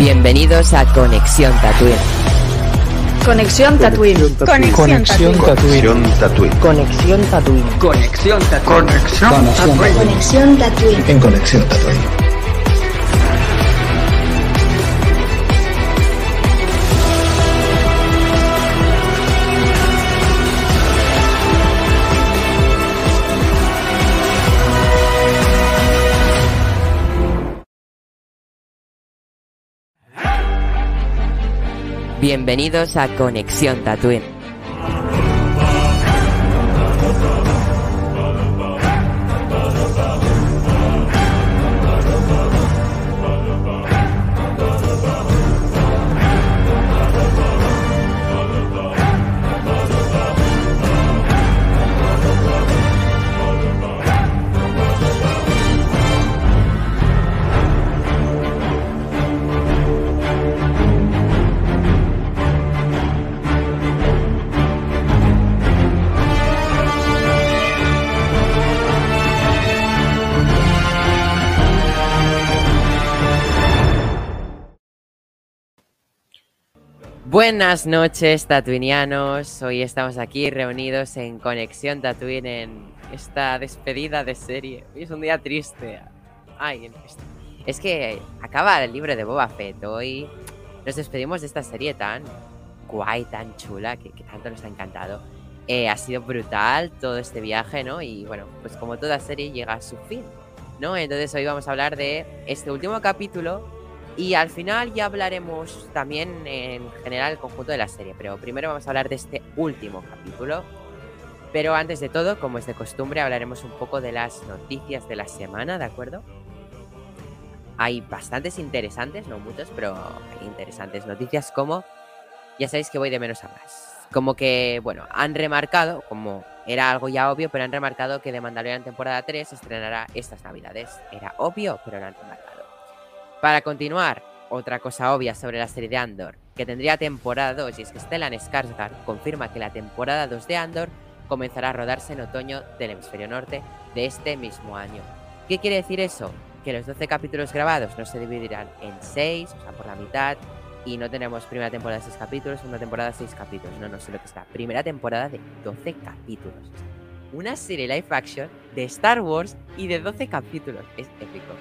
Bienvenidos a Conexión Tatooine. Conexión Tatooine. Conexión Tatooine. Conexión Tatooine. Conexión Tatooine. Conexión Tatooine. Conexión Tatooine. En Conexión Tatooine. Bienvenidos a Conexión Tatooine. Buenas noches, tatuinianos. Hoy estamos aquí reunidos en Conexión Tatooine en esta despedida de serie. Hoy es un día triste. Ay, es que acaba el libro de Boba Fett. Hoy nos despedimos de esta serie tan guay, tan chula, que, que tanto nos ha encantado. Eh, ha sido brutal todo este viaje, ¿no? Y bueno, pues como toda serie llega a su fin, ¿no? Entonces hoy vamos a hablar de este último capítulo y al final ya hablaremos también en general el conjunto de la serie, pero primero vamos a hablar de este último capítulo. Pero antes de todo, como es de costumbre, hablaremos un poco de las noticias de la semana, ¿de acuerdo? Hay bastantes interesantes, no muchos, pero hay interesantes noticias como, ya sabéis que voy de menos a más. Como que, bueno, han remarcado, como era algo ya obvio, pero han remarcado que The Mandalorian temporada 3 se estrenará estas navidades. Era obvio, pero lo han remarcado. Para continuar, otra cosa obvia sobre la serie de Andor, que tendría temporada 2 y es que Stellan Skarsgård confirma que la temporada 2 de Andor comenzará a rodarse en otoño del hemisferio norte de este mismo año. ¿Qué quiere decir eso? Que los 12 capítulos grabados no se dividirán en 6, o sea, por la mitad, y no tenemos primera temporada de 6 capítulos, segunda temporada de 6 capítulos. No, no sé lo que está. Primera temporada de 12 capítulos. Una serie live action de Star Wars y de 12 capítulos. Es épico.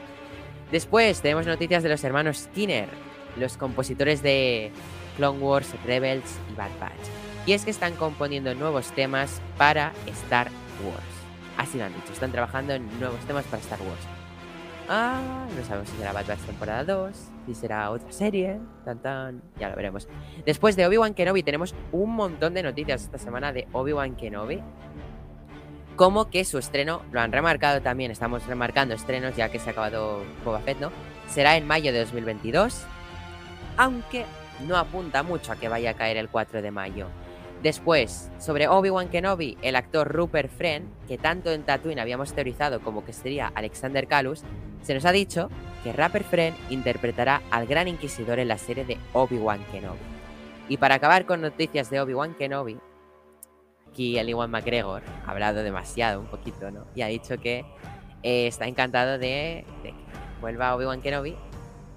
Después tenemos noticias de los hermanos Skinner, los compositores de Clone Wars, Rebels y Bad Batch. Y es que están componiendo nuevos temas para Star Wars. Así lo han dicho, están trabajando en nuevos temas para Star Wars. Ah, no sabemos si será Bad Batch temporada 2, si será otra serie, tan tan, ya lo veremos. Después de Obi-Wan Kenobi tenemos un montón de noticias esta semana de Obi-Wan Kenobi como que su estreno, lo han remarcado también, estamos remarcando estrenos ya que se ha acabado Boba Fett, ¿no? Será en mayo de 2022, aunque no apunta mucho a que vaya a caer el 4 de mayo. Después, sobre Obi-Wan Kenobi, el actor Rupert Friend, que tanto en Tatooine habíamos teorizado como que sería Alexander Kalus, se nos ha dicho que Rupert Friend interpretará al Gran Inquisidor en la serie de Obi-Wan Kenobi. Y para acabar con noticias de Obi-Wan Kenobi, aquí el Iwan McGregor ha hablado demasiado un poquito, ¿no? Y ha dicho que eh, está encantado de, que vuelva Obi-Wan Kenobi,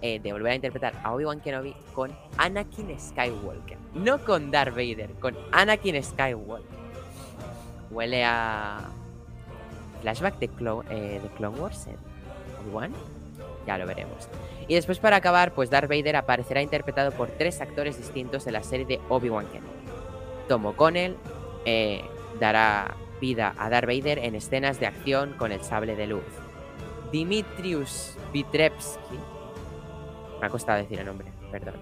eh, de volver a interpretar a Obi-Wan Kenobi con Anakin Skywalker. No con Darth Vader, con Anakin Skywalker. Huele a flashback de, eh, de Clone Wars en Obi-Wan. Ya lo veremos. Y después para acabar, pues Darth Vader aparecerá interpretado por tres actores distintos en la serie de Obi-Wan Kenobi. Tom O'Connell, eh, dará vida a Darth Vader en escenas de acción con el sable de luz. Dimitrius Vitrepsky, me ha costado decir el nombre, perdón.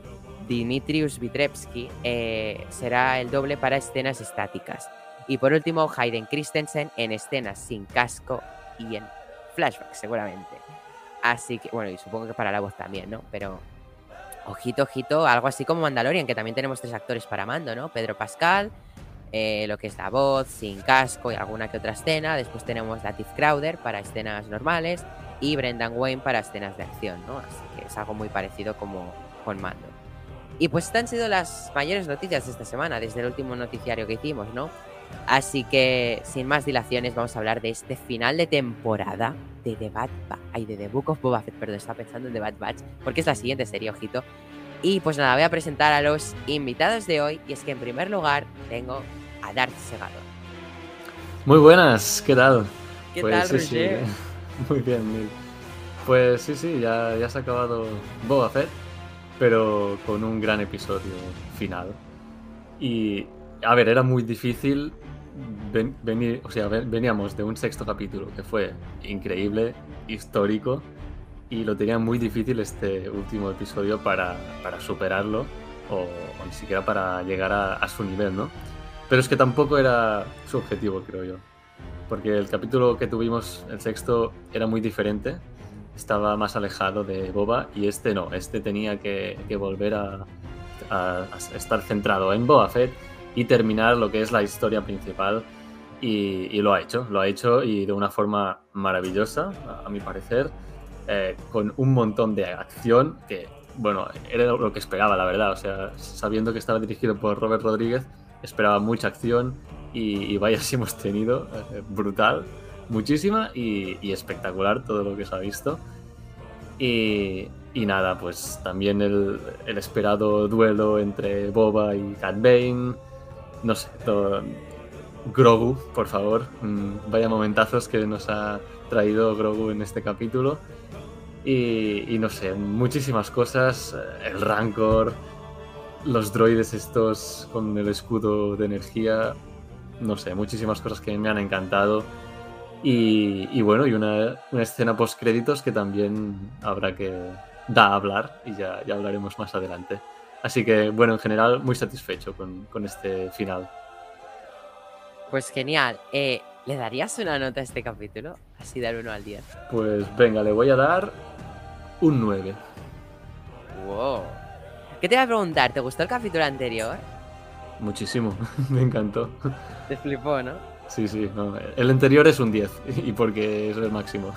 Dimitrius Vitrepsky eh, será el doble para escenas estáticas. Y por último, Hayden Christensen en escenas sin casco y en flashback, seguramente. Así que, bueno, y supongo que para la voz también, ¿no? Pero, ojito, ojito, algo así como Mandalorian, que también tenemos tres actores para mando, ¿no? Pedro Pascal, eh, lo que es la voz, sin casco y alguna que otra escena. Después tenemos Latif Crowder para escenas normales y Brendan Wayne para escenas de acción, ¿no? Así que es algo muy parecido como con Mando. Y pues estas han sido las mayores noticias de esta semana, desde el último noticiario que hicimos, ¿no? Así que, sin más dilaciones, vamos a hablar de este final de temporada de The Bad Batch. Ay, de The Book of Boba Fett, perdón, estaba pensando en The Bad Batch, porque es la siguiente serie, ojito. Y pues nada, voy a presentar a los invitados de hoy. Y es que en primer lugar tengo a Darth Segador. Muy buenas, ¿qué tal? ¿Qué Pues tal, sí, sí? Muy bien, Neil. Pues sí, sí, ya, ya se ha acabado Boba Fett, pero con un gran episodio final. Y, a ver, era muy difícil ven- venir, o sea, ven- veníamos de un sexto capítulo que fue increíble, histórico, y lo tenía muy difícil este último episodio para, para superarlo, o, o ni siquiera para llegar a, a su nivel, ¿no? Pero es que tampoco era su objetivo, creo yo porque el capítulo que tuvimos, el sexto, era muy diferente. Estaba más alejado de Boba y este no, este tenía que, que volver a, estar centrado en Boba Fett y terminar lo que es la historia principal. Y, lo ha hecho, lo ha hecho y de una forma maravillosa, a, a mi parecer, eh, con un montón de acción que, bueno, era lo que esperaba, la verdad. O sea, sabiendo que estaba dirigido por Robert Rodríguez, esperaba mucha acción y, y vaya si hemos tenido, eh, brutal, muchísima y, y espectacular todo lo que se ha visto. Y, y nada, pues también el, el esperado duelo entre Boba y Cat no sé, todo... Grogu, por favor, mm, vaya momentazos que nos ha traído Grogu en este capítulo. Y, y no sé, muchísimas cosas, eh, el Rancor, los droides estos con el escudo de energía, no sé, muchísimas cosas que me han encantado. Y, y bueno, y una, una escena post créditos que también habrá que da a hablar y ya, ya hablaremos más adelante. Así que bueno, en general muy satisfecho con, con este final. Pues genial. Eh, ¿Le darías una nota a este capítulo? Así del 1 al 10. Pues venga, le voy a dar un 9. Wow. ¿Qué te voy a preguntar? ¿Te gustó el capítulo anterior? Muchísimo, me encantó. Te flipó, ¿no? Sí, sí, no, el anterior es un 10 y porque es el máximo.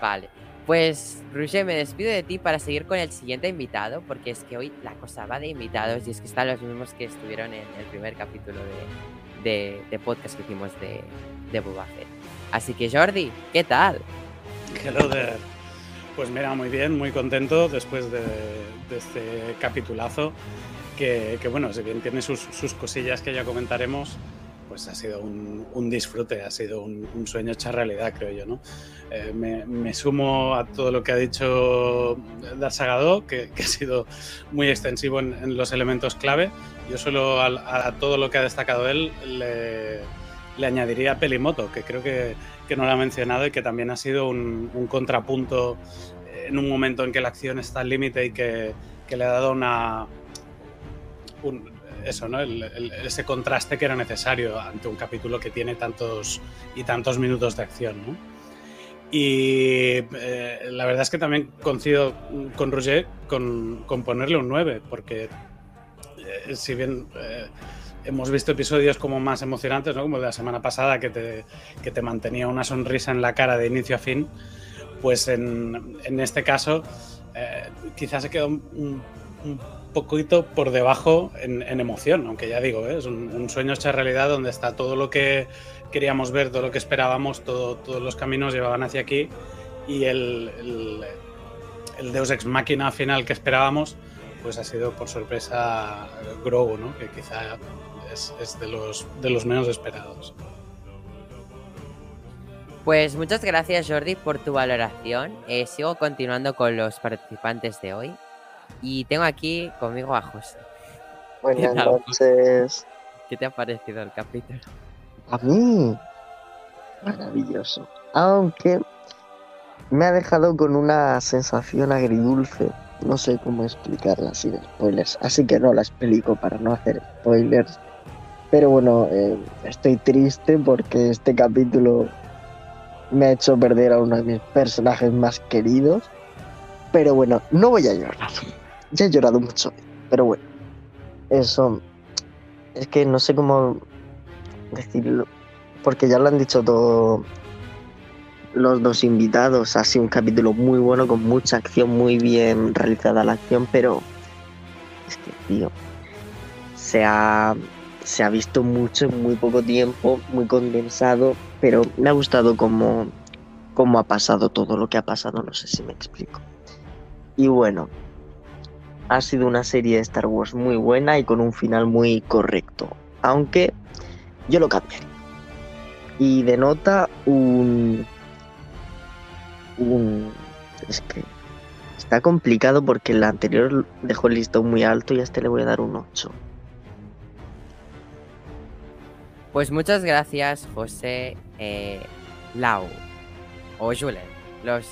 Vale. Pues, Roger, me despido de ti para seguir con el siguiente invitado, porque es que hoy la cosa va de invitados y es que están los mismos que estuvieron en el primer capítulo de, de- de podcast que hicimos de, de Boba Fett. Así que, Jordi, ¿qué tal? Hello there. Pues mira, muy bien, muy contento después de, este capitulazo. Que, bueno, si bien tiene sus, sus cosillas que ya comentaremos, pues ha sido un, disfrute, ha sido un, sueño hecha realidad, creo yo, ¿no? Eh, me, sumo a todo lo que ha dicho Dar Sagado, que, que ha sido muy extensivo en, los elementos clave. Yo solo a todo lo que ha destacado él le, le añadiría Pelimoto, que creo que, que no lo ha mencionado y que también ha sido un, un contrapunto en un momento en que la acción está al límite y que, que le ha dado una. un- eso, ¿no? El- el- ese contraste que era necesario ante un capítulo que tiene tantos y tantos minutos de acción, ¿no? Y eh, la verdad es que también coincido con Roger con, con ponerle un 9, porque eh, si bien eh, hemos visto episodios como más emocionantes, ¿no? como de la semana pasada, que te, que te mantenía una sonrisa en la cara de inicio a fin, pues en, en este caso eh, quizás se quedó un, un- un poquito por debajo en, en emoción, aunque ya digo, ¿eh? es un, un sueño hecho realidad donde está todo lo que queríamos ver, todo lo que esperábamos, todo- todos los caminos llevaban hacia aquí y el, el, el Deus Ex Máquina final que esperábamos, pues ha sido por sorpresa Grogu, ¿no? que quizá es, es de, los, de los menos esperados. Pues muchas gracias, Jordi, por tu valoración. Eh, sigo continuando con los participantes de hoy. Y tengo aquí conmigo a José. Buenas noches. ¿Qué te ha parecido el capítulo? A mí, maravilloso. Aunque me ha dejado con una sensación agridulce. No sé cómo explicarla sin spoilers. Así que no la explico para no hacer spoilers. Pero bueno, eh, estoy triste porque este capítulo me ha hecho perder a uno de mis personajes más queridos. Pero bueno, no voy a llorar. Ya he llorado mucho. Pero bueno, eso. Es que no sé cómo decirlo. Porque ya lo han dicho todo los dos invitados. Ha sido un capítulo muy bueno, con mucha acción, muy bien realizada la acción, pero es que, tío, se ha, se ha visto mucho en muy poco tiempo, muy condensado, pero me ha gustado cómo, cómo ha pasado todo lo que ha pasado, no sé si me explico. Y bueno, ha sido una serie de Star Wars muy buena y con un final muy correcto, aunque yo lo cambiaría. Y denota un... un... es que está complicado porque el anterior dejó el listón muy alto y a este le voy a dar un 8. Pues muchas gracias, José eh, Lau o Julen. Los,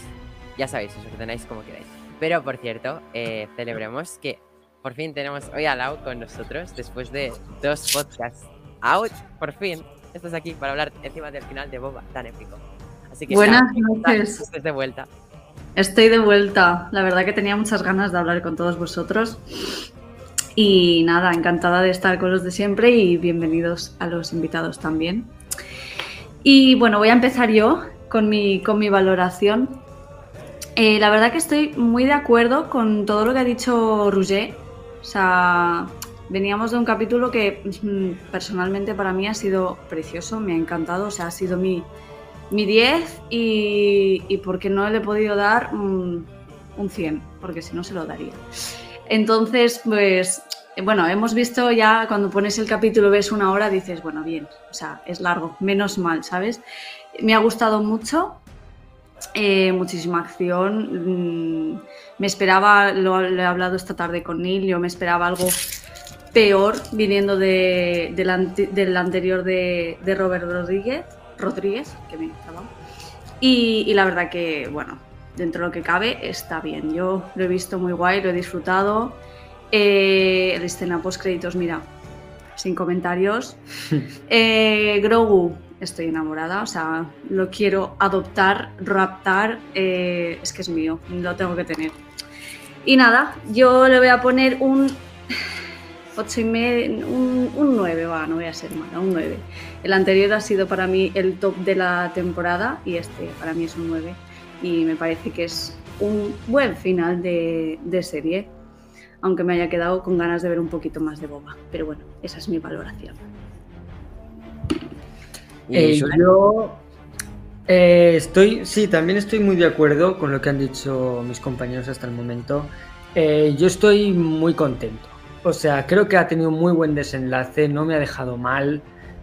ya sabéis, os ordenáis como queráis. Pero por cierto, eh, celebremos que por fin tenemos hoy a Lau con nosotros después de dos podcasts out. Por fin, estás aquí para hablar encima del final de Boba tan épico. Así que Buenas noches. Estás de vuelta. Estoy de vuelta. La verdad que tenía muchas ganas de hablar con todos vosotros. Y nada, encantada de estar con los de siempre y bienvenidos a los invitados también. Y bueno, voy a empezar yo con mi, con mi valoración. Eh, la verdad que estoy muy de acuerdo con todo lo que ha dicho Roger. O sea, veníamos de un capítulo que mm, personalmente para mí ha sido precioso, me ha encantado. O sea, ha sido mi, mi 10 y, y porque no le he podido dar mm, un 100, porque si no se lo daría. Entonces, pues, bueno, hemos visto ya cuando pones el capítulo, ves una hora, dices, bueno, bien, o sea, es largo, menos mal, ¿sabes? Me ha gustado mucho, eh, muchísima acción. mm, me esperaba, lo, he hablado esta tarde con Neil, yo me esperaba algo peor viniendo de, ante- del anterior de, Robert Rodríguez, Rodríguez, que me estaba. Y la verdad que, bueno, dentro de lo que cabe, está bien. Yo lo he visto muy guay, lo he disfrutado. Eh, la escena post créditos, mira, sin comentarios. Eh, Grogu, estoy enamorada, o sea, lo quiero adoptar, raptar, eh, es que es mío, lo tengo que tener. Y nada, yo le voy a poner un 8 y medio, un, un 9, va, no voy a ser mala, un 9. El anterior ha sido para mí el top de la temporada y este para mí es un 9. Y me parece que es un buen final de, de serie, aunque me haya quedado con ganas de ver un poquito más de boba. Pero bueno, esa es mi valoración. Eh, yo eh, estoy, sí, también estoy muy de acuerdo con lo que han dicho mis compañeros hasta el momento. Eh, yo estoy muy contento. O sea, creo que ha tenido un muy buen desenlace, no me ha dejado mal.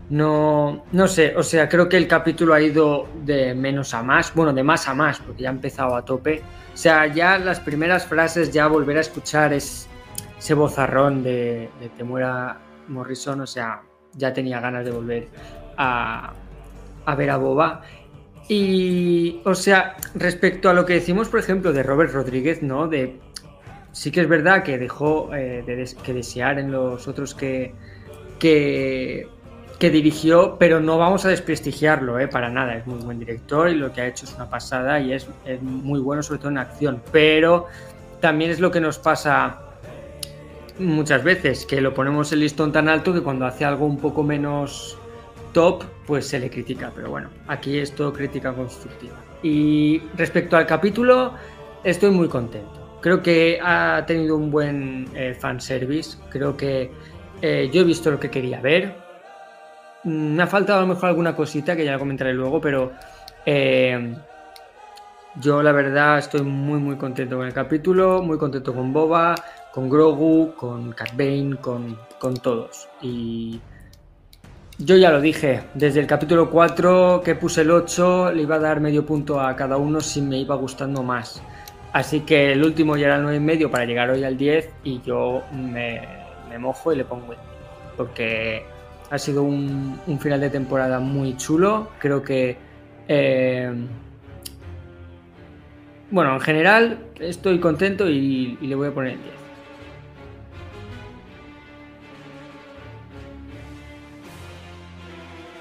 No, no sé, o sea, creo que el capítulo ha ido de menos a más, bueno, de más a más, porque ya ha empezado a tope. O sea, ya las primeras frases, ya volver a escuchar es, ese bozarrón de, de Temuera Morrison, o sea, ya tenía ganas de volver a, a ver a Boba. Y, o sea, respecto a lo que decimos, por ejemplo, de Robert Rodríguez, ¿no? De, sí que es verdad que dejó eh, de des- que desear en los otros que, que, que dirigió, pero no vamos a desprestigiarlo, ¿eh? Para nada, es muy buen director y lo que ha hecho es una pasada y es, muy bueno, sobre todo en acción, pero también es lo que nos pasa muchas veces, que lo ponemos el listón tan alto que cuando hace algo un poco menos top, pues se le critica. Pero bueno, aquí es todo crítica constructiva. Y respecto al capítulo, estoy muy contento. Creo que ha tenido un buen eh, fanservice. Creo que eh, yo he visto lo que quería ver. Me ha faltado a lo mejor alguna cosita que ya la comentaré luego, pero eh, yo la verdad estoy muy muy contento con el capítulo, muy contento con Boba, con Grogu, con Cat con, con todos. Y yo ya lo dije, desde el capítulo 4 que puse el 8 le iba a dar medio punto a cada uno si me iba gustando más. Así que el último ya era el 9 y medio para llegar hoy al 10 y yo me, me mojo y le pongo el 10. Porque ha sido un, un final de temporada muy chulo. Creo que... eh, bueno, en general estoy contento y, y le voy a poner el 10.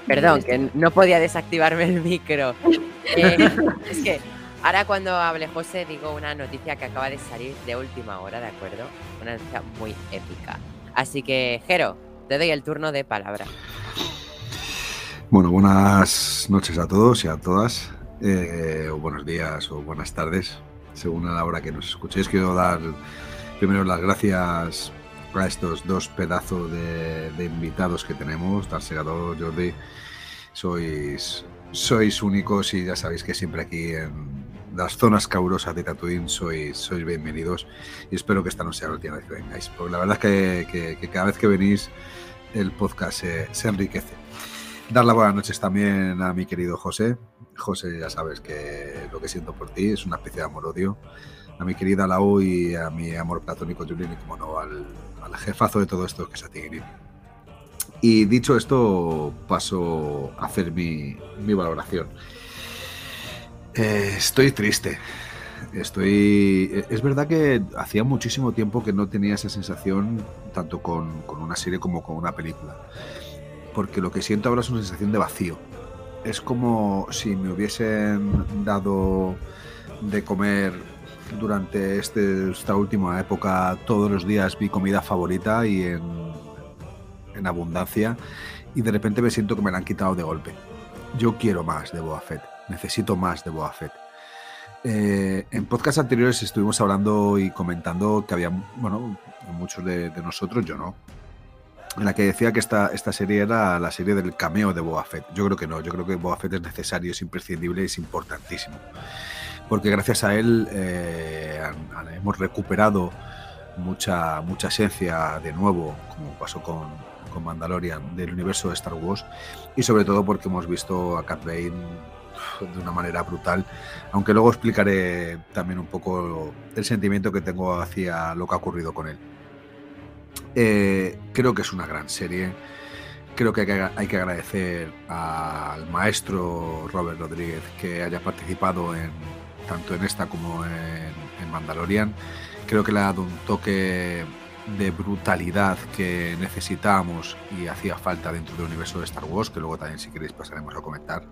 Perdón, que no podía desactivarme el micro. Eh, es que ahora cuando hable José digo una noticia que acaba de salir de última hora, ¿de acuerdo? Una noticia muy épica. Así que, Jero, te doy el turno de palabra. Bueno, buenas noches a todos y a todas, eh, o buenos días o buenas tardes, según a la hora que nos escuchéis. Quiero dar primero las gracias a estos dos pedazos de, invitados que tenemos, Darsegador, Jordi. Sois, sois únicos y ya sabéis que siempre aquí en las zonas caurosas de Tatooine sois, sois bienvenidos y espero que esta no sea la última vez que vengáis, porque la verdad es que, cada vez que venís el podcast se, enriquece. Dar las buenas noches también a mi querido José. José, ya sabes que lo que siento por ti es una especie de amor-odio. A mi querida Lau y a mi amor platónico Julien y, como no, al, al jefazo de todo esto que es a Tigrin. Y dicho esto, paso a hacer mi valoración. Eh, estoy triste. Estoy. Es verdad que hacía muchísimo tiempo que no tenía esa sensación, tanto con, con una serie como con una película. Porque lo que siento ahora es una sensación de vacío. Es como si me hubiesen dado de comer durante este- esta última época todos los días mi comida favorita y en, en abundancia. Y de repente me siento que me la han quitado de golpe. Yo quiero más de Boba Fett. Necesito más de Boba Fett. Eh, en podcasts anteriores estuvimos hablando y comentando que había, bueno, muchos de, nosotros, yo no, en la que decía que esta, esta serie era la serie del cameo de Boba Fett. Yo creo que no, yo creo que Boba Fett es necesario, es imprescindible, es importantísimo. Porque gracias a él eh, hemos recuperado mucha, mucha esencia de nuevo, como pasó con, con Mandalorian, del universo de Star Wars, y sobre todo porque hemos visto a Cat Bane de una manera brutal, aunque luego explicaré también un poco el sentimiento que tengo hacia lo que ha ocurrido con él. Eh, creo que es una gran serie. Creo que hay, que agradecer al maestro Robert Rodríguez que haya participado en, tanto en esta como en, en Mandalorian. Creo que le ha dado un toque de brutalidad que necesitábamos y hacía falta dentro del universo de Star Wars, que luego también si queréis pasaremos a comentar.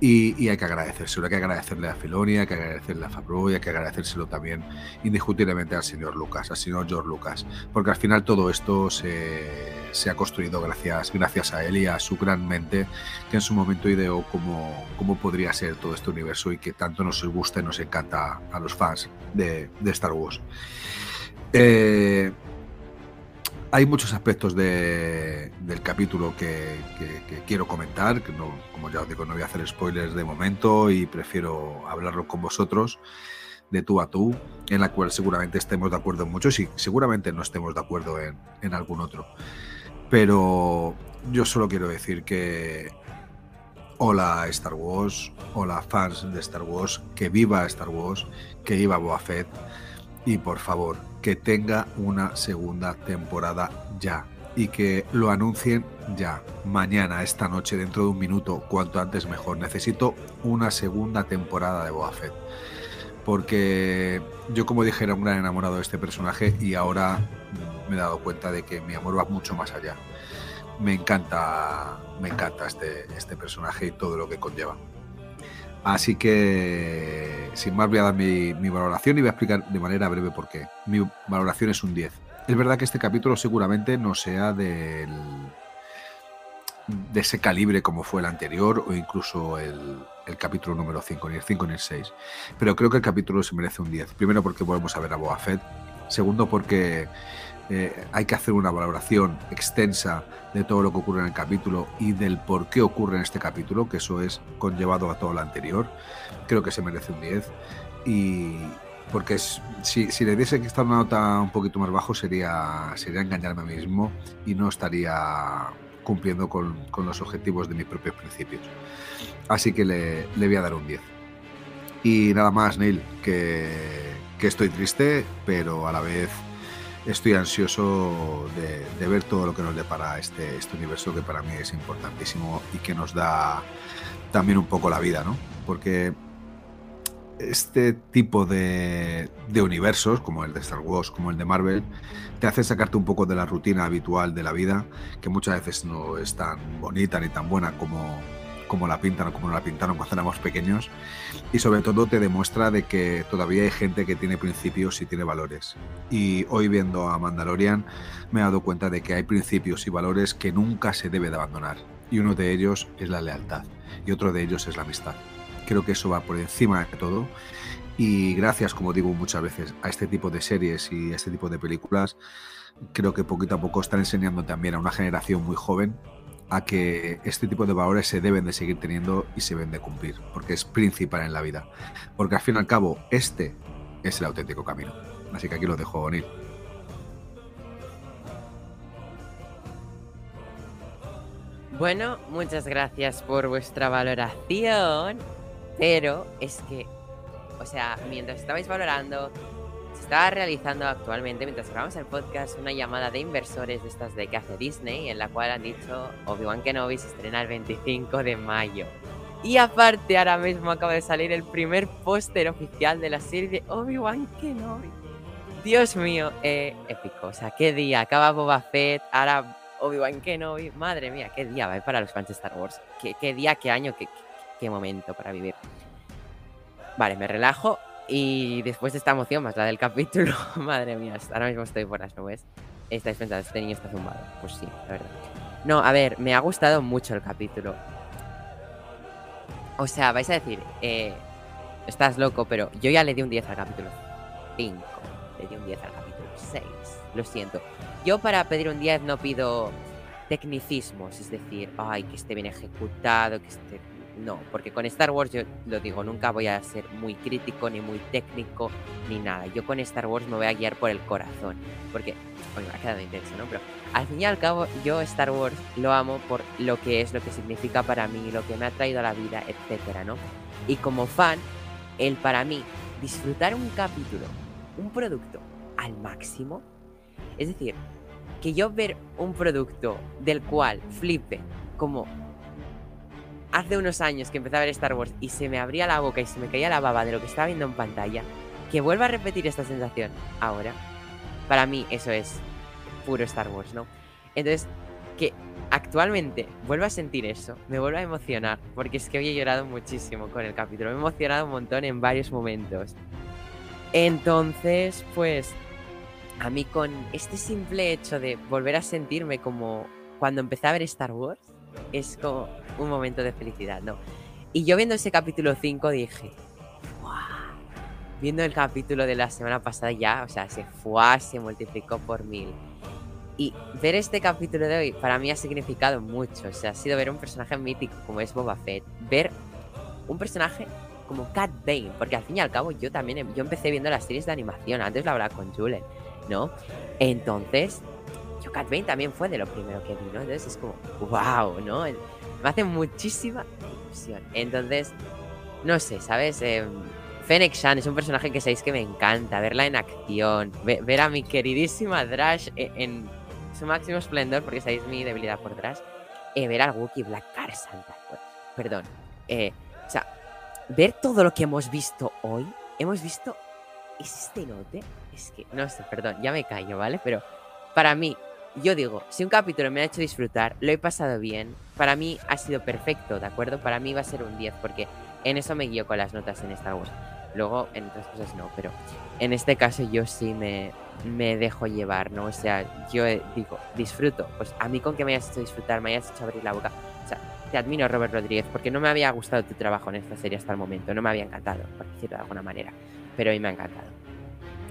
Y, hay que agradecérselo, hay que agradecerle a Filoni, hay que agradecerle a Favreau y hay que agradecérselo también indiscutiblemente al señor Lucas, al señor George Lucas, porque al final todo esto se, se ha construido gracias, gracias a él y a su gran mente que en su momento ideó cómo, cómo podría ser todo este universo y que tanto nos gusta y nos encanta a los fans de, de Star Wars. Eh, hay muchos aspectos de- del capítulo que, quiero comentar, como ya os digo, no voy a hacer spoilers de momento y prefiero hablarlo con vosotros de tú a tú, en la cual seguramente estemos de acuerdo en muchos y seguramente no estemos de acuerdo en, en algún otro. Pero yo solo quiero decir que hola Star Wars, hola fans de Star Wars, que viva Star Wars, que viva Boba Fett y por favor que tenga una segunda temporada ya y que lo anuncien ya, mañana, esta noche, dentro de un minuto, cuanto antes mejor. Necesito una segunda temporada de Boba Fett. Porque yo, como dije, era un gran enamorado de este personaje y ahora me he dado cuenta de que mi amor va mucho más allá. Me encanta, me encanta este, este personaje y todo lo que conlleva. Así que, sin más, voy a dar mi, valoración y voy a explicar de manera breve por qué. Mi valoración es un 10. Es verdad que este capítulo seguramente no sea del, de ese calibre como fue el anterior o incluso el, el capítulo número 5, ni el 5 ni el 6. Pero creo que el capítulo se merece un 10. Primero porque volvemos a ver a Boba Fett. Segundo porque eh, hay que hacer una valoración extensa de todo lo que ocurre en el capítulo y del por qué ocurre en este capítulo, que eso es conllevado a todo lo anterior. Creo que se merece un 10. Y porque es- si, si le diese que estar una nota un poquito más bajo sería, sería engañarme a mí mismo y no estaría cumpliendo con, con los objetivos de mis propios principios. Así que le, le voy a dar un 10. Y nada más, Neil, que, que estoy triste, pero a la vez estoy ansioso de, ver todo lo que nos depara este, este universo que para mí es importantísimo y que nos da también un poco la vida, ¿no? Porque este tipo de, de universos, como el de Star Wars, como el de Marvel, te hace sacarte un poco de la rutina habitual de la vida, que muchas veces no es tan bonita ni tan buena como, como la pintan o como la pintaron cuando éramos pequeños. Y sobre todo te demuestra de que todavía hay gente que tiene principios y tiene valores. Y hoy viendo a Mandalorian me he dado cuenta de que hay principios y valores que nunca se debe de abandonar. Y uno de ellos es la lealtad y otro de ellos es la amistad. Creo que eso va por encima de todo. Y gracias, como digo muchas veces, a este tipo de series y a este tipo de películas, creo que poquito a poco están enseñando también a una generación muy joven a que este tipo de valores se deben de seguir teniendo y se deben de cumplir, porque es principal en la vida. Porque al fin y al cabo, este es el auténtico camino. Así que aquí lo dejo, O'Neill. Bueno, muchas gracias por vuestra valoración. Pero es que, o sea, mientras estabais valorando, estaba realizando actualmente, mientras grabamos el podcast, una llamada de inversores de estas de que hace Disney, en la cual han dicho Obi-Wan Kenobi se estrena el 25 de mayo. Y aparte, ahora mismo acaba de salir el primer póster oficial de la serie de Obi-Wan Kenobi. Dios mío, eh, épico. O sea, qué día. Acaba Boba Fett, ahora Obi-Wan Kenobi. Madre mía, qué día va para los fans de Star Wars. Qué, qué día, qué año, qué, qué momento para vivir. Vale, me relajo. Y después de esta emoción, más la del capítulo, madre mía, ahora mismo estoy por las nubes. Estáis pensando, este niño está zumbado. Pues sí, la verdad. No, a ver, me ha gustado mucho el capítulo. O sea, vais a decir, eh, estás loco, pero yo ya le di un 10 al capítulo 5. Le di un 10 al capítulo 6. Lo siento. Yo para pedir un 10 no pido tecnicismos, es decir, ay, que esté bien ejecutado, que esté no, porque con Star Wars yo lo digo, nunca voy a ser muy crítico, ni muy técnico, ni nada. Yo con Star Wars me voy a guiar por el corazón. Porque, oye, me ha quedado intenso, ¿no? Pero al fin y al cabo, yo Star Wars lo amo por lo que es, lo que significa para mí, lo que me ha traído a la vida, etcétera, ¿no? Y como fan, el para mí, disfrutar un capítulo, un producto al máximo, es decir, que yo ver un producto del cual flipe como hace unos años que empecé a ver Star Wars y se me abría la boca y se me caía la baba de lo que estaba viendo en pantalla, que vuelva a repetir esta sensación ahora, para mí eso es puro Star Wars, ¿no? Entonces, que actualmente vuelva a sentir eso, me vuelva a emocionar, porque es que hoy he llorado muchísimo con el capítulo, me he emocionado un montón en varios momentos. Entonces, pues, a mí con este simple hecho de volver a sentirme como cuando empecé a ver Star Wars, es como un momento de felicidad, ¿no? Y yo viendo ese capítulo 5 dije, ¡Wow! Viendo el capítulo de la semana pasada ya, o sea, se fue, se multiplicó por mil. Y ver este capítulo de hoy para mí ha significado mucho. O sea, ha sido ver un personaje mítico como es Boba Fett. Ver un personaje como Cat Bane. Porque al fin y al cabo yo también em, yo empecé viendo las series de animación. Antes lo hablaba con Julen, ¿no? Entonces, yo Cat Bane también fue de lo primero que vi, ¿no? Entonces es como, wow, ¿no? Me hace muchísima ilusión. Entonces, no sé, ¿sabes? Eh, Fennec Shan es un personaje que sabéis que me encanta. Verla en acción. ver a mi queridísima Drash en, en, su máximo esplendor, porque sabéis mi debilidad por Drash. Eh, ver al Wookiee Black Car Santa. Pues, perdón. Eh, o sea, ver todo lo que hemos visto hoy. Hemos visto este note. Es que, no sé, perdón, ya me callo, ¿vale? Pero para mí, yo digo, si un capítulo me ha hecho disfrutar, lo he pasado bien, para mí ha sido perfecto, ¿de acuerdo? Para mí va a ser un 10, porque en eso me guío con las notas en Star Wars. Luego, en otras cosas no, pero en este caso yo sí me, me dejo llevar, ¿no? O sea, yo digo, disfruto. Pues a mí con que me hayas hecho disfrutar, me hayas hecho abrir la boca. O sea, te admiro, Robert Rodríguez, porque no me había gustado tu trabajo en esta serie hasta el momento. No me había encantado, por decirlo de alguna manera. Pero hoy me ha encantado.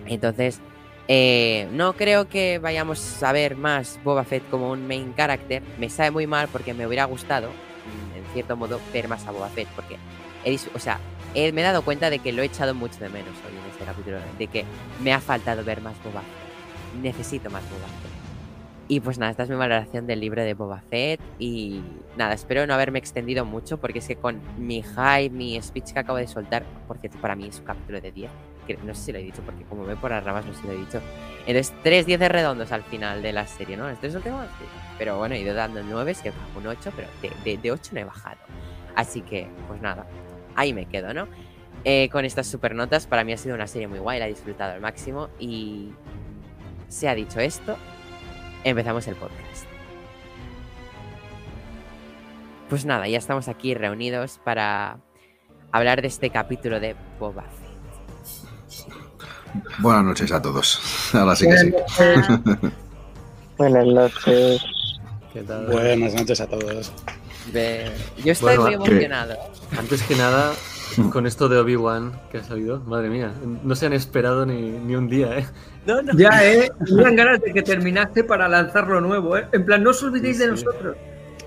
Entonces, eh, no creo que vayamos a ver más Boba Fett como un main character. Me sabe muy mal porque me hubiera gustado, mm, en cierto modo, ver más a Boba Fett. Porque, he, o sea, he, me he dado cuenta de que lo he echado mucho de menos hoy en este capítulo. De que me ha faltado ver más Boba Fett. Necesito más Boba Fett. Y pues nada, esta es mi valoración del libro de Boba Fett. Y nada, espero no haberme extendido mucho porque es que con mi hype, mi speech que acabo de soltar, por cierto, para mí es un capítulo de 10 que no sé si lo he dicho, porque como ve por las ramas no sé si lo he dicho. Entonces, tres 10 redondos al final de la serie, ¿no? Este es el tema. Pero bueno, he ido dando 9, es que bajo un 8, pero de, de, 8 no he bajado. Así que, pues nada, ahí me quedo, ¿no? Eh, con estas super notas, para mí ha sido una serie muy guay, la he disfrutado al máximo. Y se ha dicho esto, empezamos el podcast. Pues nada, ya estamos aquí reunidos para hablar de este capítulo de Boba. Buenas noches a todos. Ahora sí que sí. Buenas noches. ¿Qué tal? Buenas noches a todos. Yo estoy muy emocionado. antes que nada, con esto de Obi-Wan que ha salido, madre mía, no se han esperado ni, ni un día, ¿eh? No, no. Ya, ¿eh? Tenían ganas de que terminase para lanzar lo nuevo, ¿eh? En plan, no os olvidéis de Sí. nosotros.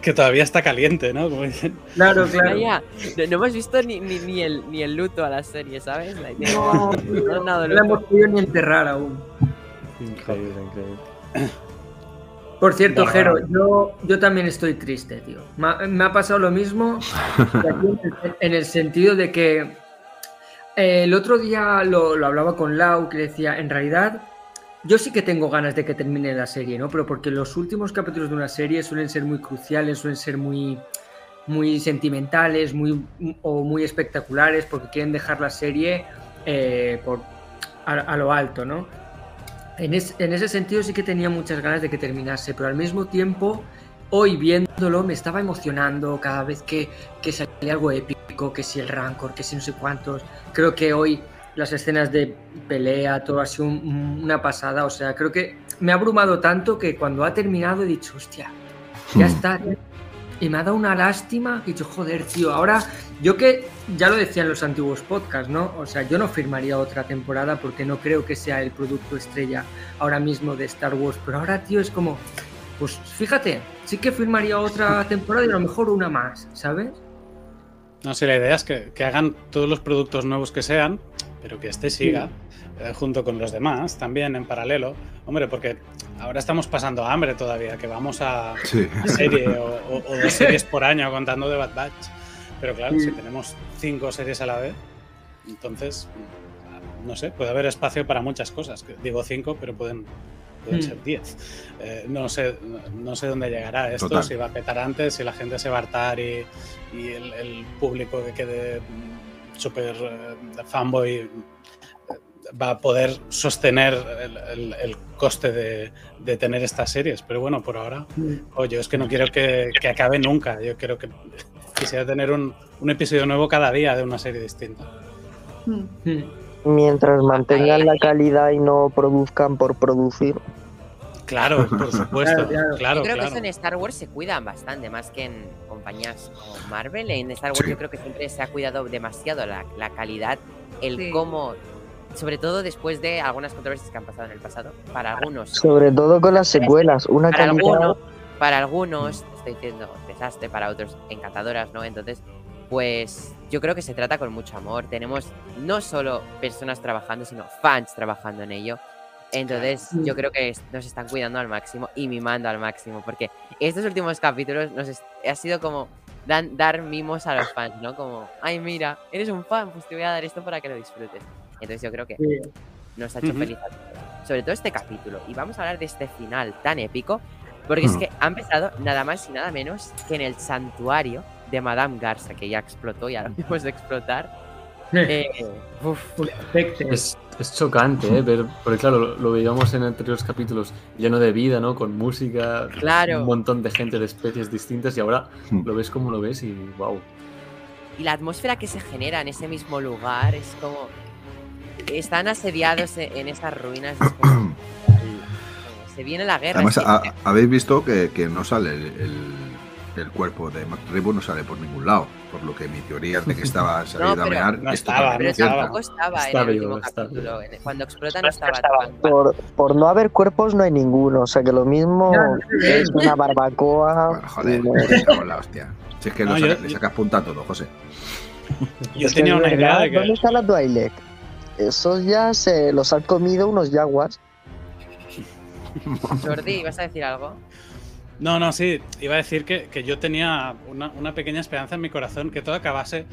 Que todavía está caliente, ¿no? Como dicen. Claro, claro. Vaya, no, no hemos visto ni, ni, ni el, ni el luto a la serie, ¿sabes? La idea- No, no no la hemos podido ni enterrar aún. Increíble, increíble. Por cierto, Bueno, Jero, yo, yo también estoy triste, tío. Me ha, me ha pasado lo mismo el, en el sentido de que eh, el otro día lo, lo hablaba con Lau, que decía, en realidad, yo sí que tengo ganas de que termine la serie, ¿no? Pero porque los últimos capítulos de una serie suelen ser muy cruciales, suelen ser muy, muy sentimentales, muy, o muy espectaculares, porque quieren dejar la serie eh, por, a, a lo alto, ¿no? En, es- en ese sentido sí que tenía muchas ganas de que terminase, pero al mismo tiempo, hoy viéndolo me estaba emocionando cada vez que, que salía algo épico, que si el Rancor, que si no sé cuántos. Creo que hoy las escenas de pelea, todo ha sido un- una pasada. O sea, creo que me ha abrumado tanto que cuando ha terminado he dicho, hostia, ya Hmm. está. tío". Y me ha dado una lástima. He dicho, joder, tío, ahora yo que ya lo decía en los antiguos podcasts, ¿no? O sea, yo no firmaría otra temporada porque no creo que sea el producto estrella ahora mismo de Star Wars. Pero ahora, tío, es como, pues fíjate, sí que firmaría otra temporada y a lo mejor una más, ¿sabes? No sé, la idea es que, que hagan todos los productos nuevos que sean, pero que este siga eh, junto con los demás también en paralelo. Hombre, porque ahora estamos pasando hambre todavía, que vamos a, Sí. serie o, o- o dos series por año contando de Bad Batch. Pero claro, Sí. si tenemos cinco series a la vez, entonces, no sé, puede haber espacio para muchas cosas. Digo cinco, pero pueden, pueden Mm. ser diez. Eh, no, sé, no sé dónde llegará esto, Total. si va a petar antes, si la gente se va a hartar y, y el, el público que quede súper eh, fanboy eh, va a poder sostener el, el- el coste de, de tener estas series. Pero bueno, por ahora, oye, es que no quiero que, que acabe nunca. Yo quiero que quisiera tener un, un episodio nuevo cada día de una serie distinta. Mm. Mm. Mientras mantengan la calidad y no produzcan por producir. Claro, por supuesto. Claro, claro. Claro, yo creo claro. que eso en Star Wars se cuidan bastante, más que en compañías como Marvel. En Star Wars Sí. yo creo que siempre se ha cuidado demasiado la, la calidad, el Sí. cómo, sobre todo después de algunas controversias que han pasado en el pasado, para algunos. Sobre todo con las secuelas. Una Para calidad. algunos, para algunos, estoy diciendo desastre, para otros encantadoras, ¿no? Entonces, pues yo creo que se trata con mucho amor. Tenemos no solo personas trabajando, sino fans trabajando en ello. Entonces, Claro. yo creo que nos están cuidando al máximo y mimando al máximo, porque estos últimos capítulos nos ha sido como dan- dar mimos a los fans, ¿no? Como, ay, mira, eres un fan, pues te voy a dar esto para que lo disfrutes. Entonces, yo creo que nos ha hecho Ujú. feliz a todos. Sobre todo este capítulo. Y vamos a hablar de este final tan épico. Porque es Hmm. que ha empezado nada más y nada menos que en el santuario de Madame Garza, que ya explotó y ahora mismo de explotar. Eh, uf. Es, es chocante, ¿eh? Ver, porque claro, lo, lo veíamos en anteriores capítulos lleno de vida, ¿no? Con música, Claro. un montón de gente de especies distintas y ahora Hmm. lo ves como lo ves y wow. y la atmósfera que se genera en ese mismo lugar es como. Están asediados e- en esas ruinas. es como- como se viene la guerra. Además, es que- ha- habéis visto que, que no sale el, el- el cuerpo de McRibbo, no sale por ningún lado. Por lo que mi teoría de que estaba salido a mear no es estaba, no cierta. tampoco estaba en el último capítulo. Cuando explota no estaba. Por, por no haber cuerpos no hay ninguno. O sea que lo mismo es una barbacoa. Bueno, joder, la hostia. Si es que lo No, saca- yo- le sacas punta a todo, José. Yo tenía una idea de que. ¿Dónde está la Twi'lek? Esos ya se los han comido unos yaguas. Jordi, ¿vas a decir algo? No, no, sí, iba a decir que, que yo tenía una, una pequeña esperanza en mi corazón que todo acabase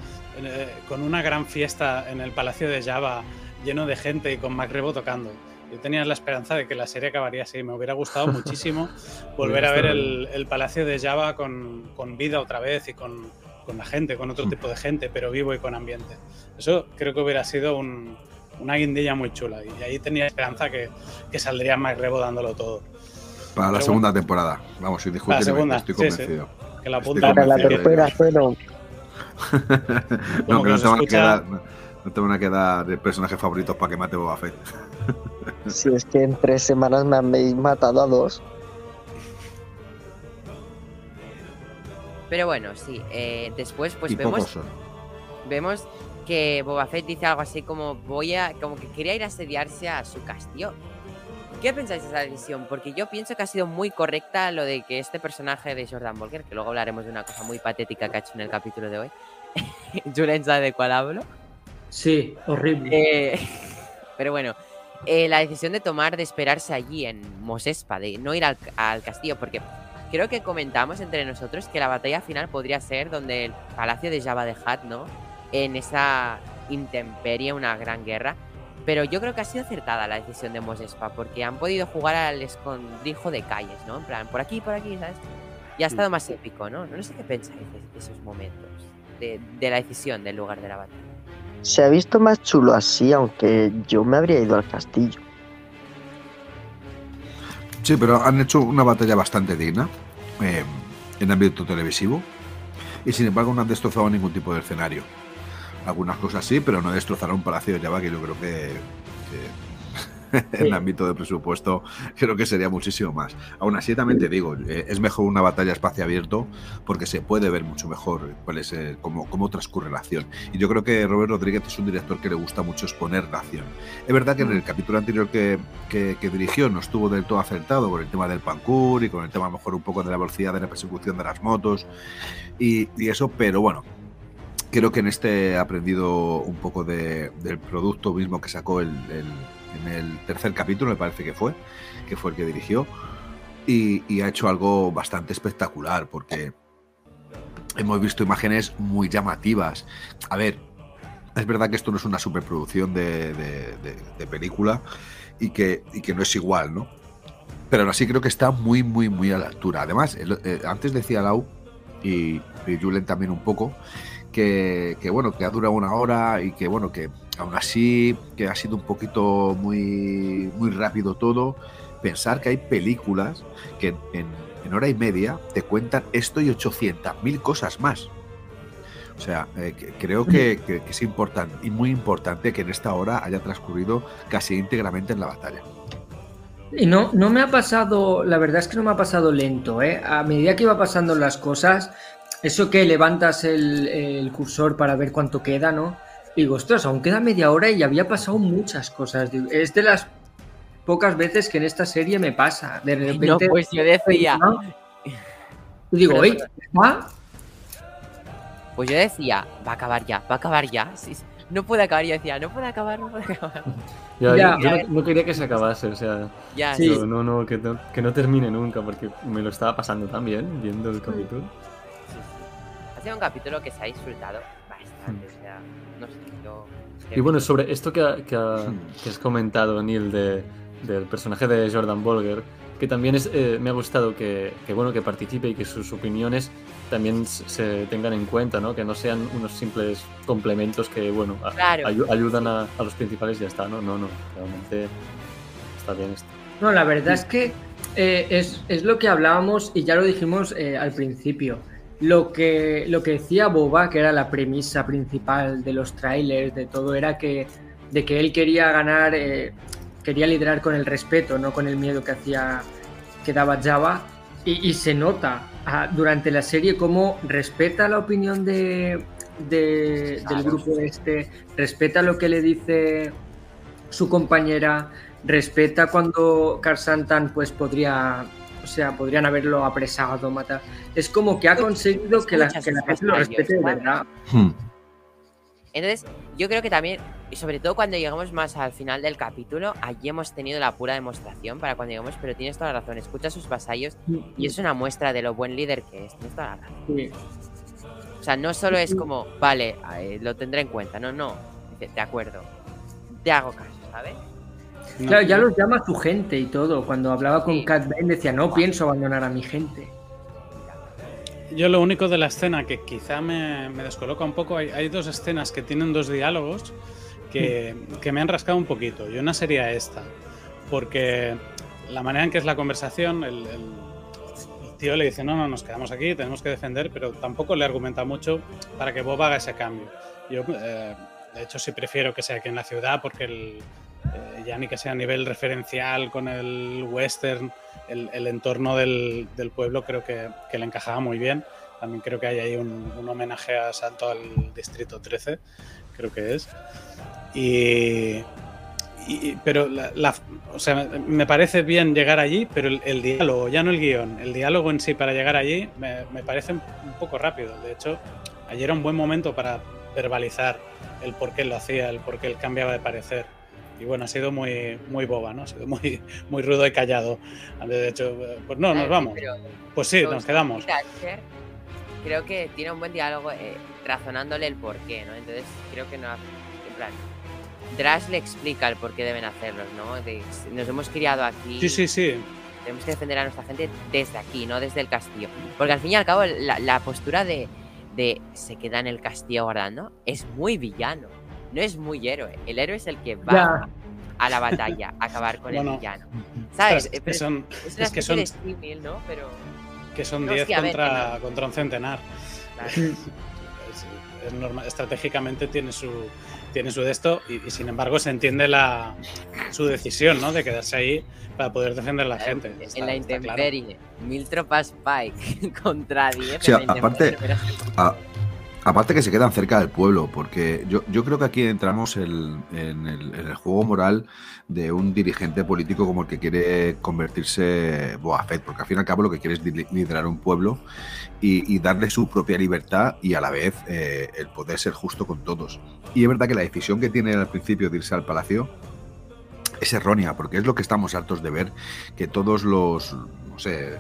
eh, con una gran fiesta en el Palacio de Java, lleno de gente y con Macrebo tocando. Yo tenía la esperanza de que la serie acabaría así. Me hubiera gustado muchísimo volver a ver el, el Palacio de Java con, con vida otra vez y con, con la gente, con otro tipo de gente, pero vivo y con ambiente. Eso creo que hubiera sido un- una guindilla muy chula. Y ahí tenía esperanza que, que saldría Macrebo dándolo todo. Para la Pero segunda temporada. Vamos, indiscutiblemente, segunda, estoy sí, sí. convencido. Que la apunta Para la tercera, pero no, que no nos te, van a quedar, no, te van a quedar de personajes favoritos para que mate Boba Fett. si es que en tres semanas me habéis matado a dos. Pero bueno, sí. eh, después, pues y vemos vemos que Boba Fett dice algo así como voy a como que quería ir a asediarse a su castillo. ¿Qué pensáis de esa decisión? Porque yo pienso que ha sido muy correcta lo de que este personaje de Jordan Walker, que luego hablaremos de una cosa muy patética que ha hecho en el capítulo de hoy. Julen sabe de cuál hablo. Sí, horrible. Eh, pero bueno, eh, la decisión de tomar, de esperarse allí en Mosespa, de no ir al, al castillo, porque creo que comentamos entre nosotros que la batalla final podría ser donde el palacio de Jabba de Hutt, ¿no? En esa intemperie, una gran guerra. Pero yo creo que ha sido acertada la decisión de Mosespa, porque han podido jugar al escondrijo de calles, ¿no? En plan, por aquí, por aquí, ¿sabes? Y ha estado más épico, ¿no? No sé qué pensáis de de esos momentos, de, de la decisión del lugar de la batalla. Se ha visto más chulo así, aunque yo me habría ido al castillo. Sí, pero han hecho una batalla bastante digna eh, en ámbito televisivo y sin embargo no han destrozado ningún tipo de escenario. Algunas cosas sí, pero no destrozaron un palacio de Java que yo creo que, que en Sí. ámbito de presupuesto creo que sería muchísimo más. Aún así también te digo, eh, es mejor una batalla a espacio abierto porque se puede ver mucho mejor cuál es eh, cómo, cómo transcurre la acción. Y yo creo que Robert Rodríguez es un director que le gusta mucho exponer la acción. Es verdad que en el capítulo anterior que, que- que dirigió no estuvo del todo acertado con el tema del parkour y con el tema a lo mejor un poco de la velocidad de la persecución de las motos y, y eso, pero bueno, creo que en este ha aprendido un poco de- del producto mismo que sacó el, en el tercer capítulo, me parece que fue, que fue el que dirigió, y, ha hecho algo bastante espectacular porque hemos visto imágenes muy llamativas. A ver, es verdad que esto no es una superproducción de, película y que, y que no es igual, ¿no? Pero aún así creo que está muy, muy, muy a la altura. Además, eh, antes decía Lau y Julen también un poco, que, que, bueno, que ha durado una hora y que bueno, que aún así que ha sido un poquito muy, muy rápido todo. Pensar que hay películas que en, en hora y media te cuentan esto y 800.000 cosas más. O sea, eh, que- creo que, que- que es importante y muy importante que en esta hora haya transcurrido casi íntegramente en la batalla. Y no, no me ha pasado, la verdad es que no me ha pasado lento, ¿eh? A medida que iba pasando las cosas, eso que levantas el, el cursor para ver cuánto queda, ¿no? Digo, ostras, aún queda media hora y había pasado muchas cosas. Es de las pocas veces que en esta serie me pasa. De repente. No, pues yo decía, ¿no? Y digo, ¿está? pues yo decía, va a acabar ya, va a acabar ya. Sí, sí. No puede acabar, yo decía, no puede acabar, no puede acabar. Ya, Ya. yo, yo no, no quería que se acabase, o sea, Ya, Sí. no, no, que, no, que no termine nunca, porque me lo estaba pasando tan bien viendo el capítulo. Sí, sí. Sido un capítulo que se ha disfrutado bastante. O sea, no sé, yo. Y bueno, sobre esto que, ha- que, ha- que has comentado, Neil, de, del personaje de Jordan Bolger, que también es, eh, me ha gustado que, que, bueno, que participe y que sus opiniones también se tengan en cuenta, ¿no? Que no sean unos simples complementos que, bueno, a- Claro. ayu- ayudan a, a los principales y ya está, ¿no? No, no, realmente está bien esto. No, la verdad es que eh, es, es lo que hablábamos y ya lo dijimos eh, al principio. Lo que, lo que decía Boba, que era la premisa principal de los trailers, de todo, era que, de que él quería ganar, eh, quería liderar con el respeto, no con el miedo que hacía que daba Java. Y, y se nota ah, durante la serie cómo respeta la opinión de, de- del grupo este, respeta lo que le dice su compañera, respeta cuando Karsantan pues podría, o sea, podrían haberlo apresado, matar. Es como que ha conseguido que la, que la gente lo respete de verdad. Hmm. Entonces, yo creo que también, y sobre todo cuando llegamos más al final del capítulo, allí hemos tenido la pura demostración para cuando llegamos, pero tienes toda la razón, escucha a sus vasallos y es una muestra de lo buen líder que es, tienes toda la razón. Sí. O sea, no solo es como, vale, eh, lo tendré en cuenta, no, no, dice, de acuerdo, te hago caso, ¿sabes? No, Claro, ya los llama su gente y todo. Cuando hablaba con Sí. Cat Bane decía, no pienso abandonar a mi gente. Yo lo único de la escena que quizá me, me descoloca un poco, hay, hay dos escenas que tienen dos diálogos que, que me han rascado un poquito. Y una sería esta, porque la manera en que es la conversación, el, el- el tío le dice, no, no, nos quedamos aquí, tenemos que defender, pero tampoco le argumenta mucho para que Bob haga ese cambio. Yo, eh, de hecho, sí prefiero que sea aquí en la ciudad, porque el, eh, ya ni que sea a nivel referencial con el western, el, el entorno del, del pueblo creo que, que le encajaba muy bien. También creo que hay ahí un, un homenaje a Salto al Distrito 13, creo que es. Y, y- pero la, la- o sea, me parece bien llegar allí, pero el, el diálogo, ya no el guion, el diálogo en sí para llegar allí me, me parece un un poco rápido. De hecho, ayer era un buen momento para verbalizar el por qué lo hacía, el por qué él cambiaba de parecer. Y bueno, ha sido muy, muy boba, ¿no? Ha sido muy, muy rudo y callado. De hecho, pues no, nos vamos. Pues sí, nos quedamos. Creo que tiene un buen diálogo eh, razonándole el porqué, ¿no? Entonces creo que no. En plan, Drash le explica el por qué deben hacerlos, ¿no? De- nos hemos criado aquí. Sí, sí, sí. Tenemos que defender a nuestra gente desde aquí, no desde el castillo. Porque al fin y al cabo, la, la postura de, de se queda en el castillo guardando es muy villano. No es muy héroe. El héroe es el que va Ya. a la batalla a acabar con Bueno, el villano. ¿Sabes? Eh, que pero son, es una es que de son, símil, ¿no? Pero. que son no, 10 sí, a ver, contra, no. contra un centenar. claro. Es, es normal, estratégicamente tiene su, tiene su de esto y, y sin embargo se entiende la, su decisión ¿no? de quedarse ahí para poder defender a la gente. En Está- la claro. intemperie, mil tropas Pike contra 10. Sí, en la aparte- A- aparte que se quedan cerca del pueblo, porque yo, creo que aquí entramos en, el, juego moral de un dirigente político como el que quiere convertirse Boa Fett, porque al fin y al cabo lo que quiere es li- liderar un pueblo y, darle su propia libertad y a la vez eh, el poder ser justo con todos. Y es verdad que la decisión que tiene al principio de irse al palacio es errónea, porque es lo que estamos hartos de ver, que todos los, no sé,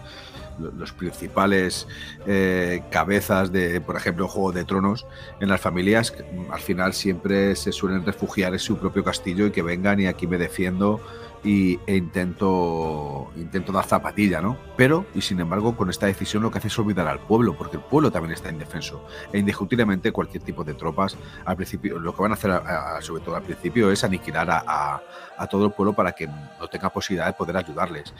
los principales eh, cabezas de, por ejemplo, Juego de Tronos, en las familias mm, al final siempre se suelen refugiar en su propio castillo y que vengan y aquí me defiendo y, e intento, intento dar zapatilla, ¿no? Pero, y sin embargo, con esta decisión lo que hace es olvidar al pueblo, porque el pueblo también está indefenso. E indiscutiblemente cualquier tipo de tropas, al principio, lo que van a hacer, a- sobre todo al principio, es aniquilar a- a todo el pueblo para que no tenga posibilidad de poder ayudarles.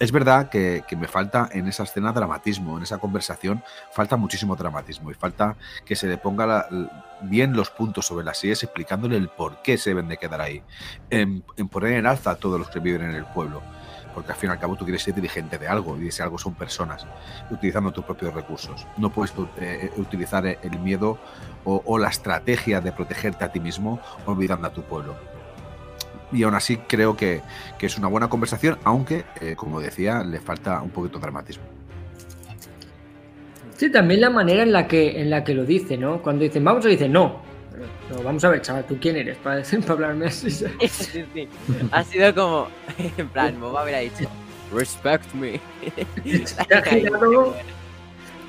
Es verdad que, me falta en esa escena dramatismo, en esa conversación, falta muchísimo dramatismo y falta que se le ponga bien los puntos sobre las sillas explicándole el por qué se deben de quedar ahí, en, poner en alza a todos los que viven en el pueblo. Porque al fin y al cabo tú quieres ser dirigente de algo y ese algo son personas, utilizando tus propios recursos. No puedes eh, utilizar el miedo o, o la estrategia de protegerte a ti mismo olvidando a tu pueblo. Y aún así creo que, que es una buena conversación, aunque, eh, como decía, le falta un poquito de dramatismo. Sí, también la manera en la que en la que lo dice, ¿no? Cuando dicen vamos, dice no. No, vamos a ver, chaval, ¿tú quién eres para, para hablarme así? Sí, sí. Ha sido como. En plan, Boba hubiera dicho. Respect me. Se ha girado.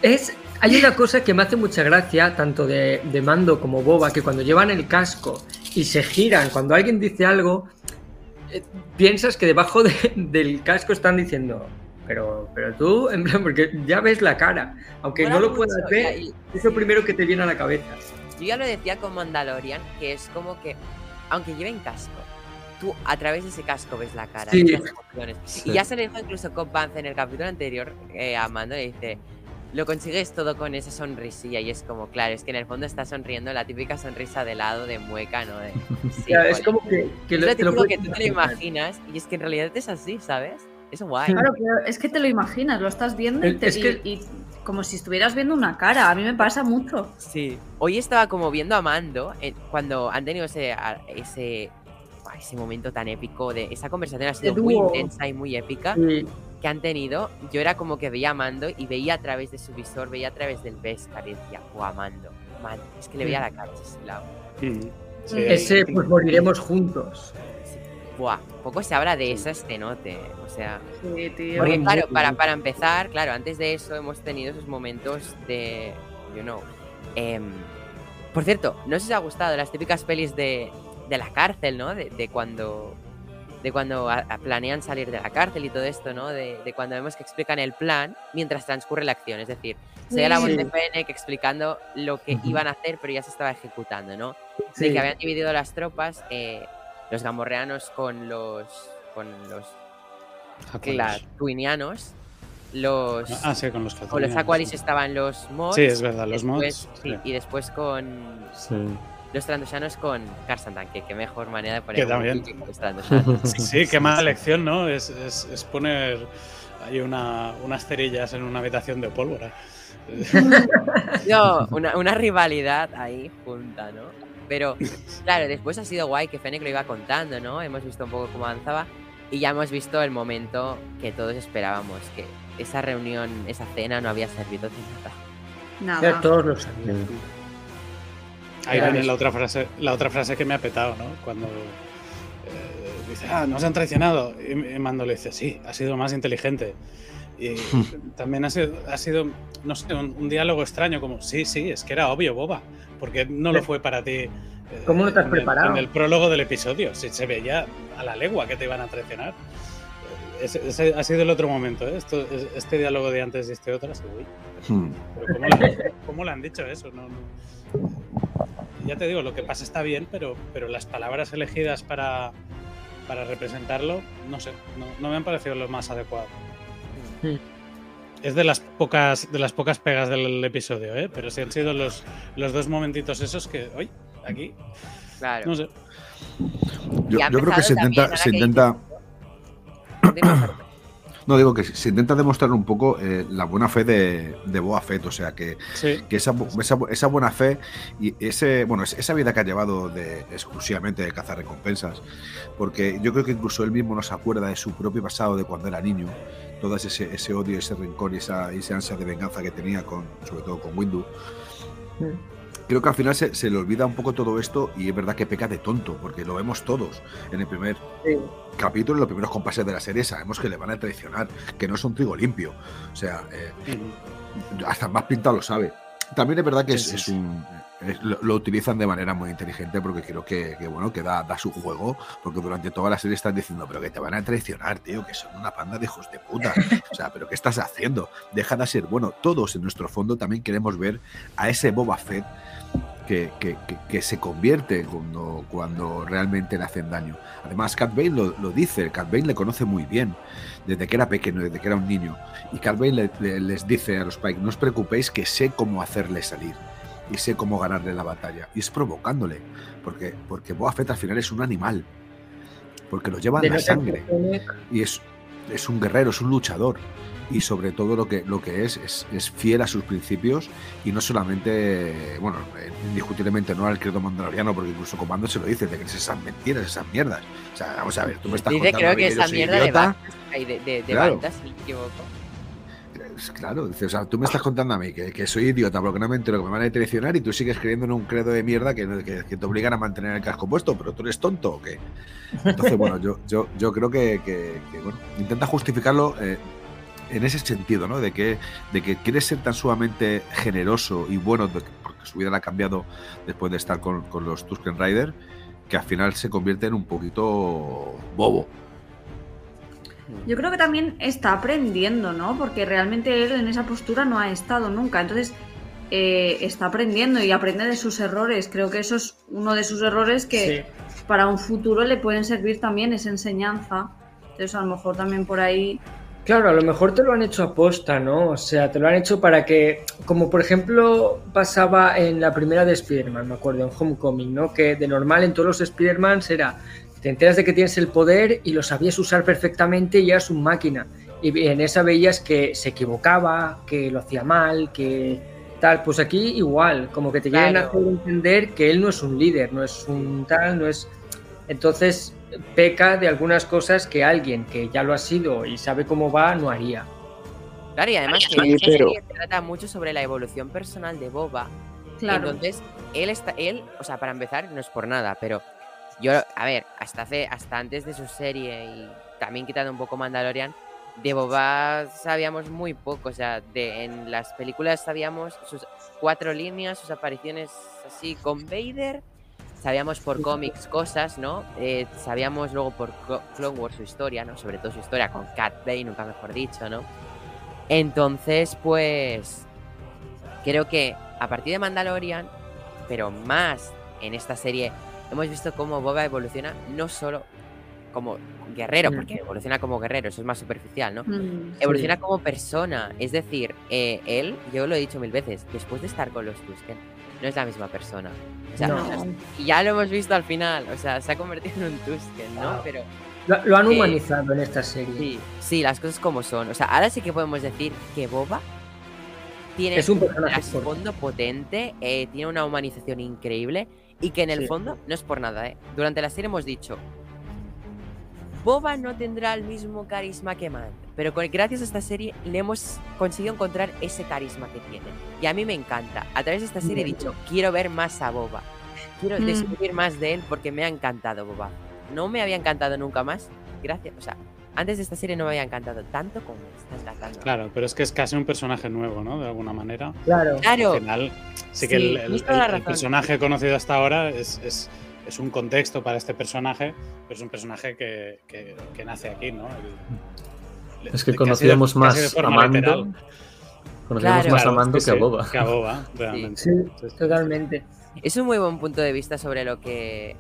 Es, hay una cosa que me hace mucha gracia, tanto de, de Mando como Boba, que cuando llevan el casco y se giran, cuando alguien dice algo, eh, piensas que debajo de- del casco están diciendo, pero, pero tú, en plan, porque ya ves la cara, aunque no lo mucho, puedas ver, y- es lo primero que te viene a la cabeza. Yo ya lo decía con Mandalorian, que es como que, aunque lleven casco, tú a través de ese casco ves la cara, Sí. ves las emociones. Y ya se lo dijo incluso Cobb Vance en el capítulo anterior eh, a Mando, le dice, lo consigues todo con esa sonrisilla. Y es como, claro, es que en el fondo está sonriendo la típica sonrisa de lado, de mueca, ¿no? De, sí, O sea, es como que, que Es lo, lo te lo que tú te lo imaginas y es que en realidad es así, ¿sabes? Es guay. Claro, pero es que te lo imaginas, lo estás viendo y, te- es que- y- y como si estuvieras viendo una cara. A mí me pasa mucho. Sí. Hoy estaba como viendo a Mando eh, cuando han tenido ese, ese, ese momento tan épico de esa conversación ha sido muy intensa y muy épica Sí, que han tenido. Yo era como que veía a Mando y veía a través de su visor, veía a través del Beskar y decía, ¡guau, Mando! Mando. Es que le veía la cara a ese lado. Mm. Sí, ese, pues moriremos juntos. Sí. Buah, poco se habla de esa estenote. O sea, Sí, tío. Porque claro, para, para empezar, claro, antes de eso hemos tenido esos momentos de, you know, em, por cierto, no sé si os ha gustado las típicas pelis de, de la cárcel, ¿no? De, de cuando de cuando a- a- planean salir de la cárcel y todo esto, ¿no? De, de cuando vemos que explican el plan mientras transcurre la acción, es decir, se ve la voz de Fennec explicando lo que iban a hacer, pero ya se estaba ejecutando, ¿no? Sí. de que habían dividido las tropas, eh, los gamorreanos con los con los clatuinianos, los Ah, sí, con los con los Aqualis sí. estaban los mods. Sí, es verdad, los después- mods. sí, sí. y después con Sí. Los trandosanos con Karsantan, que qué mejor manera de Que poner un también. los trandosanos. Sí, qué mala elección, ¿no? Es, es- es poner ahí una, unas cerillas en una habitación de pólvora. No, una, una rivalidad ahí junta, ¿no? Pero, claro, después ha sido guay que Fennec lo iba contando, ¿no? Hemos visto un poco cómo avanzaba y ya hemos visto el momento que todos esperábamos, que esa reunión, esa cena no había servido de nada. Ya Nada. todos lo sabían. Ahí viene la otra frase, la otra frase que me ha petado, ¿no? Cuando eh, dice, ah, nos han traicionado. Y, Mando le dice, sí, ha sido más inteligente. Y también ha sido, ha sido, no sé, un, un diálogo extraño, como, sí, sí, es que era obvio, boba, porque no lo fue para ti. eh, ¿Cómo no te has en el- preparado? En el prólogo del episodio, si se veía a la legua que te iban a traicionar. Ese, ese ha sido el otro momento, ¿eh? Esto, es- este diálogo de antes y este otro, así, uy, Hmm. pero ¿cómo, le, cómo le han dicho eso? No, no. Ya te digo, lo que pasa está bien, pero, pero las palabras elegidas para, para representarlo, no sé, no, no me han parecido lo más adecuado. Es de las pocas, de las pocas pegas del episodio, ¿eh? pero sí han sido los, los dos momentitos esos que, hoy, aquí, Claro. no sé. Yo, yo creo que se intenta, se intenta. No digo que se intenta demostrar un poco eh, la buena fe de, de Boa Fett, o sea que, Sí, que esa, bu- esa, bu- esa buena fe y ese bueno es- esa vida que ha llevado de, exclusivamente de cazar recompensas, porque yo creo que incluso él mismo no se acuerda de su propio pasado de cuando era niño, todo ese, ese odio, ese rencor y esa, ansia de venganza que tenía con, sobre todo con Windu. Creo que al final se, se le olvida un poco todo esto y es verdad que peca de tonto, porque lo vemos todos en el primer Sí. Capítulo, en los primeros compases de la serie, sabemos que le van a traicionar, que no es un trigo limpio. O sea, eh, hasta más pintado lo sabe. También es verdad que es, Sí, es sí. un. es- lo, lo utilizan de manera muy inteligente porque creo que, que, bueno, que da, da su juego. Porque durante toda la serie están diciendo, pero que te van a traicionar, tío, que son una panda de hijos de puta. O sea, pero ¿qué estás haciendo? Deja de ser bueno. Todos en nuestro fondo también queremos ver a ese Boba Fett que, que- que- que se convierte cuando, cuando realmente le hacen daño. Además, Cat Bane lo, lo dice, Cat Bane le conoce muy bien, desde que era pequeño, desde que era un niño. Y Cat Bane le- le- les dice a los Pike, no os preocupéis que sé cómo hacerle salir y sé cómo ganarle la batalla. Y es provocándole, porque, porque Boba Fett al final es un animal, porque lo lleva en la sangre y es, es un guerrero, es un luchador. Y sobre todo lo que, lo que es, es, es fiel a sus principios y no solamente, bueno, indiscutiblemente no al credo mandaloriano, porque incluso Comando se lo dice, te crees esas mentiras, esas mierdas. O sea, vamos a ver, tú me estás Dice, contando creo que esa mierda de idiota. De, de, de Claro. Bantas, si me equivoco. Claro, o sea, tú me estás contando a mí que, que soy idiota porque no me entero que me van a traicionar y tú sigues creyendo en un credo de mierda que, que- que te obligan a mantener el casco puesto, pero tú eres tonto o qué. Entonces, bueno, yo, yo, yo creo que, que- que, bueno, intenta justificarlo eh, en ese sentido, ¿no? De que, de que quiere ser tan sumamente generoso y bueno, de- porque su vida la ha cambiado después de estar con, con los Tusken Rider, que al final se convierte en un poquito bobo. Yo creo que también está aprendiendo, ¿no? Porque realmente él en esa postura no ha estado nunca. Entonces, eh, está aprendiendo y aprende de sus errores. Creo que eso es uno de sus errores que para un futuro le pueden servir también esa enseñanza. Entonces, a lo mejor también por ahí. Claro, a lo mejor te lo han hecho aposta, ¿no? O sea, te lo han hecho para que, como por ejemplo pasaba en la primera de Spider-Man, me acuerdo, en Homecoming, ¿no? Que de normal en todos los Spider-Mans era, te enteras de que tienes el poder y lo sabías usar perfectamente y eras un máquina. Y en esa veías que se equivocaba, que lo hacía mal, que tal. Pues aquí igual, como que te quieren Claro. hacer entender que él no es un líder, no es un tal, no es... Entonces peca de algunas cosas que alguien que ya lo ha sido y sabe cómo va no haría. Claro, y además que Sí, pero- trata mucho sobre la evolución personal de Boba. Claro. Entonces, él está, él, o sea, para empezar, no es por nada, pero yo, a ver, hasta hace, hasta antes de su serie y también quitando un poco Mandalorian, de Boba sabíamos muy poco. O sea, de, en las películas sabíamos sus cuatro líneas, sus apariciones así con Vader. Sabíamos por cómics cosas, ¿no? Eh, sabíamos luego por Clo- Clone Wars su historia, ¿no? Sobre todo su historia con Cat Bane, nunca mejor dicho, ¿no? Entonces, pues. Creo que a partir de Mandalorian, pero más en esta serie, hemos visto cómo Boba evoluciona no solo como guerrero, Mm. porque evoluciona como guerrero, eso es más superficial, ¿no? Mm. Evoluciona como persona, es decir, eh, él, yo lo he dicho mil veces, después de estar con los Tusken, no es la misma persona. O sea, No. ya lo hemos visto al final, o sea, se ha convertido en un Tusken, ¿no? Pero Lo, lo han Eh, humanizado en esta serie. sí, sí, las cosas como son. O sea, ahora sí que podemos decir que Boba tiene Es un trasfondo potente, eh, tiene una humanización increíble y que en el Sí. fondo no es por nada, ¿eh? Durante la serie hemos dicho, Boba no tendrá el mismo carisma que Mand, pero con, gracias a esta serie le hemos conseguido encontrar ese carisma que tiene. Y a mí me encanta. A través de esta serie he dicho, quiero ver más a Boba. Quiero Mm. descubrir más de él porque me ha encantado Boba. No me había encantado nunca más. Gracias. O sea, antes de esta serie no me había encantado tanto como me está encantando. Claro, pero es que es casi un personaje nuevo, ¿no? De alguna manera. Claro. Claro. Al final, sí que Sí, el, personaje conocido hasta ahora es, es- es un contexto para este personaje, pero es un personaje que, que- que nace aquí, ¿no? El- Es que conocíamos más casi a Mando. literal. Conocíamos Claro. más a Claro, Mando sí, que a sí, Boba. Que a Boba, realmente. Sí, Sí, sí. totalmente. Es un muy buen punto de vista sobre lo que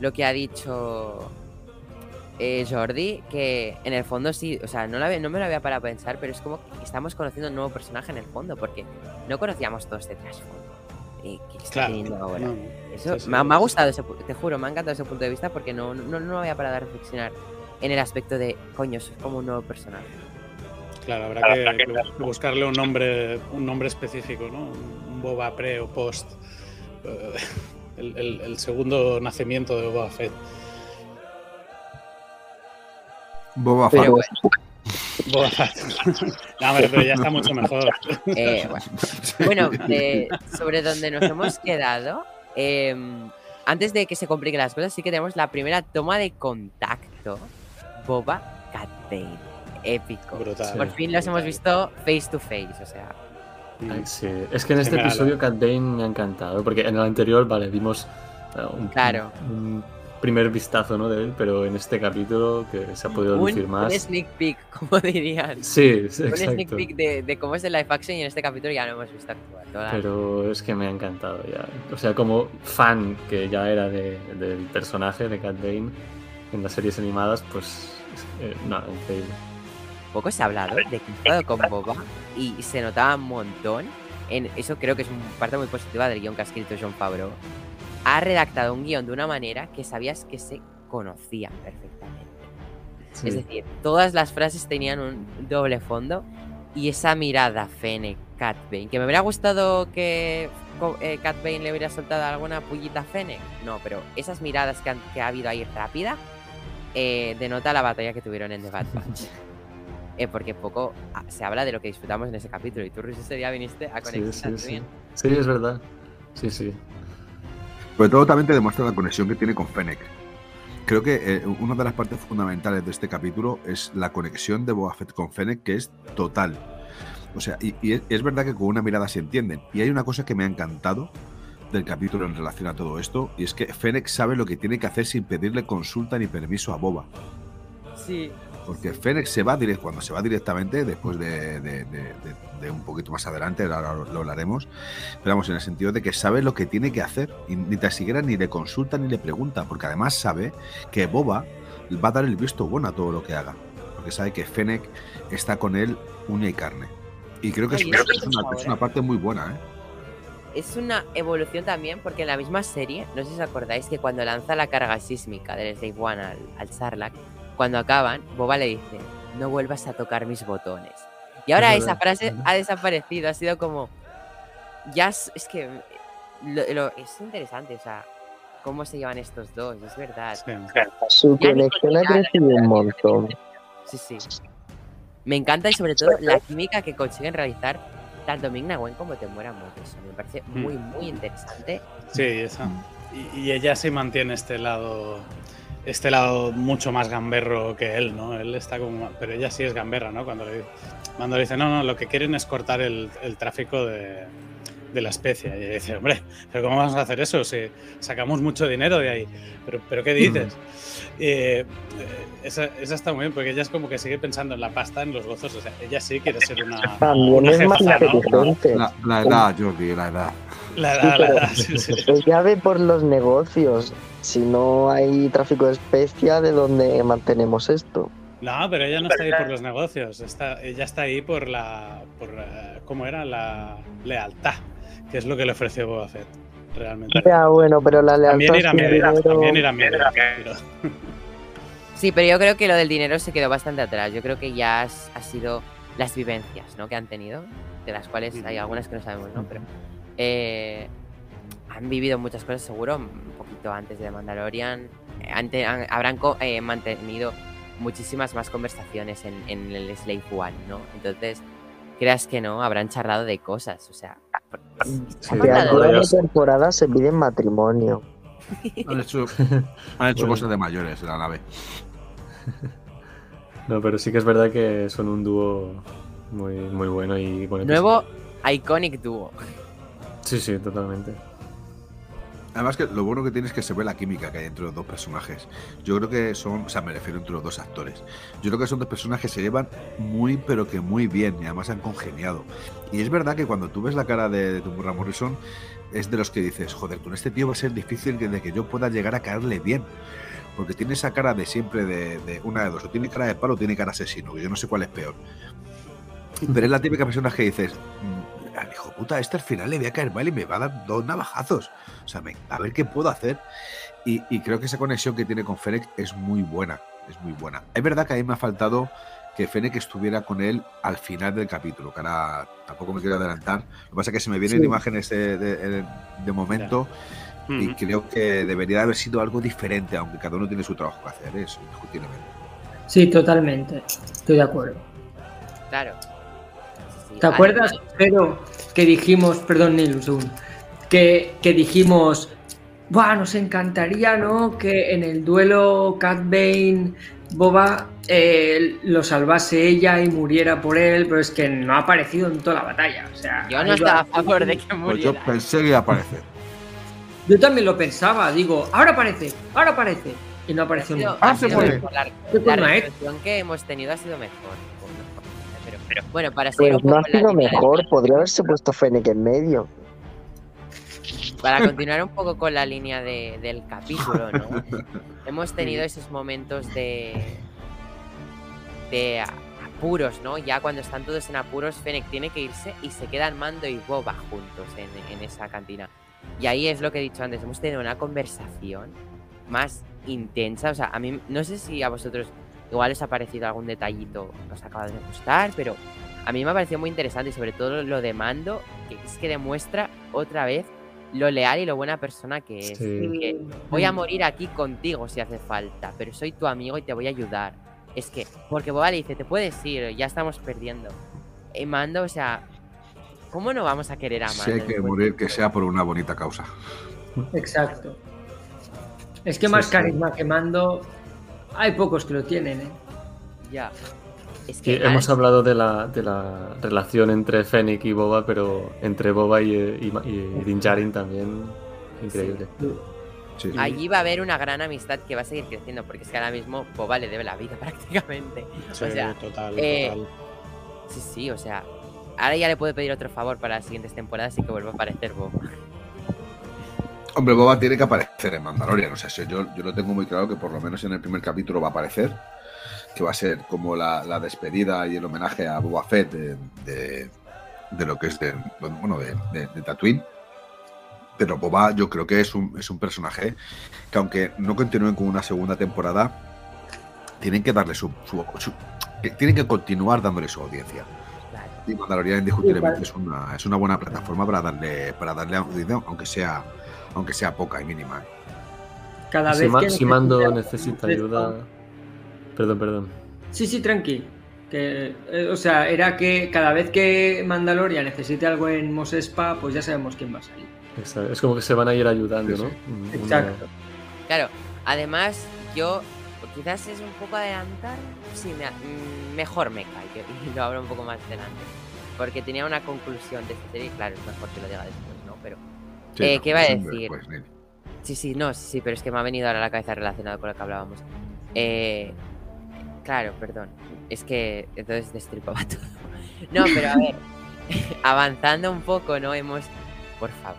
lo que ha dicho eh, Jordi, que en el fondo sí, o sea, no, la, no me lo había parado a pensar, pero es como que estamos conociendo un nuevo personaje en el fondo, porque no conocíamos todo este trasfondo que está Claro. teniendo ahora. No. Eso Sí, sí. me, ha- me ha gustado, ese, te juro, me ha encantado ese punto de vista porque no, no, no había parado a reflexionar en el aspecto de, coño, soy como un nuevo personaje. Claro, habrá que, que buscarle un nombre, un nombre específico, ¿no? Un Boba pre o post. eh, El, el- el segundo nacimiento de Boba Fett. Boba Pero Fett. bueno, Boba Fett. no, hombre, pero ya está mucho mejor. eh, bueno. Bueno, eh, sobre donde nos hemos quedado, em, antes de que se compliquen las cosas, sí que tenemos la primera toma de contacto. Boba Cat Bane. Épico. Brutal. Por fin los hemos visto face to face, o sea. Sí. Es que en este episodio Cat Bane me ha encantado, porque en el anterior, vale, vimos eh, un, Claro. un primer vistazo ¿no? de él, pero en este capítulo que se ha podido Un, lucir un más. sneak peek, como dirían. Sí, sí, Un sneak exacto. peek de, de cómo es el live action y en este capítulo ya lo hemos visto actuar. toda la- Pero es que me ha encantado ya. O sea, como fan que ya era de- del personaje de Cat Bane en las series animadas, pues eh, no, increíble. Poco se ha hablado de que con Boba y se notaba un montón. En, eso creo que es una parte muy positiva del guion que ha escrito John Favreau. Ha redactado un guion de una manera que sabías que se conocían perfectamente. Sí. Es decir, todas las frases tenían un doble fondo y esa mirada Fennec, Cat Bane, que me hubiera gustado que eh, Cat Bane le hubiera soltado alguna pullita a Fennec. No, pero esas miradas que, han- que ha habido ahí rápida eh, denota la batalla que tuvieron en The Bad Batch. Eh, porque poco ah, se habla de lo que disfrutamos en ese capítulo y tú, Ruiz, ese día viniste a conectar sí, sí. también. Sí, es verdad. Sí, sí. Sobre todo también te demuestra la conexión que tiene con Fennec. Creo que eh, una de las partes fundamentales de este capítulo es la conexión de Boba Fett con Fennec, que es total. O sea, y, es verdad que con una mirada se entienden. Y hay una cosa que me ha encantado del capítulo en relación a todo esto, y es que Fennec sabe lo que tiene que hacer sin pedirle consulta ni permiso a Boba. Sí. Porque Fennec se va direct, cuando se va directamente, después de, de- de- de- un poquito más adelante, ahora lo, lo hablaremos, pero vamos, en el sentido de que sabe lo que tiene que hacer y ni tan siquiera ni le consulta ni le pregunta, porque además sabe que Boba va a dar el visto bueno a todo lo que haga, porque sabe que Fennec está con él uña y carne. Y creo que Ay, es, es una, es una parte muy buena, ¿eh? Es una evolución también porque en la misma serie, no sé si os acordáis que cuando lanza la carga sísmica del Slave One al, al Sarlacc, cuando acaban, Boba le dice, no vuelvas a tocar mis botones. Y ahora Es esa verdad. frase ha desaparecido, ha sido como, ya es, es que lo- lo- es interesante, o sea, cómo se llevan estos dos, es verdad. Sí. Su conexión ha crecido un montón. Sí, sí. Me encanta y sobre todo la química que consiguen realizar tanto Ming-Na Wen como Temuera Morrison. Me parece Mm. muy, muy interesante. Sí, esa. Y, y ella sí mantiene este lado. Este lado mucho más gamberro que él, ¿no? Él está como. Pero ella sí es gamberra, ¿no? Cuando le, cuando le dice, no, no, lo que quieren es cortar el, el tráfico de, de la especie. Y ella dice, hombre, ¿pero cómo vamos a hacer eso? Si sacamos mucho dinero de ahí. ¿Pero, pero qué dices? Eh, eh, esa, esa está muy bien, porque ella es como que sigue pensando en la pasta, en los gozos. O sea, ella sí quiere ser una. También una es más jefaza, ¿no? La, la edad, Jordi, la edad. La, Sí, la, la- sí, sí. Ella ve por los negocios. Si no hay tráfico de especia, ¿de dónde mantenemos esto? No, pero ella no está ahí por los negocios, está, ella está ahí por la, por, eh, ¿cómo era? La lealtad, que es lo que le ofreció Boba Fett, realmente. Ya, bueno, pero la lealtad También irá sin medio, dinero- también irá pero- Sí, pero yo creo que lo del dinero se quedó bastante atrás. Yo creo que ya has- ha sido las vivencias ¿no? que han tenido. de las cuales hay algunas que no sabemos, ¿no? Pero eh, han vivido muchas cosas seguro un poquito antes de Mandalorian. Eh, han- habrán eh, mantenido muchísimas más conversaciones en, en el Slave One, ¿no? Entonces, creas que no, habrán charlado de cosas, o sea... han De hablado aquí a de- una temporada se piden matrimonio. Han hecho, han hecho Bueno. cosas de mayores en la nave. No, pero sí que es verdad que son un dúo muy, muy bueno y bueno. Nuevo Iconic Duo. Sí, sí, totalmente. Además que lo bueno que tiene es que se ve la química que hay entre los dos personajes. Yo creo que son, o sea, me refiero entre los dos actores. Yo creo que son dos personas que se llevan muy, pero que muy bien y además han congeniado. Y es verdad que cuando tú ves la cara de, de Tamura Morrison, es de los que dices, joder, con este tío va a ser difícil que- de que yo pueda llegar a caerle bien. Porque tiene esa cara de siempre de, de una de dos, o tiene cara de palo o tiene cara asesino, que yo no sé cuál es peor. Pero es la típica persona que dices, "Mm, puta, este al final le voy a caer mal y me va a dar dos navajazos. O sea, me- a ver qué puedo hacer. Y, y creo que esa conexión que tiene con Fennec es muy buena. Es muy buena. Es verdad que a mí me ha faltado que Fennec estuviera con él al final del capítulo, que ahora tampoco me quiero adelantar. Lo que pasa es que se me vienen Sí. imágenes de, de- de- momento y Ujú. creo que debería de haber sido algo diferente, aunque cada uno tiene su trabajo que hacer, eso, indiscutiblemente. Sí, totalmente. Estoy de acuerdo. Claro. ¿Te acuerdas, Pero, que dijimos, perdón, Neil, un segundo, que, que dijimos, Buah, nos encantaría, ¿no? Que en el duelo Cat Bane, Boba eh, lo salvase ella y muriera por él, pero es que no ha aparecido en toda la batalla. O sea, Yo no estaba a favor de que Pues yo muriera. pensé que iba a aparecer. Yo también lo pensaba, digo, ahora aparece, ahora aparece. Y no apareció nunca. Ah, se muere. La, ¿Qué la resolución que hemos tenido ha sido mejor. Pero, bueno, para seguir Pues un no poco sido mejor, podría haberse puesto Fennec en medio. Para continuar un poco con la línea de- del capítulo, ¿no? Hemos tenido esos momentos de. de apuros, ¿no? Ya cuando están todos en apuros, Fennec tiene que irse y se quedan Mando y Boba juntos en, en esa cantina. Y ahí es lo que he dicho antes, hemos tenido una conversación más intensa. O sea, a mí, no sé si a vosotros igual os ha parecido algún detallito que os acaba de gustar, pero a mí me ha parecido muy interesante y sobre todo lo de Mando, que es que demuestra otra vez lo leal y lo buena persona que es. Sí. Que voy a morir aquí contigo si hace falta, pero soy tu amigo y te voy a ayudar. Es que, porque Boba le dice, te puedes ir, ya estamos perdiendo. Y Mando, o sea, ¿cómo no vamos a querer a Mando? Si hay que morir, que sea por una bonita causa. Exacto. Es que Sí, más sí. carisma que mando, hay pocos que lo tienen, ¿eh? Ya. Es Sí, que hemos hablado de la, de la relación entre Fennec y Boba, pero entre Boba y, y, y Din Djarin también increíble. Sí. allí va a haber una gran amistad que va a seguir creciendo, porque es que ahora mismo Boba le debe la vida prácticamente. Sí, o sea, total, eh, total. sí, sí, o sea, ahora ya le puedo pedir otro favor para las siguientes temporadas y que vuelva a aparecer Boba. Hombre, Boba tiene que aparecer en Mandalorian. O sea, yo, yo lo tengo muy claro que por lo menos en el primer capítulo va a aparecer. Que va a ser como la, la despedida y el homenaje a Boba Fett de, de- de lo que es de, bueno, de, de- Tatooine. Pero Boba yo creo que es un, es un personaje que aunque no continúen con una segunda temporada, tienen que darle su... su- su- que tienen que continuar dándole su audiencia. Y Mandalorian indiscutiblemente es una, es una buena plataforma para darle, para darle audiencia, aunque sea, aunque sea poca y mínima. Cada Si, vez que si Mando necesita- ayuda... Perdón, perdón. Sí, sí, tranqui. Que, eh, o sea, era que cada vez que Mandalorian necesite algo en Mos Espa, pues ya sabemos quién va a salir. Exacto. Es como que se van a ir ayudando, Sí, ¿no? sí. Mm, Una- Exacto. Claro, además yo quizás es un poco adelantar, sí, me- mm, mejor me callo y lo abro un poco más delante. Porque tenía una conclusión de esta serie, claro, es mejor que lo diga después, ¿no? Pero Sí, Eh, no, ¿qué iba a decir? sí, sí, no, sí, sí, pero es que me ha venido ahora a la cabeza relacionado con lo que hablábamos. Eh, claro, perdón, es que entonces destripaba todo. No, pero a ver, avanzando un poco, ¿no? Hemos, por favor,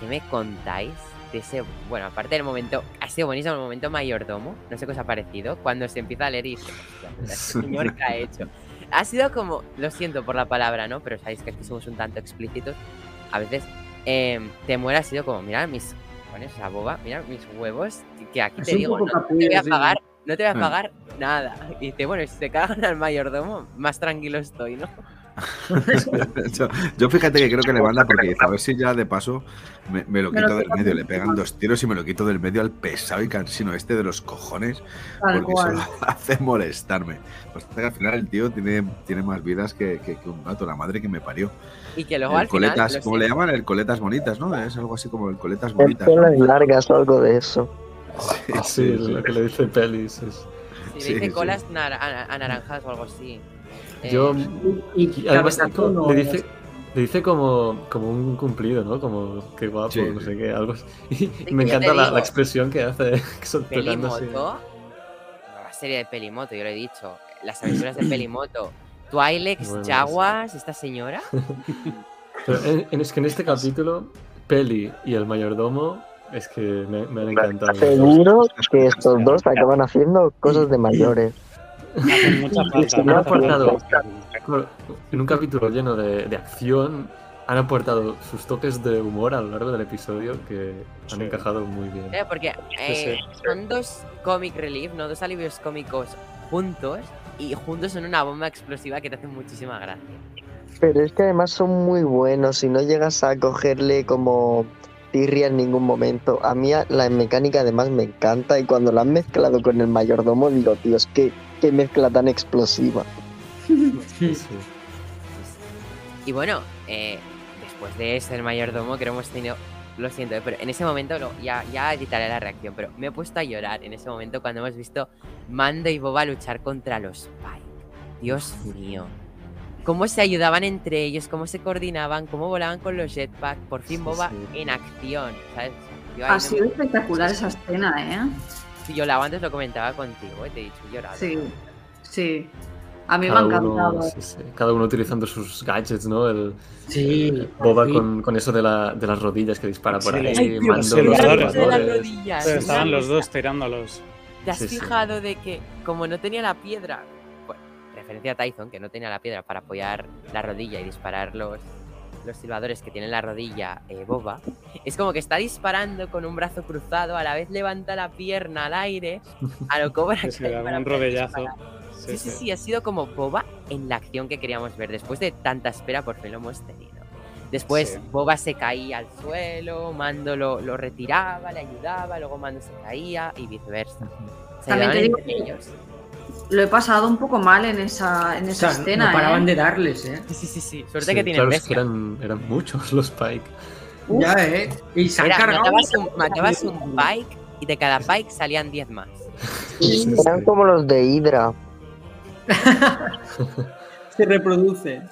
¿qué me contáis de ese, bueno, aparte del momento, ha sido buenísimo el momento mayordomo, no sé qué os ha parecido, cuando se empieza a leer y dice, "Hostia puta, este señor que ha hecho. Ha sido como, lo siento por la palabra, ¿no? Pero sabéis que aquí somos un tanto explícitos. A veces em, te muera ha sido como, mira mis cojones, la boba, mira mis huevos, que- aquí Es te digo, no, no te voy a sí. pagar, no te voy a Ah. pagar nada. Y dice, bueno, si te cagan al mayordomo, más tranquilo estoy, ¿no? yo, yo fíjate que creo que le manda porque dice, a ver si ya de paso me, me lo Me lo quito del medio. Le pegan dos tiros y me lo quito del medio al pesado y cansino este de los cojones Tal porque cual. solo hace molestarme. Pues que al final el tío tiene, tiene más vidas que, que- que un gato, la madre que me parió. Y que luego El al final. coletas, lo ¿cómo le siento, llaman? El coletas bonitas, ¿no? Es algo así como el coletas El bonitas. pelo ¿no? largas o algo de eso. Sí, Sí, sí, sí. lo que le dice Pelis es. Si Sí, le dice sí. colas nar- ana- anaranjadas o algo así. Eh, Yo. Y, Y además le dice, le dice como, como un cumplido, ¿no? Como que guapo, Sí, no sí. sé qué, algo así. Y que me encanta la, la expresión que hace así. Pelimoto. Nueva serie de Pelimoto, yo lo he dicho. Las aventuras de Pelimoto. Twilex, Bueno, Jaguas, esta señora. Pero en- en- es que en este capítulo, Peli y el mayordomo es que me, me han encantado. Seguro que estos dos acaban haciendo cosas de mayores. Hacen mucha falta. Sí, Han aportado, en un capítulo lleno de, de acción, han aportado sus toques de humor a lo largo del episodio que han Sí. encajado muy bien. Eh, Porque eh, son dos comic relief, ¿no? Dos alivios cómicos juntos y juntos son una bomba explosiva que te hace muchísima gracia. Pero es que además son muy buenos y no llegas a cogerle como tirria en ningún momento. A mí la mecánica además me encanta y cuando la han mezclado con el mayordomo digo, tío, qué, qué mezcla tan explosiva. Sí, sí. Y bueno, eh, después de ese el mayordomo, creo que hemos tenido. Lo siento, pero en ese momento lo- ya, ya editaré la reacción, pero me he puesto a llorar en ese momento cuando hemos visto Mando y Boba luchar contra los Pike. Dios mío. Cómo se ayudaban entre ellos, cómo se coordinaban, cómo volaban con los jetpack. Por fin Boba sí. en acción, ¿sabes? Yo, ahí Ha no sido me- espectacular esa escena, ¿eh? Sí, yo la antes lo comentaba contigo, eh, te he dicho, llorado. Sí, sí. A mí me ha encantado. uno, sí, sí. Cada uno utilizando sus gadgets, ¿no? El, Sí. Boba sí. con, con eso de, la, de las rodillas que dispara por Sí. ahí, Ay, Tío, mando sí, los los de las rodillas, Pero estaban los dos tirándolos. ¿Te has Sí, sí. fijado de que, como no tenía la piedra, bueno, referencia a Tyson, que no tenía la piedra para apoyar la rodilla y disparar los, los silbadores que tienen la rodilla eh, boba, es como que está disparando con un brazo cruzado, a la vez levanta la pierna al aire, a lo cobra sí, era como un rodellazo. Sí, sí, sí, ha sido como Boba en la acción que queríamos ver. Después de tanta espera, por fin lo hemos tenido. Después Sí. Boba se caía al suelo, Mando lo, lo retiraba, le ayudaba, luego Mando se caía y viceversa. Se También te digo que- ellos. Lo he pasado un poco mal en esa, en O esa sea, escena, no paraban ¿eh? de darles, ¿eh? Sí, sí, sí. Suerte Sí, que tienen claro, es que bestia. eran, eran muchos los Pike. Uf. Ya, ¿eh? Y se han cargado. matabas un, matabas un Pike y de cada Pike salían 10 más. Sí, sí, Eran sí. como los de Hydra. Se reproduce.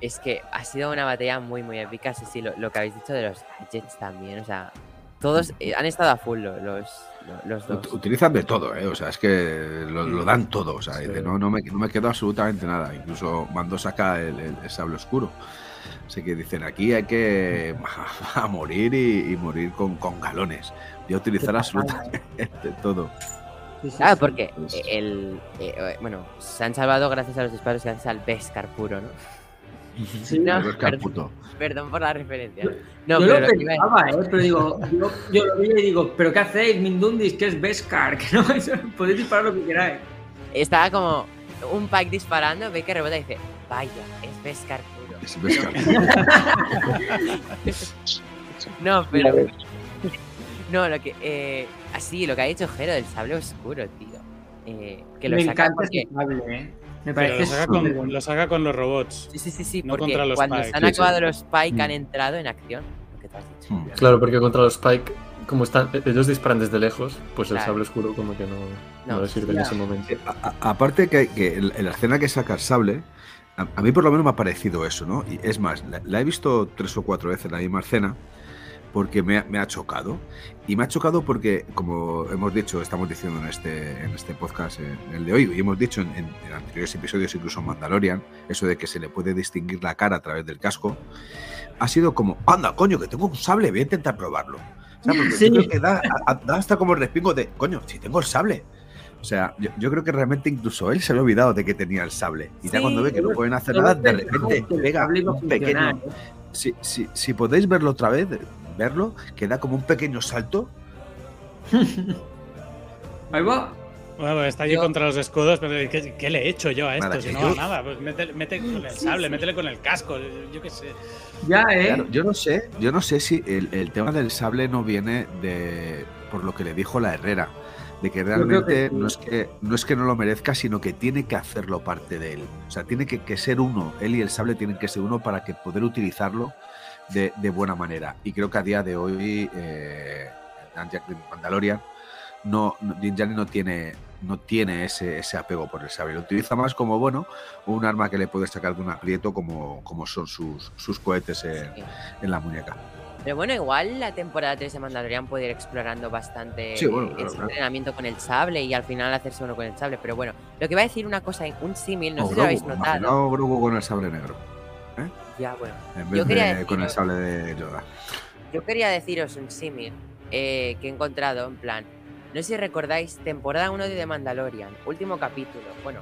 Es que ha sido una batalla muy, muy épica. Sí, sí, lo, lo que habéis dicho de los gadgets también. O sea, todos eh, han estado a full lo- los, lo- los dos. Ut- Utilizan de todo, ¿eh? O sea, es que lo, lo dan todo. O sea, Sí. no, no, me, no me quedo absolutamente nada. Incluso Mando saca el, el- el sable oscuro. Así que dicen, aquí hay que a morir y, y morir con, con galones. Voy a utilizar absolutamente todo. Sí, sí, Claro, sí. porque eh, el, eh, eh, bueno, se han salvado gracias a los disparos gracias al Beskar puro, ¿no? Sí, No, perdón. puto. Perdón por la referencia. No, yo pero lo que ¿eh? Pero digo, yo, yo lo vi y digo, ¿pero qué hacéis, Mindundis? Que es Beskar, que no podéis disparar lo que queráis. Estaba como un Pike disparando, ve que rebota y dice, vaya, es Beskar puro. Es Beskar. No, pero... No, lo que... Eh, así, lo que ha dicho Jero del sable oscuro, tío. Eh, que lo Me saca encanta porque... ese sable, ¿eh? Me parece lo saca, con, lo saca con los robots. Sí, sí, sí, sí, No porque contra los cuando Pike. se han Sí, sí. acabado los Pike Mm. han entrado en acción. Lo que tú has dicho. Hmm. Claro, porque contra los Pike, como están, ellos disparan desde lejos, pues el sable oscuro como que no, no, No, le sirve en ese momento. A- a- aparte que, que en en la escena que saca el sable, a, a mí por lo menos me ha parecido eso, ¿no? Y es más, la, la he visto tres o cuatro veces la misma escena porque me, ha- me ha chocado. Y me ha chocado porque, como hemos dicho, estamos diciendo en este, en este podcast, en el de hoy, y hemos dicho en, en- en anteriores episodios, incluso en Mandalorian, eso de que se le puede distinguir la cara a través del casco, ha sido como, anda, coño, que tengo un sable, voy a intentar probarlo. O sea, porque Sí. yo creo que da, a- da hasta como el respingo de, coño, si tengo el sable. O sea, yo, yo creo que realmente incluso él se había olvidado de que tenía el sable. Y ya Sí, cuando ve que no pueden hacer nada, de repente pega un pequeño. ¿eh? Si, si, si podéis verlo otra vez, verlo, que da como un pequeño salto. Ahí va. Bueno, está allí Yo- contra los escudos, pero ¿qué, qué le he hecho yo a esto? Nada, si no yo- nada, pues mete, mete con el sable, métele con el casco, yo qué sé. Ya, ¿eh? Claro, yo no sé, yo no sé si el, el tema del sable no viene de por lo que le dijo la Herrera, de que realmente sí. no es que no es que no lo merezca, sino que tiene que hacerlo parte de él. O sea, tiene que, que ser uno. Él y el sable tienen que ser uno para que poder utilizarlo de, de buena manera. Y creo que a día de hoy eh, Dan Jack de Mandalorian no, no no tiene no tiene ese, ese apego por el sable. Lo utiliza más como bueno un arma que le puede sacar de un aprieto como, como son sus, sus cohetes en, Sí. en la muñeca. Pero bueno, igual la temporada 3 de Mandalorian puede ir explorando bastante Sí, bueno, claro, ese claro. entrenamiento con el sable y al final hacerse uno con el sable. Pero bueno, lo que va a decir una cosa, un símil, no O sé si lo habéis notado. imaginaos Grogu con el sable negro, Ya, bueno. en Yo vez quería de con el deciros- sable de Yoda. Yo quería deciros un símil eh, que he encontrado, en plan, no sé si recordáis, temporada 1 de The Mandalorian, último capítulo. Bueno,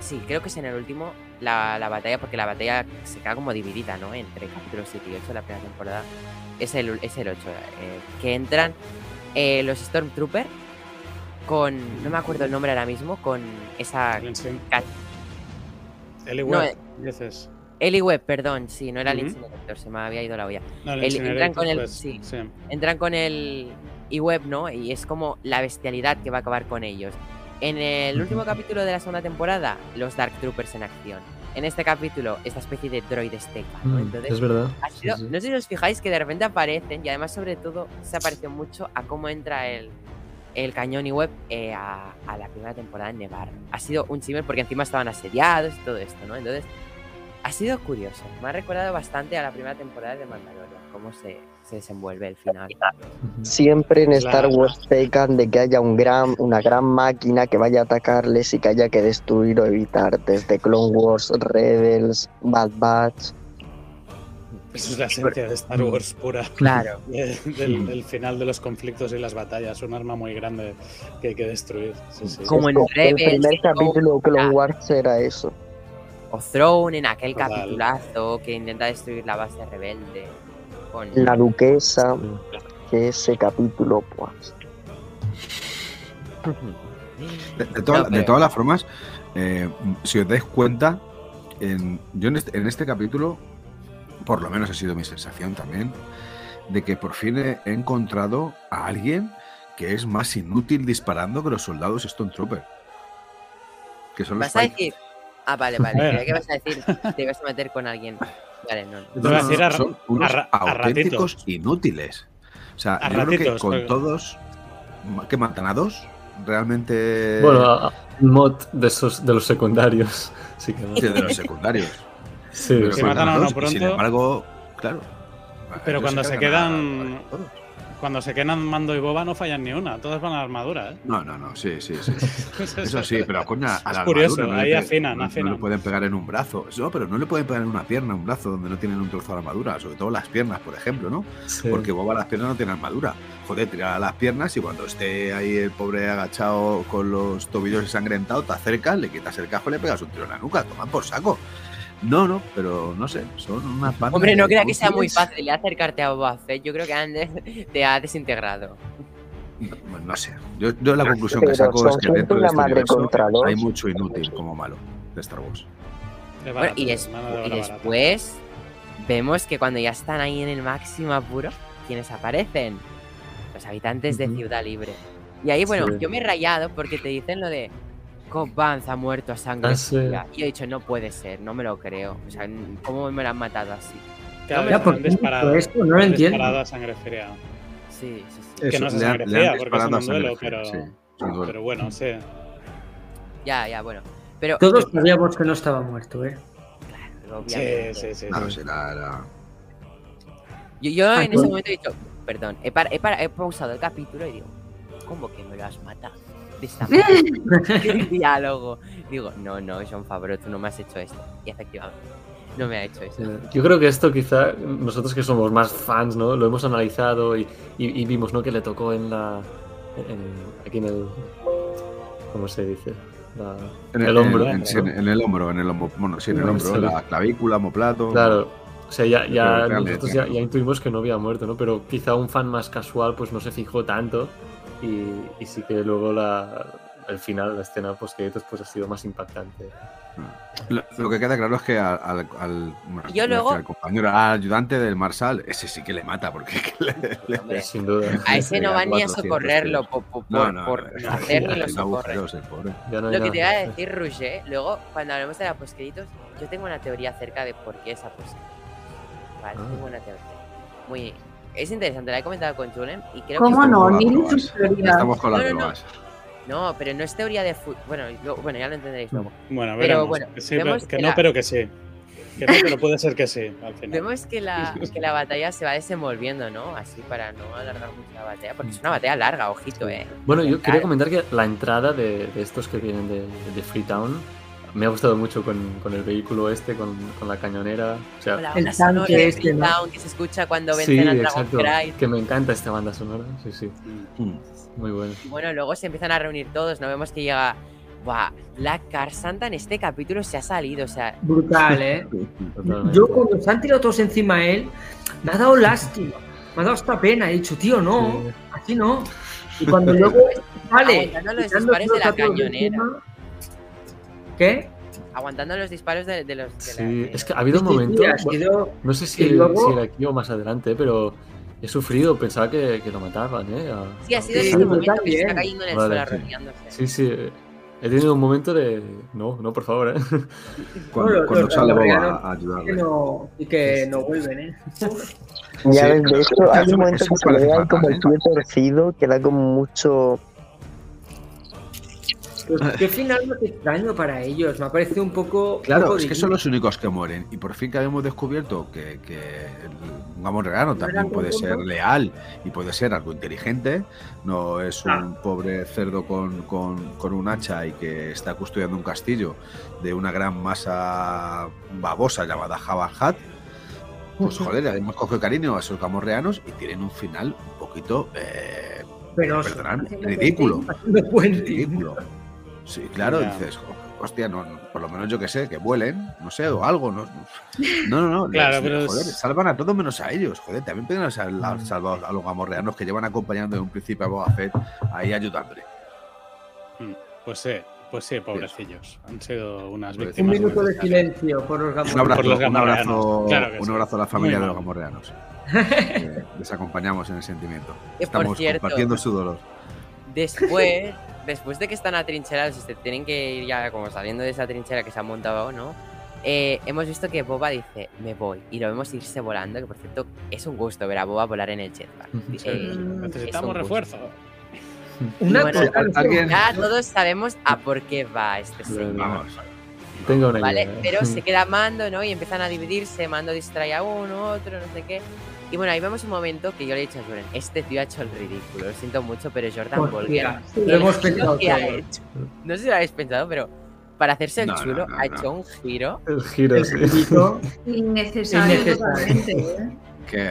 sí, creo que es en el último la, la batalla, porque la batalla se queda como dividida, ¿no? Entre capítulos 7 y 8 de la primera temporada. Es el, es el 8, eh, que entran eh, los Stormtroopers con, no me acuerdo el nombre ahora mismo, con esa... Eli No, eh, dices. Eli Webb, perdón, sí, no era el Ujú. Incinerator, se me había ido la olla. No, el el- entran con el- pues, sí. sí. entran con el e-web, ¿no? Y es como la bestialidad que va a acabar con ellos. En el último capítulo de la segunda temporada, los Dark Troopers en acción. En este capítulo, esta especie de droid esteca, ¿no? Mm, Entonces, es verdad. sido- sí. no sé si os fijáis que de repente aparecen y además sobre todo se apareció mucho a cómo entra el, el cañón y web eh, a, a la primera temporada en Nevar. Ha sido un chimel porque encima estaban asediados y todo esto, ¿no? Entonces, ha sido curioso. Me ha recordado bastante a la primera temporada de Mandalorian, cómo se, se desenvuelve el final. Siempre en Star Wars pecan de que haya un gran, una gran máquina que vaya a atacarles y que haya que destruir o evitar. Desde Clone Wars, Rebels, Bad Batch. Eso es la esencia de Star Wars pura. Claro. De- del, del final de los conflictos y las batallas. Un arma muy grande que hay que destruir. Sí, sí. Como en El Rebels, primer en capítulo de Clone Wars era eso. O Throne en aquel Total. capitulazo que intenta destruir la base rebelde. Con... La duquesa, que ese capítulo, pues. De, de toda- No, de todas las formas, eh, si os dais cuenta, en, yo en este, en este capítulo, por lo menos ha sido mi sensación también, de que por fin he, he encontrado a alguien que es más inútil disparando que los soldados Stormtrooper. Que son los ¿Vas a Pikes. decir? Ah, vale, vale. Creía que vas a decir te ibas a meter con alguien. Vale, no, no. A decir a ra- son unos a a auténticos ratitos. inútiles. O sea, A yo creo que ratitos, con pero- todos que matan a dos, realmente Bueno, a- a- mod de esos de los secundarios. Sí que no. Sí, de los secundarios. Sí, Pero Si sí. matan a uno y Sin pronto- embargo, claro. Pero cuando se a- quedan- a todos. Cuando se quedan Mando y Boba no fallan ni una. Todas van a la armadura, ¿eh? No, no, no, sí, sí, sí. Eso sí, pero coño, a Es la curioso, armadura no ahí afinan, no- no afinan. le pueden pegar en un brazo. No, pero no le pueden pegar en una pierna, un brazo, donde no tienen un trozo de armadura. Sobre todo las piernas, por ejemplo, ¿no? Sí. Porque Boba las piernas no tiene armadura. Joder, tira las piernas y cuando esté ahí el pobre agachado con los tobillos ensangrentados, te acercas, le quitas el casco y le pegas un tiro en la nuca. Toman por saco. No, no, pero no sé, son unas bandas Hombre, no crea que sea muy fácil acercarte a Boba Fett. Yo creo que Andes te ha desintegrado. No, no sé. Yo, yo la conclusión que saco es que dentro de este universo hay mucho inútil como malo de Star Wars. Es Bueno, y, des- de y después vemos que cuando ya están ahí en el máximo apuro, ¿quiénes aparecen? Los habitantes de. Ciudad Libre. Y ahí, bueno, Sí. yo me he rayado porque te dicen lo de Vanth ha muerto a sangre Ah, sí. fría. Y yo he dicho, no puede ser, no me lo creo. O sea, ¿cómo me lo han matado así? Claro, Ya, han ¿por qué disparado, esto? No lo han entiendo. disparado a sangre fría. Sí, sí, sí. Que no es sangre fría, porque es disparado en a un sangre duelo, pero, sí, pero bueno, sí. Ya, ya, bueno. Pero Todos sabíamos que no estaba muerto, ¿eh? Claro, Sí, obviamente. sí, sí. Claro, sí. sí, la- la- Yo, yo Ah, en ese pues- momento he dicho, perdón, he, par- he par- he pausado el capítulo y digo, ¿cómo que me lo has matado? De esta manera. El diálogo. Digo, no, no, John Favreau, tú no me has hecho esto. Y efectivamente, no me ha hecho eso. Eh, Yo creo que esto quizá nosotros que somos más fans, ¿no? Lo hemos analizado y, y- y vimos, ¿no? Que le tocó en la... en- aquí en el... ¿Cómo se dice? La- en el hombro. En, sí, en- en el hombro, en el hombro. Bueno, sí, en el hombro, sí. la clavícula, homoplato. Claro. O sea, ya, ya nosotros ya, ya intuimos que no había muerto, ¿no? Pero quizá un fan más casual pues no se fijó tanto y, y sí que luego la, el final, la escena post créditos, pues ha sido más impactante. Lo, lo que queda claro es que al, al, al- Yo al luego- compañero, al ayudante del Marsal, ese sí que le mata, porque le- le- Hombre, Sin duda. a ese no van ni a 400 socorrerlo por, por- No, no, por no, lo socorre. Lo que te iba a decir, Roger, luego cuando hablemos de la postcréditos, yo tengo una teoría acerca de por qué esa postcréditos. Vale, Ah. tengo una teoría. Muy. Es interesante, la he comentado con Julen y creo ¿Cómo que. no? Estamos con Ni sus teorías. Estamos con las No, no, no. pero no es teoría de fútbol. Bueno, lo- bueno, ya lo entenderéis luego. Bueno, Pero, veremos. bueno, que sí, vemos pero- que que no, la- pero que sí. Que no, pero puede ser que sí, al final. Vemos que la, que la batalla se va desenvolviendo, ¿no? Así para no alargar mucho la batalla. Porque es una batalla larga, ojito, ¿eh? Bueno, yo quería comentar que la entrada de, de estos que vienen de, de Freetown me ha gustado mucho con, con el vehículo este, con, con la cañonera. O sea, la El tanque este, ¿no? Que se escucha cuando sí, vencen al Dragon exacto. Cry. Que me encanta esta banda sonora. Sí, sí. Mm. Muy bueno. Bueno, luego se empiezan a reunir todos, ¿no? Vemos que llega. Buah, la Car Santa en este capítulo se ha salido, o sea. Brutal, ¿eh? Totalmente. Yo cuando se han tirado todos encima de él, me ha dado lástima. Me ha dado esta pena. He dicho, tío, no, Sí. así no. Y cuando luego sale. Aguantando los quitando disparos de la a cañonera. encima- ¿Qué? Aguantando los disparos de, de los. de la- Sí, de- es que ha habido un Sí, sí, momento. ha sido- No sé si, y luego- si era aquí o más adelante, pero he sufrido, pensaba que, que lo mataban, ¿eh? A- Sí, ha sido Sí, ese momento que se está cayendo en el Vale, suelo sí. arrodillándose. Sí, sí. eh, He tenido un momento de. No, no, por favor, ¿eh? Cuando, Bueno, cuando sale Boba andorianos a que ayudarle. no, y que no vuelven, ¿eh? Ya Sí, ves, de hecho, hay un momento que se ve como ¿eh? el pie torcido, que da como mucho. Pues qué final más extraño para ellos. Me ha parecido un poco. Claro, poco es que son los únicos que mueren. Y por fin que habíamos descubierto que, un gamorreano también Era puede ser leal y puede ser algo inteligente. No es un Ah. pobre cerdo con, con- con un hacha y que está custodiando un castillo de una gran masa babosa llamada Jabal. Pues joder, hemos cogido cariño a esos gamorreanos y tienen un final un poquito, eh, Pero haciendo ridículo. ridículo. Sí, claro, Ya. dices, hostia, no, no, por lo menos yo que sé, que vuelen, no sé, o algo. No, no, no, no, Claro, les- pero es- joder, salvan a todos menos a ellos. Joder, también pueden haber Mm. sal- salvado a los gamorreanos que llevan acompañando de un principio a Boba Fett ahí ayudándole. Pues sí, pues sí, pobrecillos. Han sido unas Un Un minuto de silencio por los Un gamorreanos. abrazo, Por los un abrazo, gamorreanos, claro que un sí. abrazo a la familia de los gamorreanos. Eh, les acompañamos en el sentimiento. Que Estamos cierto, compartiendo su dolor. después, después de que están atrincherados y se tienen que ir ya como saliendo de esa trinchera que se han montado, ¿no? Eh, hemos visto que Boba dice, me voy. Y lo vemos irse volando, que por cierto es un gusto ver a Boba volar en el jetpack. Sí. Eh, es Necesitamos un refuerzo. Una Bueno, Ya todos sabemos a por qué va este señor. Vamos. Tengo una ¿Vale? idea. Pero se queda Mando, ¿no? Y empiezan a dividirse, Mando distrae a uno, otro, no sé qué. Y bueno, ahí vemos un momento que yo le he dicho a Jordan, este tío ha hecho el ridículo, lo siento mucho, pero Jordan Volker, lo hemos pensado que ha hecho, no sé si lo habéis pensado, pero para hacerse el No, chulo no, ha no. hecho un giro. El giro, El Innecesario Innecesario. totalmente, ¿eh?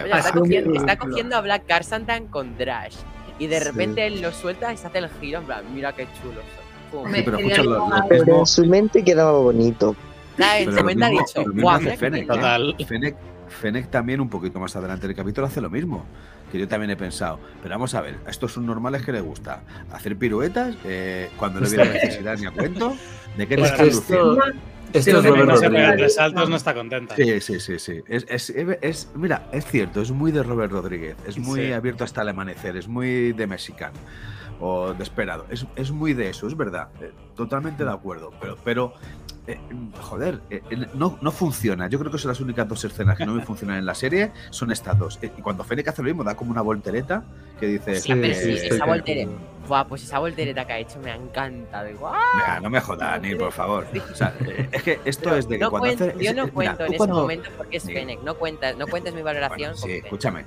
Oye, está, cogiendo, está ridículo. cogiendo a Black Carsantan con Drash. Y de Sí. repente él lo suelta y se hace el giro, en plan, mira qué chulo Sí, pero quería escucha, lo- llamar- lo Pero mismo- en su mente quedaba bonito. Nada, en su mente ha dicho, guau, hace mira qué Fennec, bien". Total. Fennec, Fennec también un poquito más adelante del capítulo hace lo mismo. Que yo también he pensado. Pero vamos a ver, a estos son normales que les gusta hacer piruetas eh, cuando no hubiera necesidad ni a cuento. ¿De qué Bueno, están esto- luciendo? Esto es Robert Rodríguez. tres saltos no está contenta. Sí, sí, sí, sí. Es, es- es- mira, es cierto, es muy de Robert Rodríguez. Es muy Sí. abierto hasta el amanecer, es muy de mexicano o de esperado. Es, es muy de eso, es verdad. eh, totalmente de acuerdo. Pero, pero eh, joder, eh, eh, no, no funciona. Yo creo que son las únicas dos escenas que no me funcionan en la serie, son estas dos. Eh, Y cuando Fennec hace lo mismo, da como una voltereta que dice... Sí, pero sí, esa voltereta. Buah, pues esa voltereta que ha hecho me ha encantado. Venga, no me jodas, ni por favor. O sea, es que esto Pero es de que no cuando cuento- hace. yo no mira, cuento en ese momento porque es. Fennec. No cuentas, no cuentes mi valoración. Bueno, sí, escúchame.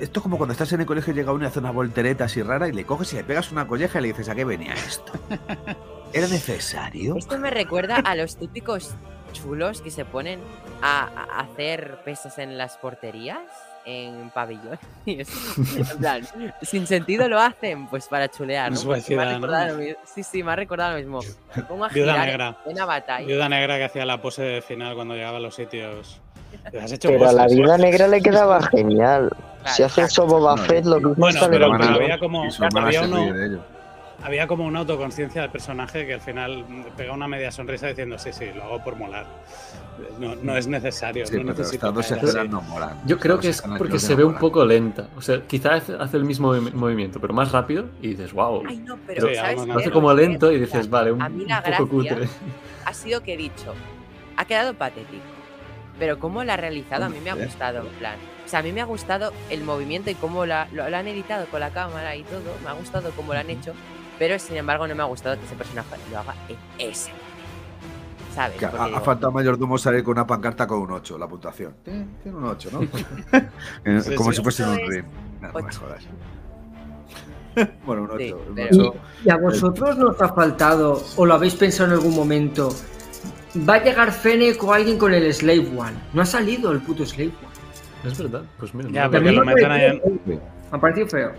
Esto es como cuando estás en el colegio y llega uno y hace una voltereta así rara y le coges y le pegas una colleja y le dices, ¿a qué venía esto? ¿Era necesario? Esto me recuerda a los típicos chulos que se ponen a, a hacer pesas en las porterías, en pabellón. Y es- en plan, sin sentido lo hacen, pues para chulear. ¿no? Es Porque me Sí, sí, me ha recordado lo mismo. Me pongo a Viuda girar negra. en una batalla. Viuda negra que hacía la pose de final cuando llegaba a los sitios. Has hecho Pero a la vida negra le quedaba genial. Si hace eso Boba No, Fett, lo mismo Bueno, pero, había como. Había uno. Había como una autoconciencia del personaje que al final pega una media sonrisa diciendo, sí, sí, lo hago por molar. No, no es necesario. Sí, no pero necesito estas dos escenas no molan. Yo creo que es porque se ve un poco lenta. O sea, quizás hace, el mismo movi- movimiento, pero más rápido y dices, wow. Ay, no, pero Sí, ¿sabes no Hace como lento y es, dices, vale, un, a mí un la poco gracia- cutre. ha sido que he dicho, ha quedado patético. Pero cómo la ha realizado, a mí me ha gustado, en plan. O sea, a mí me ha gustado el movimiento y cómo la, lo, lo han editado con la cámara y todo. Me ha gustado cómo lo han hecho. Pero sin embargo, no me ha gustado que ese personaje lo haga en ese. ¿Sabes? Que ha, Porque ha digo, faltado a Mayordomo salir con una pancarta con un 8, la puntuación. Tiene tiene un 8, ¿no? Eh, Sí, Como sí. si fuese un ring. No, no me ocho. jodas. bueno, un 8. Sí, un pero- ocho. Y, y a vosotros nos ha faltado, o lo habéis pensado en algún momento, va a llegar Fennec o alguien con el Slave One. No ha salido el puto Slave One. Es verdad, pues mira. Ya, no- porque a lo meten ahí. Me ha parecido feo.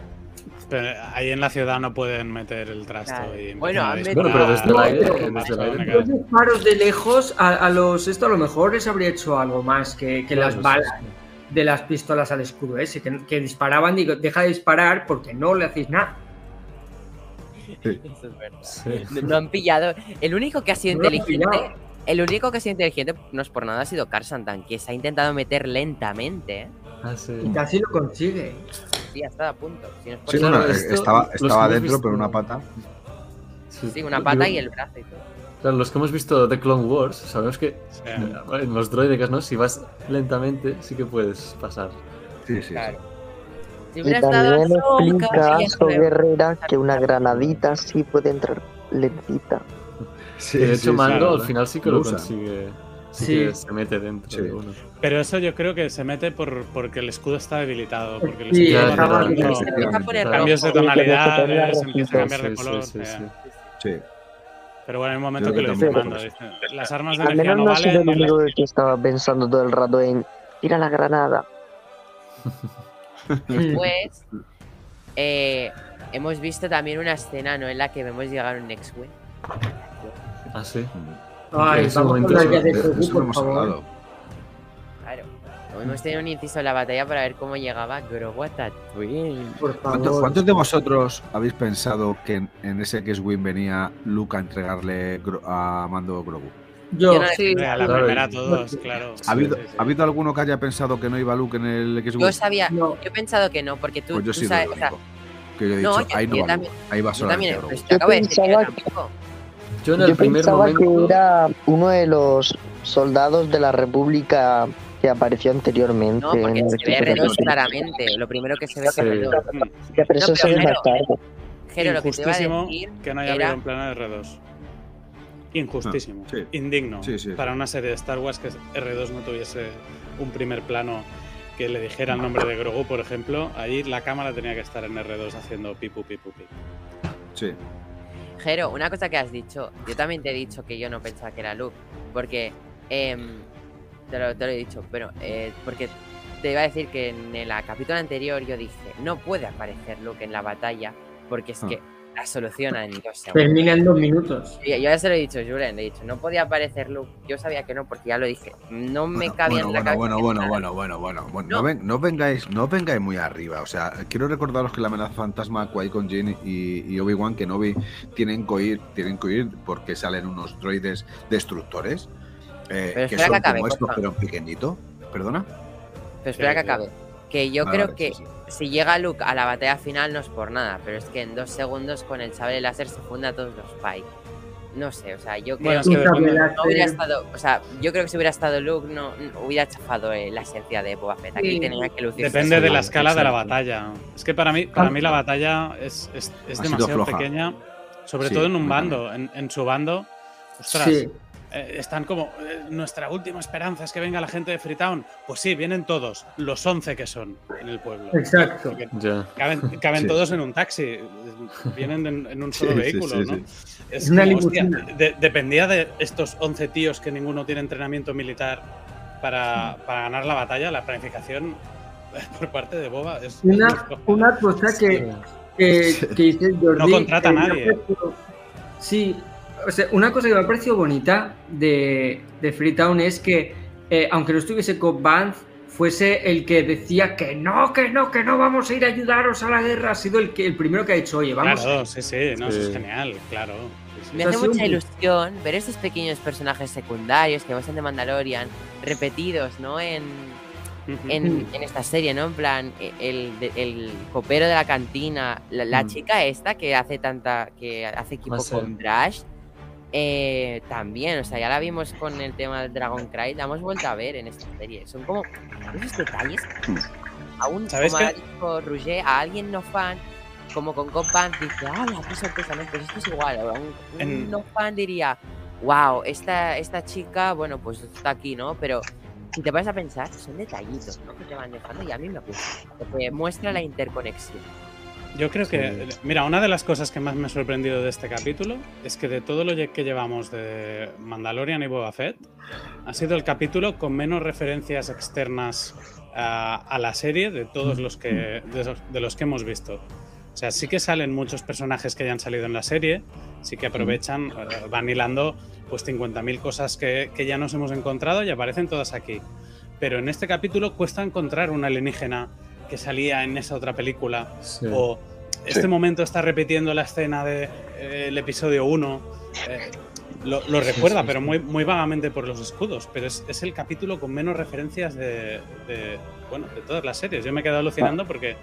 Pero ahí en la ciudad no pueden meter el trasto. Claro. y Bueno, han Bueno, pero desde el aire, Los disparos de lejos a, a los. Esto a lo mejor les habría hecho algo más que, que Claro, las sí, balas sí. de las pistolas al escudo ese. Que, que disparaban, digo, deja de disparar porque no le hacéis nada. Eso es verdad. Sí. No, han pillado. El único que ha sido No inteligente. El único que ha sido inteligente, no es por nada, ha sido Karsantan, que se ha intentado meter lentamente. ¿eh? Ah, sí. Y casi lo consigue. Sí, estado a punto. Si no Sí, Claro, eh, esto- estaba, estaba dentro, visto- pero una pata. Sí, una pata y el brazo y todo. Claro, los que hemos visto de Clone Wars, sabemos que Sí. en los droides, ¿no? Si vas lentamente, sí que puedes pasar. Sí, sí, sí. Claro. Si Y hubiera estado también explica sí, So ya creo. Guerrera que una granadita sí puede entrar lentita. Sí, de hecho, sí, sí, Mando claro. al final sí que Lo lo, usa. consigue. Sí, Sí. que se mete dentro Sí. de uno. Pero eso yo creo que se mete por, porque el escudo está debilitado. Porque el Sí, escudo a poner Claro. cambios de rojito. empieza a cambiar de color. sí, sí, sí. Sí. Pero bueno, hay un momento Yo que lo también. Mando. Las armas de Al energía menos no no ha sido valen. el ni las- único que estaba pensando todo el rato en tira la granada. Después, eh, hemos visto también una escena, ¿no? En la que vemos llegar un X-Wing. Ah, sí. Ay, ese momento eso- de Grogu, eso no por hemos favor. hablado. Claro. Hemos tenido un inciso en la batalla para ver cómo llegaba Grogu a Tatooine. Por ¿Cuántos, favor. cuántos de vosotros habéis pensado que en, en ese que es Win venía Luke a entregarle gro- a Mando Grogu? Yo, Yo no- Sí, a la Claro, primera todos, claro. ¿Ha habido, Sí, sí, sí. ¿Ha habido alguno que haya pensado que no iba Luke en el X Yo sabía, no. yo he pensado que no, porque tú, Pues yo tú sí sabes, o sea. Que yo he No, dicho, yo- ahí no yo va también- Luke, ahí va yo solamente también, Grogu. pues te Yo acabo de decir que yo tampoco. Yo en el Yo primer pensaba que era uno de los soldados de la República que apareció anteriormente. No, porque en se ve. R2 claramente. Lo primero que se ve es Sí. R2. Ya, pero eso No, se pero ve más tarde. Jero, lo que te iba a decir que no haya era- habido un plano de R2. Injustísimo. Ah, sí. Indigno. Sí, sí. Para una serie de Star Wars que R2 no tuviese un primer plano que le dijera el nombre de Grogu, por ejemplo. Ahí la cámara tenía que estar en R2 haciendo pipu, pipu, pipu. Sí. Jero, una cosa que has dicho, yo también te he dicho que yo no pensaba que era Luke, porque te, lo, te lo he dicho, pero eh, porque te iba a decir que en el capítulo anterior yo dije, no puede aparecer Luke en la batalla, porque es Ah. que la soluciona en dos segundos. Termina en dos minutos. Yo, yo ya se lo he dicho, Julen, le he dicho, no podía aparecer Luke, yo sabía que no, porque ya lo dije, no me Bueno, cabía bueno, en la bueno, cabeza. bueno, bueno, bueno, bueno, bueno, bueno. No. No, ven- no vengáis, no vengáis muy arriba. O sea, quiero recordaros que la amenaza fantasma, Qui-Gon Jinn y, y Obi-Wan Kenobi tienen que huir, tienen que huir porque salen unos droides destructores. eh, Pero que espera son que acabe, como estos, pero en pequeñito. ¿Perdona? Pero espera que sí. acabe. Que yo creo vale, que sí, sí. si llega Luke a la batalla final no es por nada, pero es que en dos segundos con el sable láser se funda a todos los Pike. No sé, o sea, yo creo Bueno, que no hubiera estado, o sea, yo creo que si hubiera estado Luke no, no hubiera chafado eh, la esencia de Boba Fett. Aquí Sí. tenía que lucirse. Depende de la escala de la batalla. Es que para mí, para mí la batalla es, es, es demasiado floja. pequeña, sobre Sí, todo en un bando. En, en su bando, ostras, Sí. Eh, están como, eh, nuestra última esperanza es que venga la gente de Freetown. Pues sí, vienen todos, los 11 que son en el pueblo. Exacto. Caben, caben Sí. todos en un taxi, vienen en, en un solo Sí, vehículo, sí, ¿no? sí. Es Una como, hostia, limusina. de- dependía de estos 11 tíos que ninguno tiene entrenamiento militar para, para ganar la batalla, la planificación por parte de Boba es, Una, una cosa que, que, que dice Jordi. No contrata a nadie. Sí, o sea, una cosa que me ha parecido bonita de, de Freetown es que, eh, aunque no estuviese Cobb Vanth, fuese el que decía que no, que no, que no vamos a ir a ayudaros a la guerra. Ha sido el que el primero que ha dicho, oye, vamos. Claro, sí, sí, no, eso es genial, claro. Sí. Me Ha hace mucha ilusión ver estos pequeños personajes secundarios que pasan de Mandalorian repetidos, ¿no? En, en, en esta serie, ¿no? En plan, e- el, el copero de la cantina, la, la Mm. chica esta que hace tanta, que hace equipo con Brash, eh, también, o sea, ya la vimos con el tema del Dragon Cry, la hemos vuelto a ver en esta serie. Son como esos detalles. Aún, ¿Sabes como ha dicho Roger, a alguien no fan, como con Cop dice, ¡ah, qué sorpresa! No, pues esto es igual. o Un, un En- no fan diría, wow, esta, esta chica, bueno, pues está aquí, ¿no? Pero si te vas a pensar, son detallitos, ¿no? Que te van dejando y a mí me gusta. Porque muestra la interconexión. Yo creo que, mira, una de las cosas que más me ha sorprendido de este capítulo es que de todo lo que llevamos de Mandalorian y Boba Fett, ha sido el capítulo con menos referencias externas a, a la serie de todos los que, de los que hemos visto. O sea, sí que salen muchos personajes que ya han salido en la serie, sí que aprovechan, eh, van hilando pues 50.000 cosas que, que ya nos hemos encontrado y aparecen todas aquí. Pero en este capítulo cuesta encontrar un alienígena que salía en esa otra película Sí. o este Sí. momento está repitiendo la escena del episodio 1. eh, lo, lo recuerda, sí, pero muy, muy vagamente por los escudos. Pero es, es el capítulo con menos referencias de, de, bueno, de todas las series. Yo me he quedado alucinando porque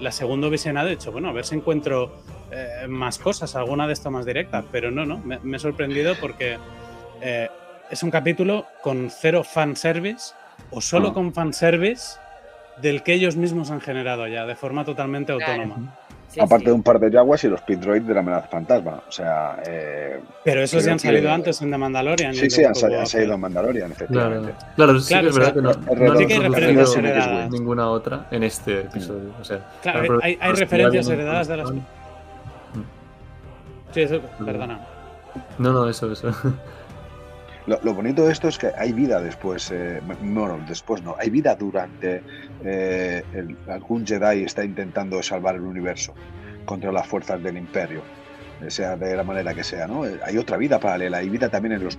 la segundo visionado he dicho, bueno, a ver si encuentro eh, más cosas, alguna de esto más directa. Pero no, no, me, me he sorprendido porque eh, es un capítulo con cero fanservice o solo Ah. con fanservice del que ellos mismos han generado ya, de forma totalmente Claro. autónoma. Sí, Aparte sí. de un par de Jaguars y los pit droid de la amenaza fantasma. O sea, eh, Pero esos ya han salido que- antes en The Mandalorian. sí, sí, The han, Book of sali- Boba han salido en Mandalorian, efectivamente. Claro, claro, sí Claro, que es o sea, verdad que no, no han que hay referencias heredadas. ninguna otra en este episodio. O sea, Claro, hay, referencias heredadas de las. Sí, eso, perdona. No, no, eso, eso. Lo, lo bonito de esto es que hay vida después, eh, no, no, después no, hay vida durante eh, el- algún Jedi está intentando salvar el universo contra las fuerzas del Imperio, eh, sea de la manera que sea, ¿no? Eh, Hay otra vida paralela, hay vida también en los,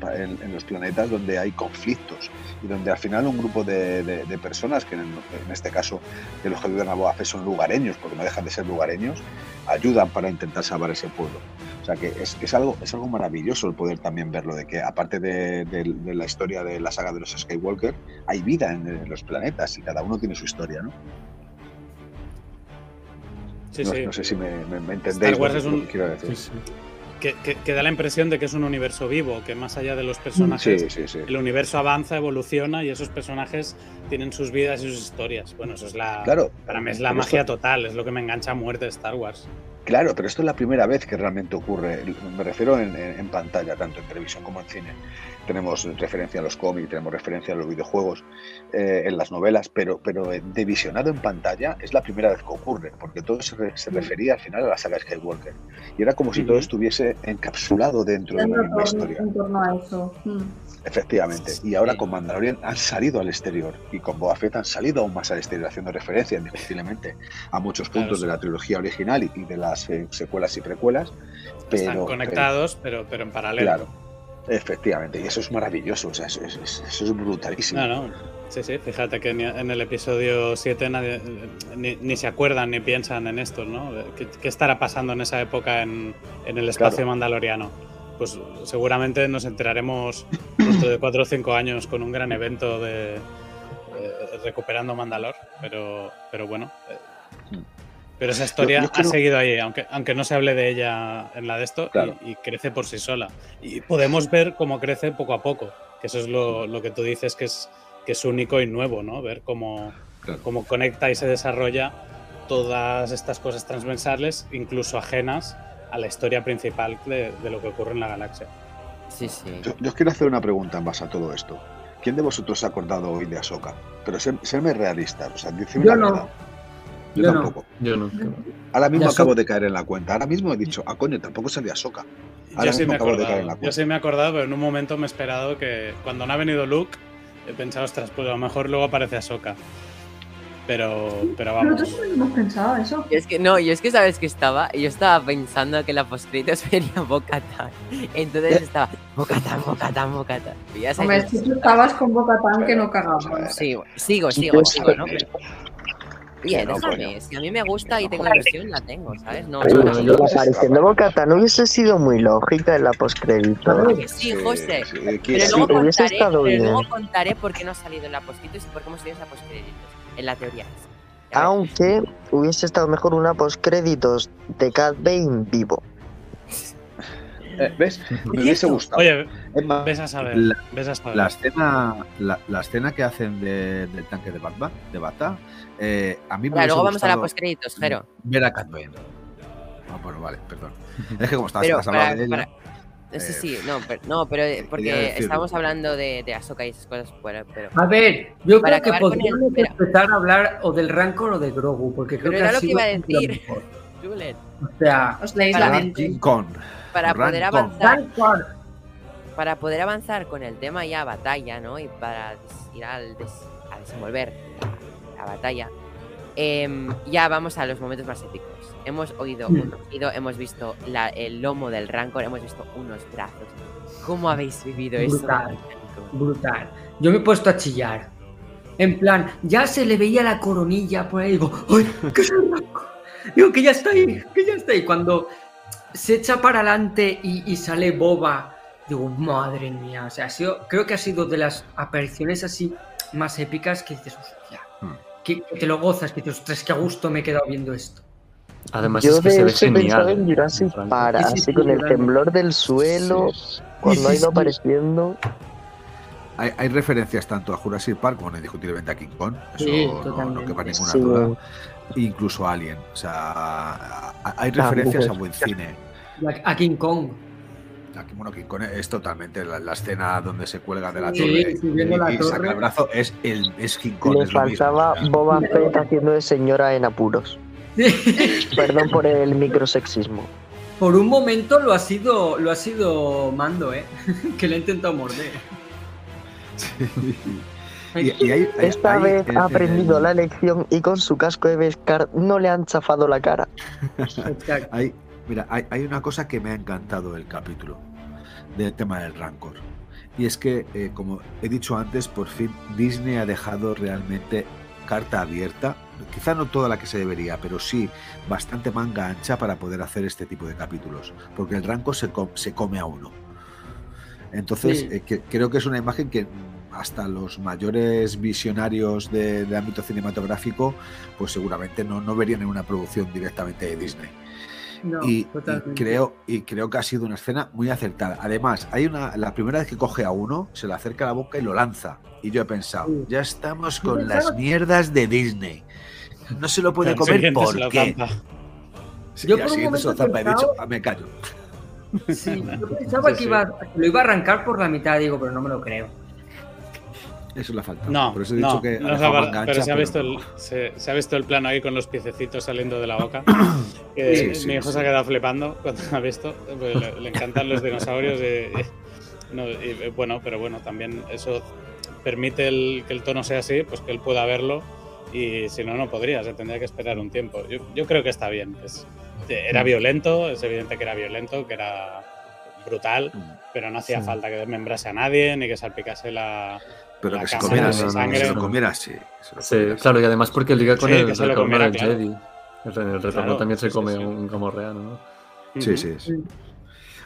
planetas donde hay conflictos y donde al final un grupo de, personas, que en, este caso de los que ayudan a Boba Fett son lugareños, porque no dejan de ser lugareños, ayudan para intentar salvar ese pueblo. O sea que es, es algo, es algo maravilloso el poder también verlo, de que aparte de, de- de la historia de la saga de los Skywalker, hay vida en, en los planetas y cada uno tiene su historia, ¿no? Sí, no, sí. no sé si me, me- me entendéis Star Wars es un- que quiero decir. Sí. Que, que- que da la impresión de que es un universo vivo, que más allá de los personajes, Sí, sí, sí. el universo avanza, evoluciona y esos personajes tienen sus vidas y sus historias. Bueno, eso es la. Claro, Para mí es la magia total, es lo que me engancha a muerte de Star Wars. Claro, pero esto es la primera vez que realmente ocurre. Me refiero en, en- en pantalla, tanto en televisión como en cine. Tenemos referencia a los cómics, tenemos referencia a los videojuegos, eh, en las novelas, pero, pero de visionado en pantalla es la primera vez que ocurre, porque todo se, re- se refería al final a la saga Skywalker. Y era como si todo estuviese encapsulado dentro de una misma historia. en torno a eso. Mm. Efectivamente. Y ahora con Mandalorian han salido al exterior y con Boba Fett han salido aún más al exterior, haciendo referencia indiscutiblemente a muchos puntos de la trilogía original y, de las eh, secuelas y precuelas. Pero, Están conectados, pero, pero en paralelo. claro, efectivamente. Y eso es maravilloso, o sea, eso, es- es- eso es brutalísimo. No, no. Sí, sí, fíjate que en el episodio 7 nadie, ni, ni se acuerdan ni piensan en esto, ¿no? ¿Qué, qué estará pasando en esa época en, en el espacio Claro. mandaloriano? Pues seguramente nos enteraremos dentro de 4 o 5 años con un gran evento de eh, recuperando Mandalor, pero, pero bueno. eh, pero esa historia Yo- yo creo- ha seguido ahí, aunque, aunque no se hable de ella en la de esto, y- crece por sí sola. Y podemos ver cómo crece poco a poco, que eso es lo, lo que tú dices que es, que es único y nuevo, ¿no? Ver cómo, Claro. cómo conecta y se desarrolla todas estas cosas transversales, incluso ajenas a la historia principal de, de lo que ocurre en la galaxia. Sí, sí. Yo, yo os quiero hacer una pregunta en base a todo esto. ¿Quién de vosotros se ha acordado hoy de Ahsoka? Pero ser, serme realista, o sea, decime Yo la no. verdad. Yo, Yo no. tampoco. Yo no. Ahora mismo acabo de caer en la cuenta. Ahora mismo he dicho, ah, coño, tampoco salía Ahsoka. Ahora Yo sí, mismo me he acabo de caer en acordado, la yo cuenta. sí me he acordado, pero en un momento me he esperado que cuando no ha venido Luke, he pensado, ostras, pues a lo mejor luego aparece Ahsoka. Pero, pero vamos. Nosotros no hemos pensado eso. Y es que no, yo es que sabes que estaba, yo estaba pensando que la postcrito sería Bocatan. Entonces estaba Bocatan, Bocatan, Bocatan. Y ya Hombre, si tú estabas con Bocatán que no cagamos. sigo, sigo, sigo, sigo, ¿no? Pero- Oye, No, déjame, coño. si a mí me gusta y tengo ilusión, la tengo, ¿sabes? No, Oye, no, no, la aparición de Bocata no hubiese sido muy lógica en la postcrédito. Claro que sí, José. sí, Pero quizá- Sí, luego, hubiese contaré, estado pero bien. luego contaré por qué no ha salido en la postcritos y por qué hemos tenido esa postcréditos. En la teoría. Aunque hubiese estado mejor una postcréditos de Cat Bane vivo. Eh, ¿Ves? Me hubiese gustado. Oye, ves a saber. La- ves a saber. La escena, la, la escena que hacen de- del tanque de Batman, de Bata, eh, a mí me hubiese luego vamos a la postcréditos, Jero. Ver a Cat Bane. Ah, bueno, vale, perdón. Es que como estás, Pero para- de ella, para- Sí, eh, sí, no, pero, no, pero quería porque estamos hablando de, de Ahsoka y esas cosas, pero, pero, A ver, yo Para creo que el- podríamos mira. empezar a hablar o del Rancor o de Grogu, porque creo Pero que era ha lo que iba a decir. Julen, O sea, Os leéis la Para- mente. Para poder avanzar, Rancor. para poder avanzar con el tema ya batalla, ¿no? Y para ir al des- a desenvolver la, la batalla, em, ya vamos a los momentos más épicos. Hemos oído un rugido, hemos visto la- el lomo del Rancor, hemos visto unos brazos. ¿Cómo habéis vivido eso? Brutal. brutal. Yo me he puesto a chillar. En plan, ya se le veía la coronilla por ahí. Digo, ¡ay! ¡Que es el Rancor! Digo, que ya está ahí, que ya está ahí. Cuando se echa para adelante y, y sale Boba, digo, madre mía. O sea, ha sido, creo que ha sido de las apariciones así más épicas que dices, hostia. Hmm. Que, que te lo gozas, que dices, ostras, qué a gusto me he quedado viendo esto. Además Yo es que de se ve genial. en Jurassic. Park, Sí, sí, así sí, con el temblor del suelo, Sí. cuando Sí, ha ido sí. apareciendo. Hay, hay referencias tanto a Jurassic Park como indiscutiblemente a King Kong. Eso Sí, no- no, quepa ninguna Sí. duda. Incluso a Alien. O sea, hay referencias a buen cine. A, King Kong. Aquí, bueno, King Kong es totalmente la, la escena donde se cuelga de la Sí, torre y, la y torre. saca el brazo. Es, el, es King Kong. Le es lo mismo, faltaba o sea. Boba Fett haciendo de señora en apuros. Perdón por el microsexismo. Por un momento lo ha sido, lo ha sido Mando, ¿eh? que le ha intentado morder. Y, y hay- hay- Esta hay vez ha en aprendido el- la lección y con su casco de Beskar no le han chafado la cara. Mira, hay, hay una cosa que me ha encantado del capítulo, del tema del Rancor. Y es que, eh, como he dicho antes, por fin Disney ha dejado realmente carta abierta, quizá no toda la que se debería, pero sí bastante manga ancha para poder hacer este tipo de capítulos, porque el Rancor se, com- se come a uno. Entonces, Sí. eh, que- creo que es una imagen que hasta los mayores visionarios de, de ámbito cinematográfico, pues seguramente no, no verían en una producción directamente de Disney. No, y, creo, y creo que ha sido una escena muy acertada. Además, hay una, la primera vez que coge a uno, se le acerca a la boca y lo lanza. Y yo he pensado, Sí. ya estamos con las mierdas de Disney. No se lo puede comer siguiente se ¿por lo qué? zampa. Sí, Yo por un siguiente se lo momento zampa, he dicho, pensaba- "Ah, me callo. Sí, yo pensaba Sí, que sí. iba, que lo iba a arrancar por la mitad, digo, pero no me lo creo. Eso le ha faltado. No, Por eso he no, que pero se ha, visto el, se, se ha visto el plano ahí con los piececitos saliendo de la boca. Que Sí, sí, mi hijo sí. se ha quedado flipando cuando lo ha visto. porque Le, le encantan los dinosaurios. Y, y- no, y, bueno, pero bueno, también eso permite el- que el tono sea así, pues que él pueda verlo. Y si no, no podría, se tendría que esperar un tiempo. Yo, yo creo que está bien. Es- era violento, es evidente que era violento, que era brutal, pero no hacía Sí. falta que desmembrase a nadie ni que salpicase la, Pero la que se comiera así. sangre. Que se lo comiera así. se lo Sí, comiera claro, y además porque liga con Sí, el que se lo retorno comiera, del claro. Jedi. El, el retorno Claro, también se sí, come sí, sí. un gamorreano, ¿no? Sí, sí, sí.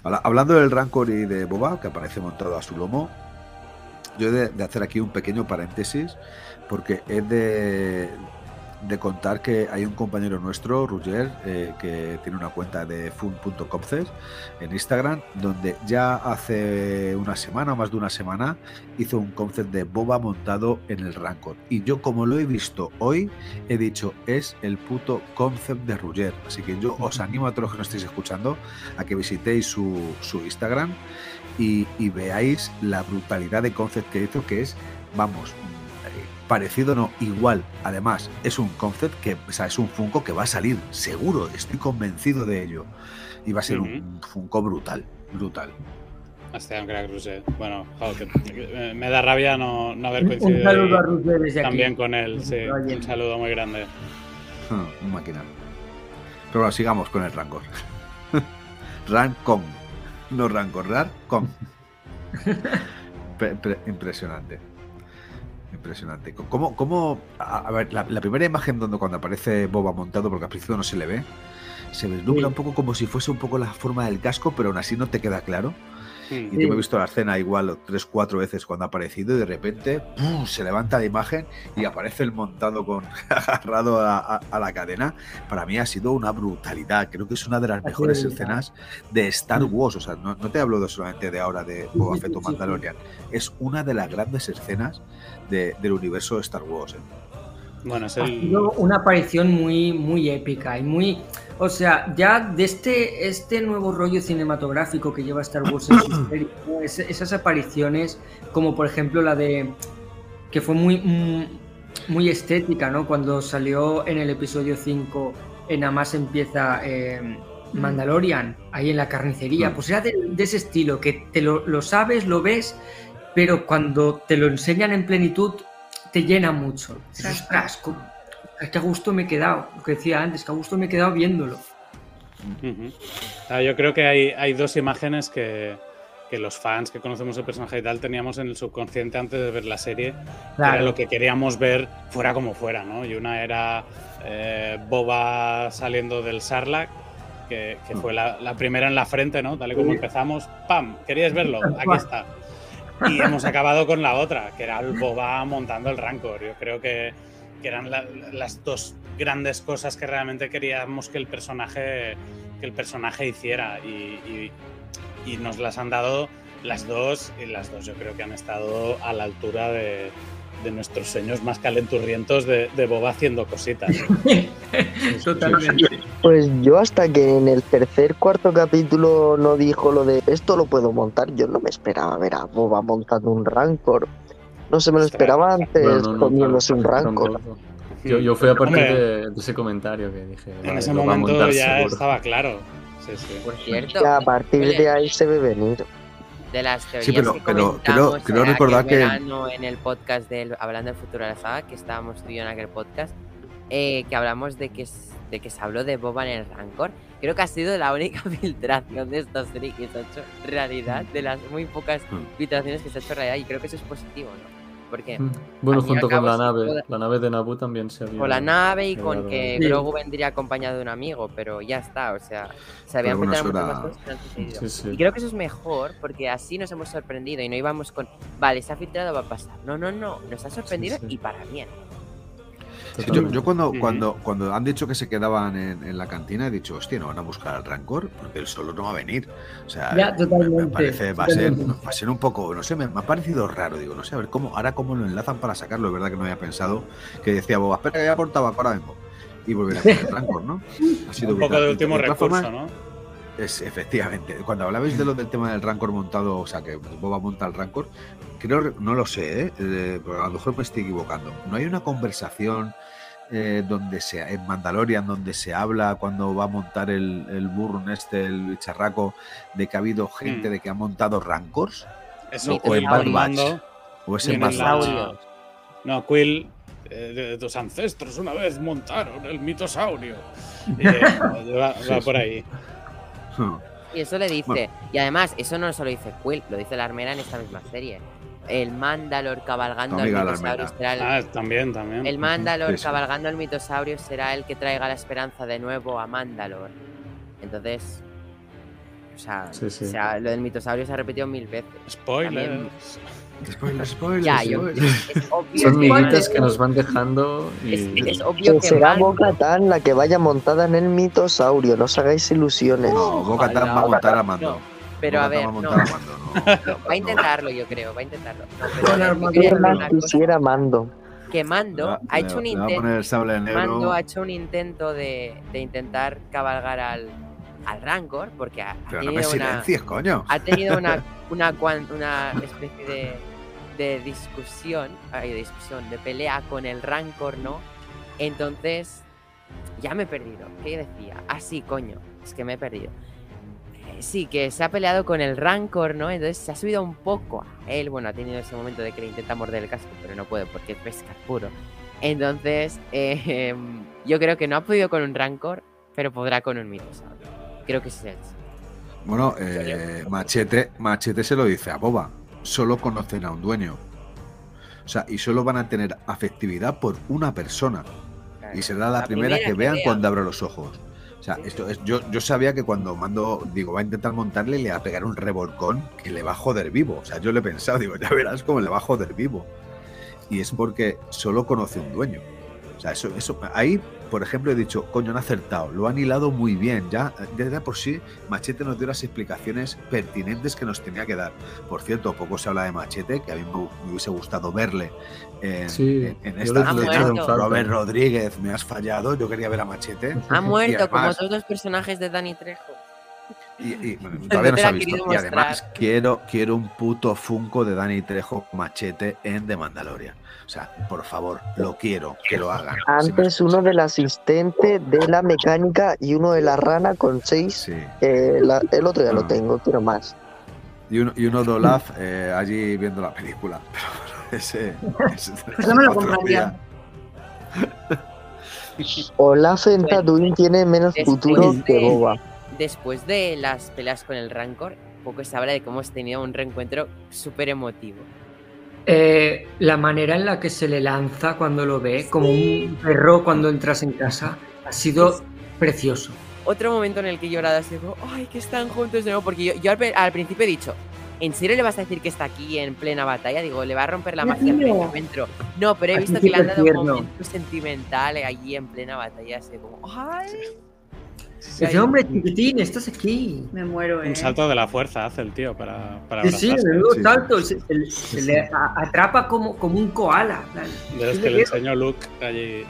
Habla- Hablando del Rancor y de Boba, que aparece montado a su lomo, yo he de, de hacer aquí un pequeño paréntesis, porque he de, de contar que hay un compañero nuestro, Roger, eh, que tiene una cuenta de fun.comces en Instagram, donde ya hace una semana o más de una semana hizo un concept de Boba montado en el Rancor. Y yo como lo he visto hoy, he dicho, es el puto concept de Roger. Así que yo os animo a todos los que nos estéis escuchando a que visitéis su, su Instagram y, y veáis la brutalidad de concept que hizo, que es, vamos, eh, parecido no, igual. Además, es un concept que, o sea, es un Funko que va a salir, seguro, estoy convencido de ello. Y va a ser un Funko brutal, brutal. Cruz, Bueno, joder, que- me- da rabia no, no haber Un coincidido saludo a Roger desde aquí. también con él. Sí, un saludo muy grande. Ah, Un máquina. Pero bueno, sigamos con el Rancor. Rancon. No Rancor, Rancon. Pre- pre- impresionante. Impresionante. ¿Cómo, cómo- a, ver, la, la primera imagen donde cuando aparece Boba montado, porque al principio no se le ve, se vislumbra Sí. un poco como si fuese un poco la forma del casco, pero aún así no te queda claro. Y yo me he visto la escena igual tres, cuatro veces cuando ha aparecido y de repente ¡pum! se levanta la imagen y aparece el montado con agarrado a, a- a la cadena. Para mí ha sido una brutalidad. Creo que es una de las mejores escenas de Star Mm. Wars. O sea, no, no te hablo de solamente de ahora de Boba sí, Fett o sí, sí. Mandalorian. Es una de las grandes escenas de- del universo de Star Wars. ¿eh? Bueno, es Ha el. sido una aparición muy, muy épica y muy. O sea, ya de este, este nuevo rollo cinematográfico que lleva Star Wars en. Es- esas apariciones, como por ejemplo la de. que fue muy, mm, muy estética, ¿no? Cuando salió en el episodio 5, en nada más empieza eh, Mandalorian, ahí en la carnicería, Mm. pues era de, de ese estilo, que te lo, lo sabes, lo ves, pero cuando te lo enseñan en plenitud, te llena mucho. Dices. "Ostras, es que a gusto me he quedado, lo que decía antes, que a gusto me he quedado viéndolo. Ujú. Ah, yo creo que hay, hay dos imágenes que, que los fans que conocemos el personaje y tal teníamos en el subconsciente antes de ver la serie. que Era lo que queríamos ver fuera como fuera, ¿no? Y una era eh, Boba saliendo del Sarlacc, que, que fue la, la primera en la frente, ¿no? Tal y como empezamos, ¡pam! ¿Queríais verlo? Aquí está. Y hemos acabado con la otra, que era el Boba montando el Rancor. Yo creo que, que eran la- las dos grandes cosas que realmente queríamos que el personaje, que el personaje hiciera. Y, y- y nos las han dado las dos, y las dos yo creo que han estado a la altura de, de nuestros sueños más calenturrientos de, de Boba haciendo cositas. Totalmente. Pues yo hasta que en el tercer, cuarto capítulo no dijo lo de esto lo puedo montar, yo no me esperaba ver a Boba montando un Rancor. No se me lo esperaba antes No, no, no, comiéndose un claro, Rancor. tampoco. Yo, yo fui a partir Hombre. de, de ese comentario que dije. En vale, ese momento montar ya seguro. estaba claro. Sí, sí. Por cierto, Ya a partir oye, de ahí se ve venir. de las teorías Sí, pero- que pero comentamos creo- recordar que- en el podcast del Hablando del Futuro de la Saga, que estábamos tú y yo en aquel podcast, eh, que hablamos de que, de que se habló de Boba en el Rancor. Creo que ha sido la única filtración de esta serie que se ha hecho realidad, de las muy pocas Mm. filtraciones que se ha hecho realidad, y creo que eso es positivo, ¿no? Porque Mm. Bueno, junto con la nave. toda- La nave de Naboo también se había. con la nave y con que Sí. Grogu vendría acompañado de un amigo, pero ya está, o sea, se habían filtrado muchas más cosas que no han sucedido. Sí, sí. Y creo que eso es mejor porque así nos hemos sorprendido y no íbamos con, vale, se ha filtrado, va a pasar. No, no, no, nos ha sorprendido sí. y para bien. Sí, yo, cuando, cuando, cuando han dicho que se quedaban en, en la cantina he dicho, hostia, no van a buscar al Rancor porque él solo no va a venir. O sea, Ya, me- totalmente, me parece, va a, ser, va a ser un poco, no sé, me, me ha parecido raro. Digo, no sé, a ver cómo, ahora cómo lo enlazan para sacarlo. Es verdad que no había pensado que decía Boba, espera que ya por tabaco, ahora vengo. Y volver a poner el Rancor, ¿no? Ha sido Un poco de último De recurso, ¿no? Es, efectivamente. Cuando hablabais de lo del tema del Rancor montado, o sea, que Boba monta el Rancor, creo, no lo sé, ¿eh? Eh, pero a lo mejor me estoy equivocando. No hay una conversación eh, donde se, en Mandalorian donde se habla cuando va a montar el, el burro este, el bicharraco, de que ha habido gente Mm. de que ha montado Rancors, Eso, o en Bad Batch, o es en Bad Batch. No, Quill, eh, de tus ancestros una vez montaron el mitosaurio. Eh, va, va por ahí. Y eso le dice. Bueno. Y además, eso no solo dice Quill, lo dice la armera en esta misma serie. El Mandalor cabalgando al Amiga la mitosaurio será el, Ah, también, también. el Mandalor Sí, sí. cabalgando al mitosaurio será el que traiga la esperanza de nuevo a Mandalor. Entonces. O sea, Sí, sí. o sea, lo del mitosaurio se ha repetido mil veces. Spoilers. También. Spoilers, spoilers, Ya, yo, spoilers. es obvio Son miguitas que nos van dejando y. Es, es obvio Que que será Bo-Katan la que vaya montada en el mitosaurio, no os hagáis ilusiones. No, Boca Ojalá. va a montar a Mando. No, Pero a ver, va a no, a no. no, va a intentarlo, yo creo, va a intentarlo. No, pero quisiera mando. que Mando va- ha hecho un intento. Mando ha hecho un intento de, de intentar cabalgar al, al Rancor porque ha, ha tenido una, coño. ha tenido una, una, una especie de, de discusión, ay, de discusión, de pelea con el Rancor, ¿no? Entonces, ya me he perdido. ¿Qué decía? Ah, sí, coño, es que me he perdido. Sí, que se ha peleado con el Rancor, ¿no? Entonces se ha subido un poco a él. Bueno, ha tenido ese momento de que le intenta morder el casco, pero no puede porque es pescar puro. Entonces, eh, em, yo creo que no ha podido con un Rancor, pero podrá con un Mitosaurio. Creo que ese es el Bueno, eh, Machete, Machete se lo dice a Boba. Solo conocen a un dueño. O sea, y solo van a tener afectividad por una persona. Y será la, primera, que vean cuando abra los ojos. Sea, esto es, yo, yo sabía que cuando mando, digo, va a intentar montarle, le va a pegar un revolcón que le va a joder vivo. O sea, yo le he pensado, digo, ya verás cómo le va a joder vivo. Y es porque solo conoce un dueño. O sea, eso, eso, ahí, por ejemplo, he dicho, coño, han acertado, lo han hilado muy bien. Ya, desde por sí, Machete nos dio las explicaciones pertinentes que nos tenía que dar. Por cierto, poco se habla de Machete, que a mí me, me hubiese gustado verle en, Sí, en- esta. Robert Rodríguez, me has fallado, yo quería ver a Machete. Ha muerto, como todos los personajes de Danny Trejo. Y, y, bueno, todavía no se ha visto. Y además quiero, quiero un puto Funko de Danny Trejo Machete en The Mandalorian. O sea, por favor, lo quiero, que lo hagan. Si Antes uno del asistente de la mecánica y uno de la rana con seis. Sí. Eh, la- el otro ya lo Ah. tengo, quiero más. Y uno, y uno de Olaf eh, allí viendo la película. Pero ese, ese- Pues no me lo compraría. Olaf en Tatooine tiene menos Después futuro de- que Boba. Después de las peleas con el Rancor, poco se habla de cómo hemos tenido un reencuentro súper emotivo. Eh, la manera en la que se le lanza cuando lo ve, como un perro cuando entras en casa, ha sido precioso. Otro momento en el que he llorado así como, ay, que están juntos de nuevo, porque yo, yo al, principio he dicho, ¿en serio le vas a decir que está aquí en plena batalla? Digo, le va a romper la magia al tierno. reencuentro. No, pero he visto que le han dado un momento sentimental allí en plena batalla, así como, ay. Dice, hombre, chiquitín, estás aquí. Me muero, eh. Un salto de la fuerza hace el tío para, para Sí, sí, abrazarse. menudo Sí, sí. salto. Se, se- se le a- atrapa como, como un koala. De los que le enseñó Luke allí.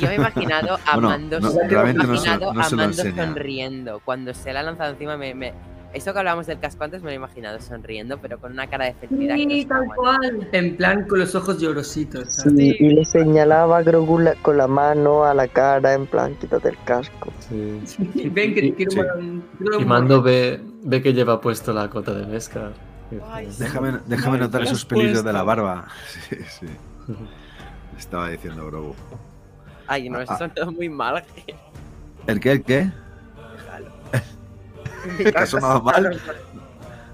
Yo me he imaginado a Bueno, Mando, no, me he realmente no se- imaginado no a Mando sonriendo. Cuando se la ha lanzado encima, me, me- Eso que hablábamos del casco antes me lo he imaginado sonriendo, pero con una cara de felicidad. Sí, tal cual. En plan con los ojos llorositos. Sí, y le señalaba a Grogu la- con la mano a la cara, en plan, quítate el casco. Sí. Ven que te quiero Sí. un- quiero Y Mando ve, ve que lleva puesto la cota de dice, Ay, sí. Déjame, déjame Ay, notar esos pelillos de la barba. Sí, sí. Estaba diciendo Grogu. Ay, no, eso Ah. son todo muy mal. ¿El qué? ¿El qué? ¿Que ha sonado mal?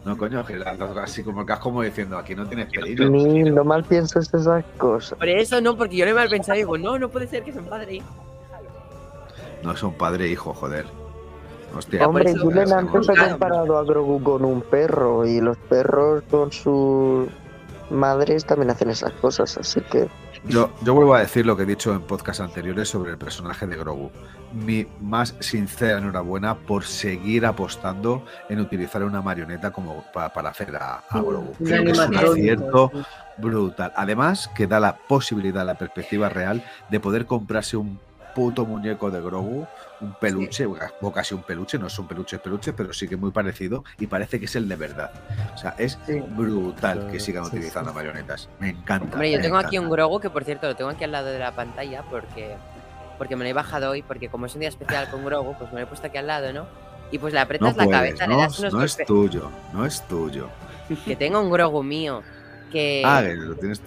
No, coño, que la- la- así como el casco como diciendo, aquí no tienes pelillos. Ni lo mal piensas esas cosas. Por eso no, porque yo lo he mal pensado y digo, no, no puede ser que son padre e hijo. No son padre e hijo, joder. Hostia, Hombre, eso- Julen antes no- ha comparado a Grogu con un perro y los perros con sus madres también hacen esas cosas, así que Yo, yo vuelvo a decir lo que he dicho en podcasts anteriores sobre el personaje de Grogu. Mi más sincera enhorabuena por seguir apostando en utilizar una marioneta como pa- para hacer a, a Grogu. Un Creo que es un acierto brutal. Además, que da la posibilidad, la perspectiva real de poder comprarse un puto muñeco de Grogu, un peluche, o casi un peluche, no son peluches peluches, pero sí que muy parecido y parece que es el de verdad. O sea, es Sí. brutal que sigan Sí, sí. utilizando marionetas. Me encanta. Hombre, yo tengo aquí un Grogu que, por cierto, lo tengo aquí al lado de la pantalla porque, porque me lo he bajado hoy, porque como es un día especial con Grogu, pues me lo he puesto aquí al lado, ¿no? Y pues le aprietas No la puedes, cabeza, le no, das unos no es tuyo, no es tuyo. Que tengo un Grogu mío. Que, Ah, que lo tienes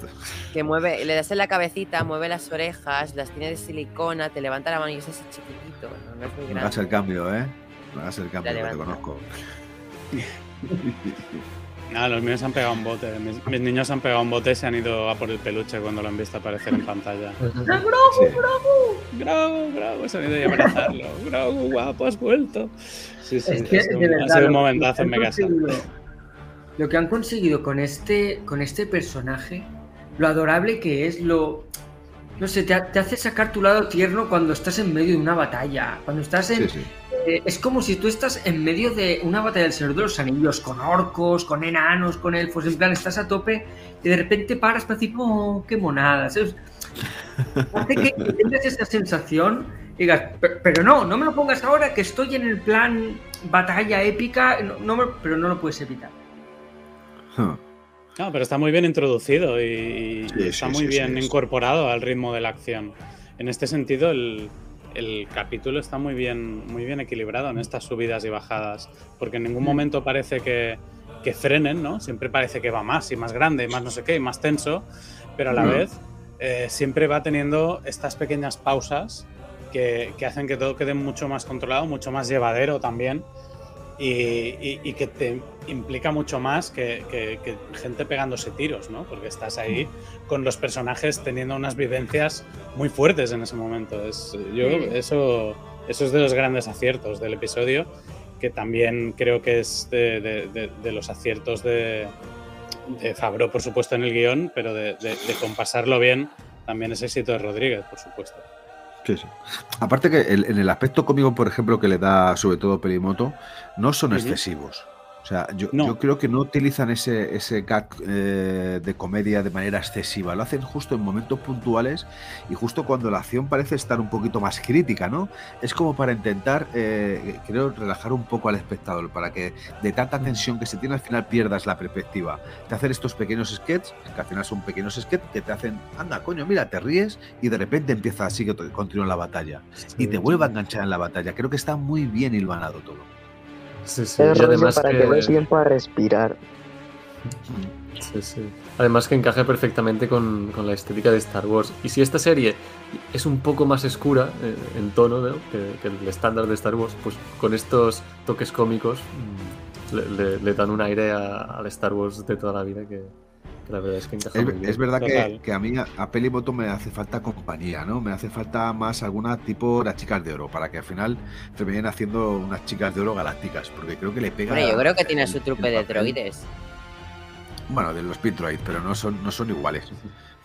que mueve, le das en la cabecita, mueve las orejas, las tiene de silicona, te levanta la mano y es así chiquitito, no, no es muy No hagas el grande. cambio, ¿eh? No hagas el cambio, que te conozco. Nada, los míos han pegado un bote. Mis, mis niños han pegado un bote y se han ido a por el peluche cuando lo han visto aparecer en pantalla. Sí. Grogu, Grogu, se han ido a abrazarlo. Grogu, guapo, has vuelto. Sí, sí, Es que, ha sido, de un- ha verdad, sido un lo- momentazo en conseguido- Lo que han conseguido con este, con este personaje, lo adorable que es, lo. No sé, te, ha- te hace sacar tu lado tierno cuando estás en medio de una batalla. Cuando estás en. Sí, sí. Eh, es como si tú estás en medio de una batalla del Señor de los Anillos, con orcos, con enanos, con elfos, en plan, estás a tope y de repente paras para decir, oh, qué monada. ¿sabes? Hace que tengas esa sensación y digas, "Pe- pero no, no me lo pongas ahora que estoy en el plan batalla épica, no, no me- pero no lo puedes evitar. Huh. No, pero está muy bien introducido y, y Sí, está sí, muy sí, bien sí, sí. incorporado al ritmo de la acción. En este sentido, el, el capítulo está muy bien, muy bien equilibrado en estas subidas y bajadas, porque en ningún momento parece que, que frenen, ¿no? Siempre parece que va más y más grande, y más no sé qué, y más tenso, pero a la vez eh, siempre va teniendo estas pequeñas pausas que, que hacen que todo quede mucho más controlado, mucho más llevadero también. Y, y- y que te implica mucho más que, que- que gente pegándose tiros, ¿no? Porque estás ahí con los personajes teniendo unas vivencias muy fuertes en ese momento. Es, yo, eso, eso es de los grandes aciertos del episodio, que también creo que es de, de- de- de los aciertos de, Fabro, por supuesto, en el guion, pero de compasarlo bien también es éxito de Rodríguez, por supuesto. Sí, sí. Aparte que el- en el aspecto cómico, por ejemplo, que le da sobre todo Pelimoto, no son excesivos. O sea, yo, No. yo creo que no utilizan ese, ese gag eh, de comedia de manera excesiva. Lo hacen justo en momentos puntuales y justo cuando la acción parece estar un poquito más crítica, ¿no? Es como para intentar, eh, creo, relajar un poco al espectador, para que de tanta tensión que se tiene al final pierdas la perspectiva. Te hacen estos pequeños sketches, que al final son pequeños sketches, que te hacen, anda, coño, mira, te ríes y de repente empieza así que continúa la batalla. Y te vuelve a enganchar en la batalla. Creo que está muy bien hilvanado todo. Sí, sí. Es Y además para que... que, dé tiempo a respirar. sí, sí. Además que encaja perfectamente con, con la estética de Star Wars. Y si esta serie es un poco más oscura eh, en tono ¿no? que, que el estándar de Star Wars, pues con estos toques cómicos mm, le, le- le dan un aire al Star Wars de toda la vida que la verdad es que encaja Es, muy bien. es verdad que, a mí, a, a Pelimoto me hace falta compañía, ¿no? Me hace falta más alguna tipo las chicas de oro, para que al final terminen haciendo unas chicas de oro galácticas, porque creo que le pega. Hombre, yo creo que tiene el- su trupe de droides. Bueno, de los Pit Droid, pero no son, no son iguales.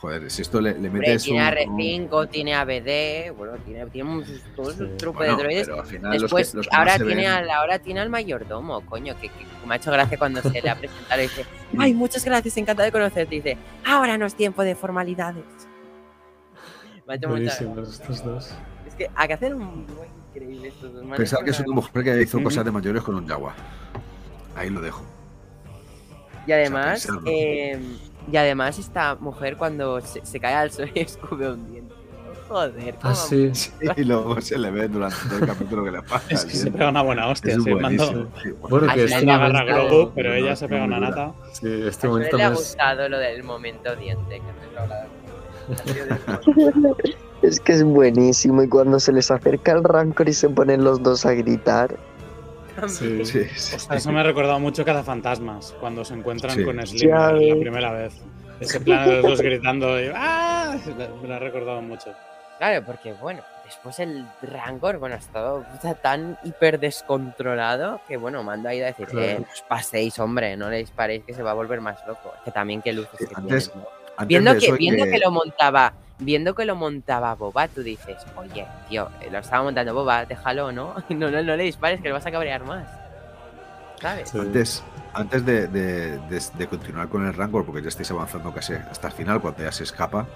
Joder, si esto le, le Hombre, metes tiene un- un- R5, tiene ABD, bueno, tiene, tiene un- todo su Sí. trupe Bueno, de droides. pero al final los que- Después, los que ahora, tiene ven- al, ahora tiene al mayordomo, coño, que, que me ha hecho gracia cuando se le ha presentado y dice, ay, muchas gracias, encantado de conocerte. Y dice, ahora no es tiempo de formalidades. Me ha hecho estos dos. Es que hay que hacer un increíble estos dos. Pensaba que es una mujer que hizo cosas de mayores con un Jaguar. Ahí lo dejo. Y además, eh, y además esta mujer cuando se, se cae al suelo y escupe un diente. Joder, Ah, cómo- sí. Y luego se le ve durante todo el capítulo que le pasa. Es que se pega una buena hostia. Es sí, mando-. Sí, bueno. Que este le ha agarra gustado. Grogu, pero No, ella se pega una nata. Sí, este A momento le ha me es- gustado lo del momento diente que Es que es buenísimo y cuando se les acerca el Rancor y se ponen los dos a gritar. Sí. Sí, sí. Ostras, eso me ha recordado mucho Cazafantasmas, cuando se encuentran Sí. con Slim Ya la, primera vez. Ese plan de los dos gritando y ¡ah! Me lo ha recordado mucho. Claro, porque bueno, después el Rancor, bueno, ha estado puta, tan hiper descontrolado que bueno, mando ahí a decir, Claro. eh, no os paséis, hombre, no le disparéis que se va a volver más loco. Que también qué luces Sí, que antes- tiene, ¿no? Antes Viendo, de que, eso, viendo que- que lo montaba, viendo que lo montaba Boba, tú dices, oye, tío, eh, lo estaba montando Boba, déjalo, ¿no? No, no, no le dispares que le vas a cabrear más. ¿Sabes? Sí. Antes, antes de, de- de- de continuar con el Rancor, porque ya estáis avanzando casi hasta el final, cuando ya se escapa,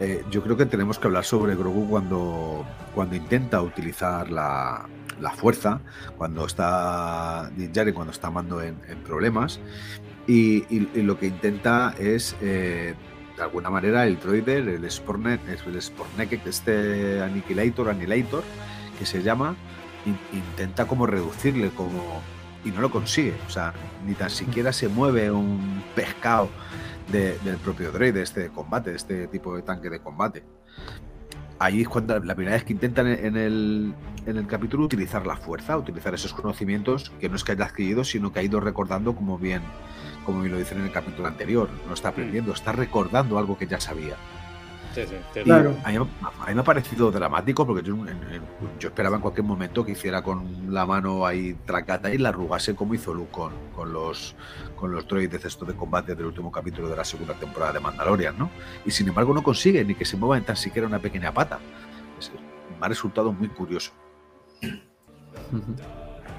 eh, yo creo que tenemos que hablar sobre Grogu cuando, cuando intenta utilizar la, la fuerza, cuando está Djarin, cuando está Mando en, en problemas, y, y- y lo que intenta es, eh, de alguna manera, el droide, el Spornet, el Spornek, este Annihilator, Annihilator, que se llama, in- intenta como reducirle, como y no lo consigue. O sea, ni tan siquiera se mueve un pescado de- del propio droide, este de combate, de este tipo de tanque de combate. Ahí es cuando la primera vez que intentan en el, en el capítulo utilizar la fuerza, utilizar esos conocimientos que no es que haya adquirido, sino que ha ido recordando como bien, como bien lo dicen en el capítulo anterior. No está aprendiendo, está recordando algo que ya sabía. Sí, sí. Claro. a, mí, a mí me ha parecido dramático porque yo, en- en- yo esperaba en cualquier momento que hiciera con la mano ahí tracata y la arrugase como hizo Luke con, con los con los droides estos de combate del último capítulo de la segunda temporada de Mandalorian, ¿no? Y sin embargo no consigue ni que se mueva en tan siquiera una pequeña pata. Es- me ha resultado muy curioso.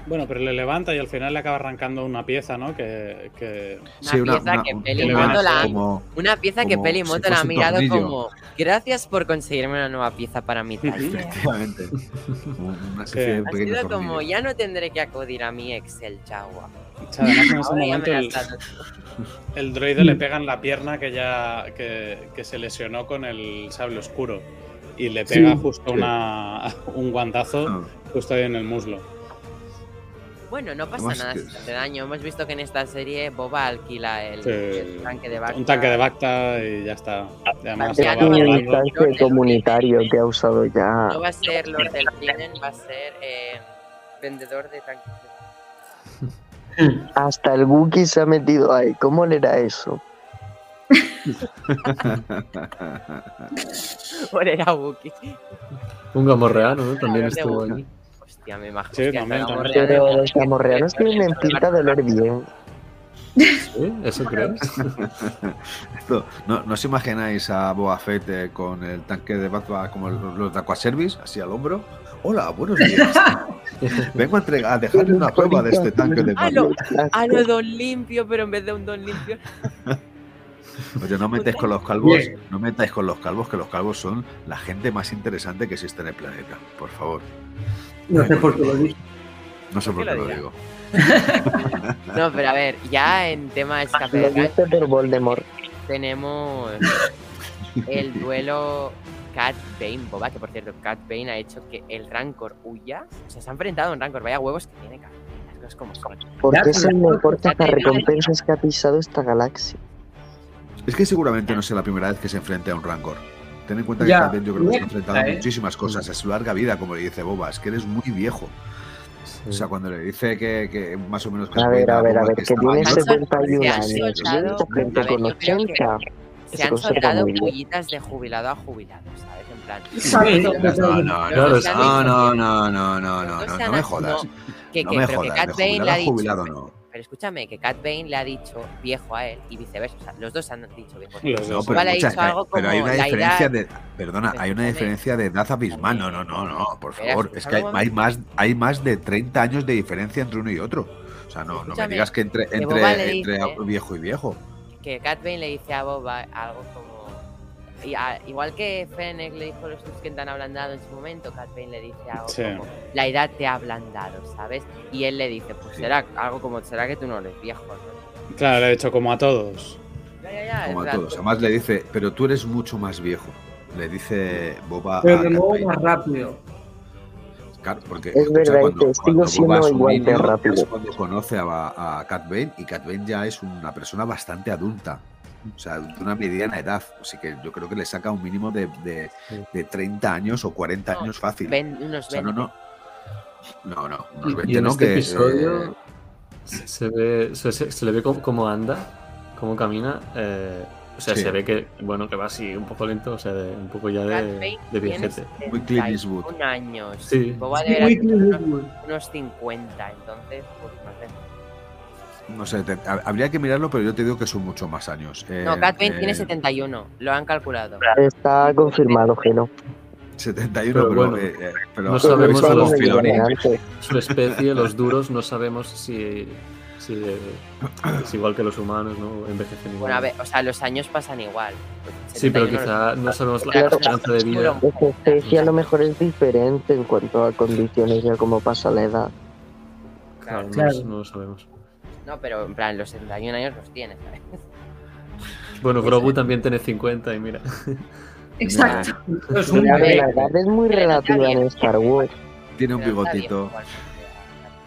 Bueno, pero le levanta y al final le acaba arrancando una pieza, ¿no? Que, que- Una pieza que un- Peli Moto la- como- Una pieza que como Peli si Moto la ha mirado tornillo. como, gracias por conseguirme una nueva pieza para mi taller. efectivamente, una de Ha sido como, ya no tendré que acudir a mi Excel Jaguar. o sea, además en ese Ahora ya momento me la el, droide le pega en la pierna que ya que, que se lesionó con el sable oscuro. y le pega Sí, justo sí. una, un guantazo Ah, justo ahí en el muslo. Bueno, no pasa Además nada que- si te hace daño. Hemos visto que en esta serie Boba alquila el, Sí. el tanque de Bacta. Un tanque de Bacta y ya está. Además un tanque comunitario que ha usado ya. No va a ser Lord del Crimen, va a ser eh, vendedor de tanques de Hasta el Wookiee se ha metido ahí. ¿Cómo le era eso? Por era Wookiee. Un gamorreano, ¿no? También estuvo allí. Hostia, me imagino. Sí, también, también. Pero los camorreanos tienen pinta de oler bien. ¿Sí? ¿Eso crees? Esto, ¿no, ¿No os imagináis a Boba Fett eh, con el tanque de Batman como el- los de Aquaservice, así al hombro? Hola, buenos días. Vengo a, entregar, a dejarle una prueba de este tanque de Ah. Batman. Ah, no, don limpio, pero en vez de un don limpio. Oye, no metáis con los calvos, no metáis con los calvos, que los calvos son la gente más interesante que existe en el planeta. Por favor. No sé por qué lo dices. No sé ¿Por por qué qué lo digo. No, pero a ver, ya en tema Rat dice por Voldemort. tenemos el duelo Cat Bane Boba, que por cierto, Cat Bane ha hecho que el Rancor huya. O sea, se ha enfrentado a un Rancor, vaya huevos que tiene Cat. Las cosas como son. Porque Ya, es el pero- mejor recompensas que ha pisado esta galaxia. Es que seguramente no sea la primera vez que se enfrente a un Rancor. Ten en cuenta que Ya, también yo creo que se ha neta, enfrentado a ¿eh? muchísimas cosas. A su larga vida, como le dice Boba, es que eres muy viejo. O sea, cuando le dice que, que más o menos que A es ver, a ver, a ver, que que tiene ahí, Se han 71 se han años. Yo con yo creo que 80. Se han soltado pullitas de jubilado a jubilado, ¿sabes? En plan. No, no, no, es- no, no, no, no, no, no, No me jodas. no, Que, No que, me que jodas, de jubilado no. Pero escúchame, que Cat Bane le ha dicho viejo a él y viceversa. O sea, los dos han dicho viejo. No, pero, muchas- dicho algo pero hay como una diferencia edad- de. Perdona, hay una diferencia de edad abismal. No, no, no, no, por favor. Es que hay, más, hay más de 30 años de diferencia entre uno y otro. O sea, no, no me digas que entre, entre, entre viejo y viejo. que Cat Bane le dice a Boba algo como. Y a- igual que Fennec le dijo a los Tusken te han ablandado en su momento, Cat Bane le dice algo Sí. como la edad te ha ablandado, ¿sabes? Y él le dice, pues será algo como será que tú no eres viejo, ¿no? Claro, le he hecho como a todos. Ya, ya, ya, Como a plan, todos. Además le dice, pero tú eres mucho más viejo. Le dice Boba Pero a de nuevo más rápido. Claro, porque Es escucha, verdad, cuando, que sigo cuando siendo Boba es un igual de rápido. es cuando conoce a, a Cat Bane y Cat Bane ya es una persona bastante adulta. O sea, de una mediana edad. Así que yo creo que le saca un mínimo de, de, Sí. de 30 años o 40 No, años fácil. ven- unos O sea, no, 20. no. No, no, Y- unos y 20 en no, este que, episodio eh, se, ve, se, se- se le ve cómo, cómo anda, cómo camina. eh, o sea, Sí. se ve que, bueno, que va así un poco lento, o sea, de- un poco ya de, de viejete. Muy Clint Eastwood. 71 años. Sí. Boba Sí, muy tener Clint unos, Eastwood. unos 50, entonces, pues no sé. No sé, te- ha- habría que mirarlo, pero yo te digo que son mucho más años. No, Eh, Cat Bane tiene eh, 71, lo han calculado. Está confirmado que no. 71, Pero pero, bueno, eh, eh, pero no ¿habéis sabemos a los? Adelante. Su especie, los duros, no sabemos si, si eh, es igual que los humanos, ¿no? Envejecen igual. Bueno, a ver, o sea, los años pasan igual. Sí, pero 71 quizá no sabemos la Claro, esperanza de vida. Esta especie a lo mejor es diferente en cuanto a condiciones y a cómo pasa la edad. Claro, no, Claro. no lo sabemos. No, pero en plan, los 71 años los tiene, ¿sabes? Bueno, Grogu también tiene 50 y mira. Exacto. Es un ver, bebé. la edad es muy relativa en Star Wars. Tiene un bigotito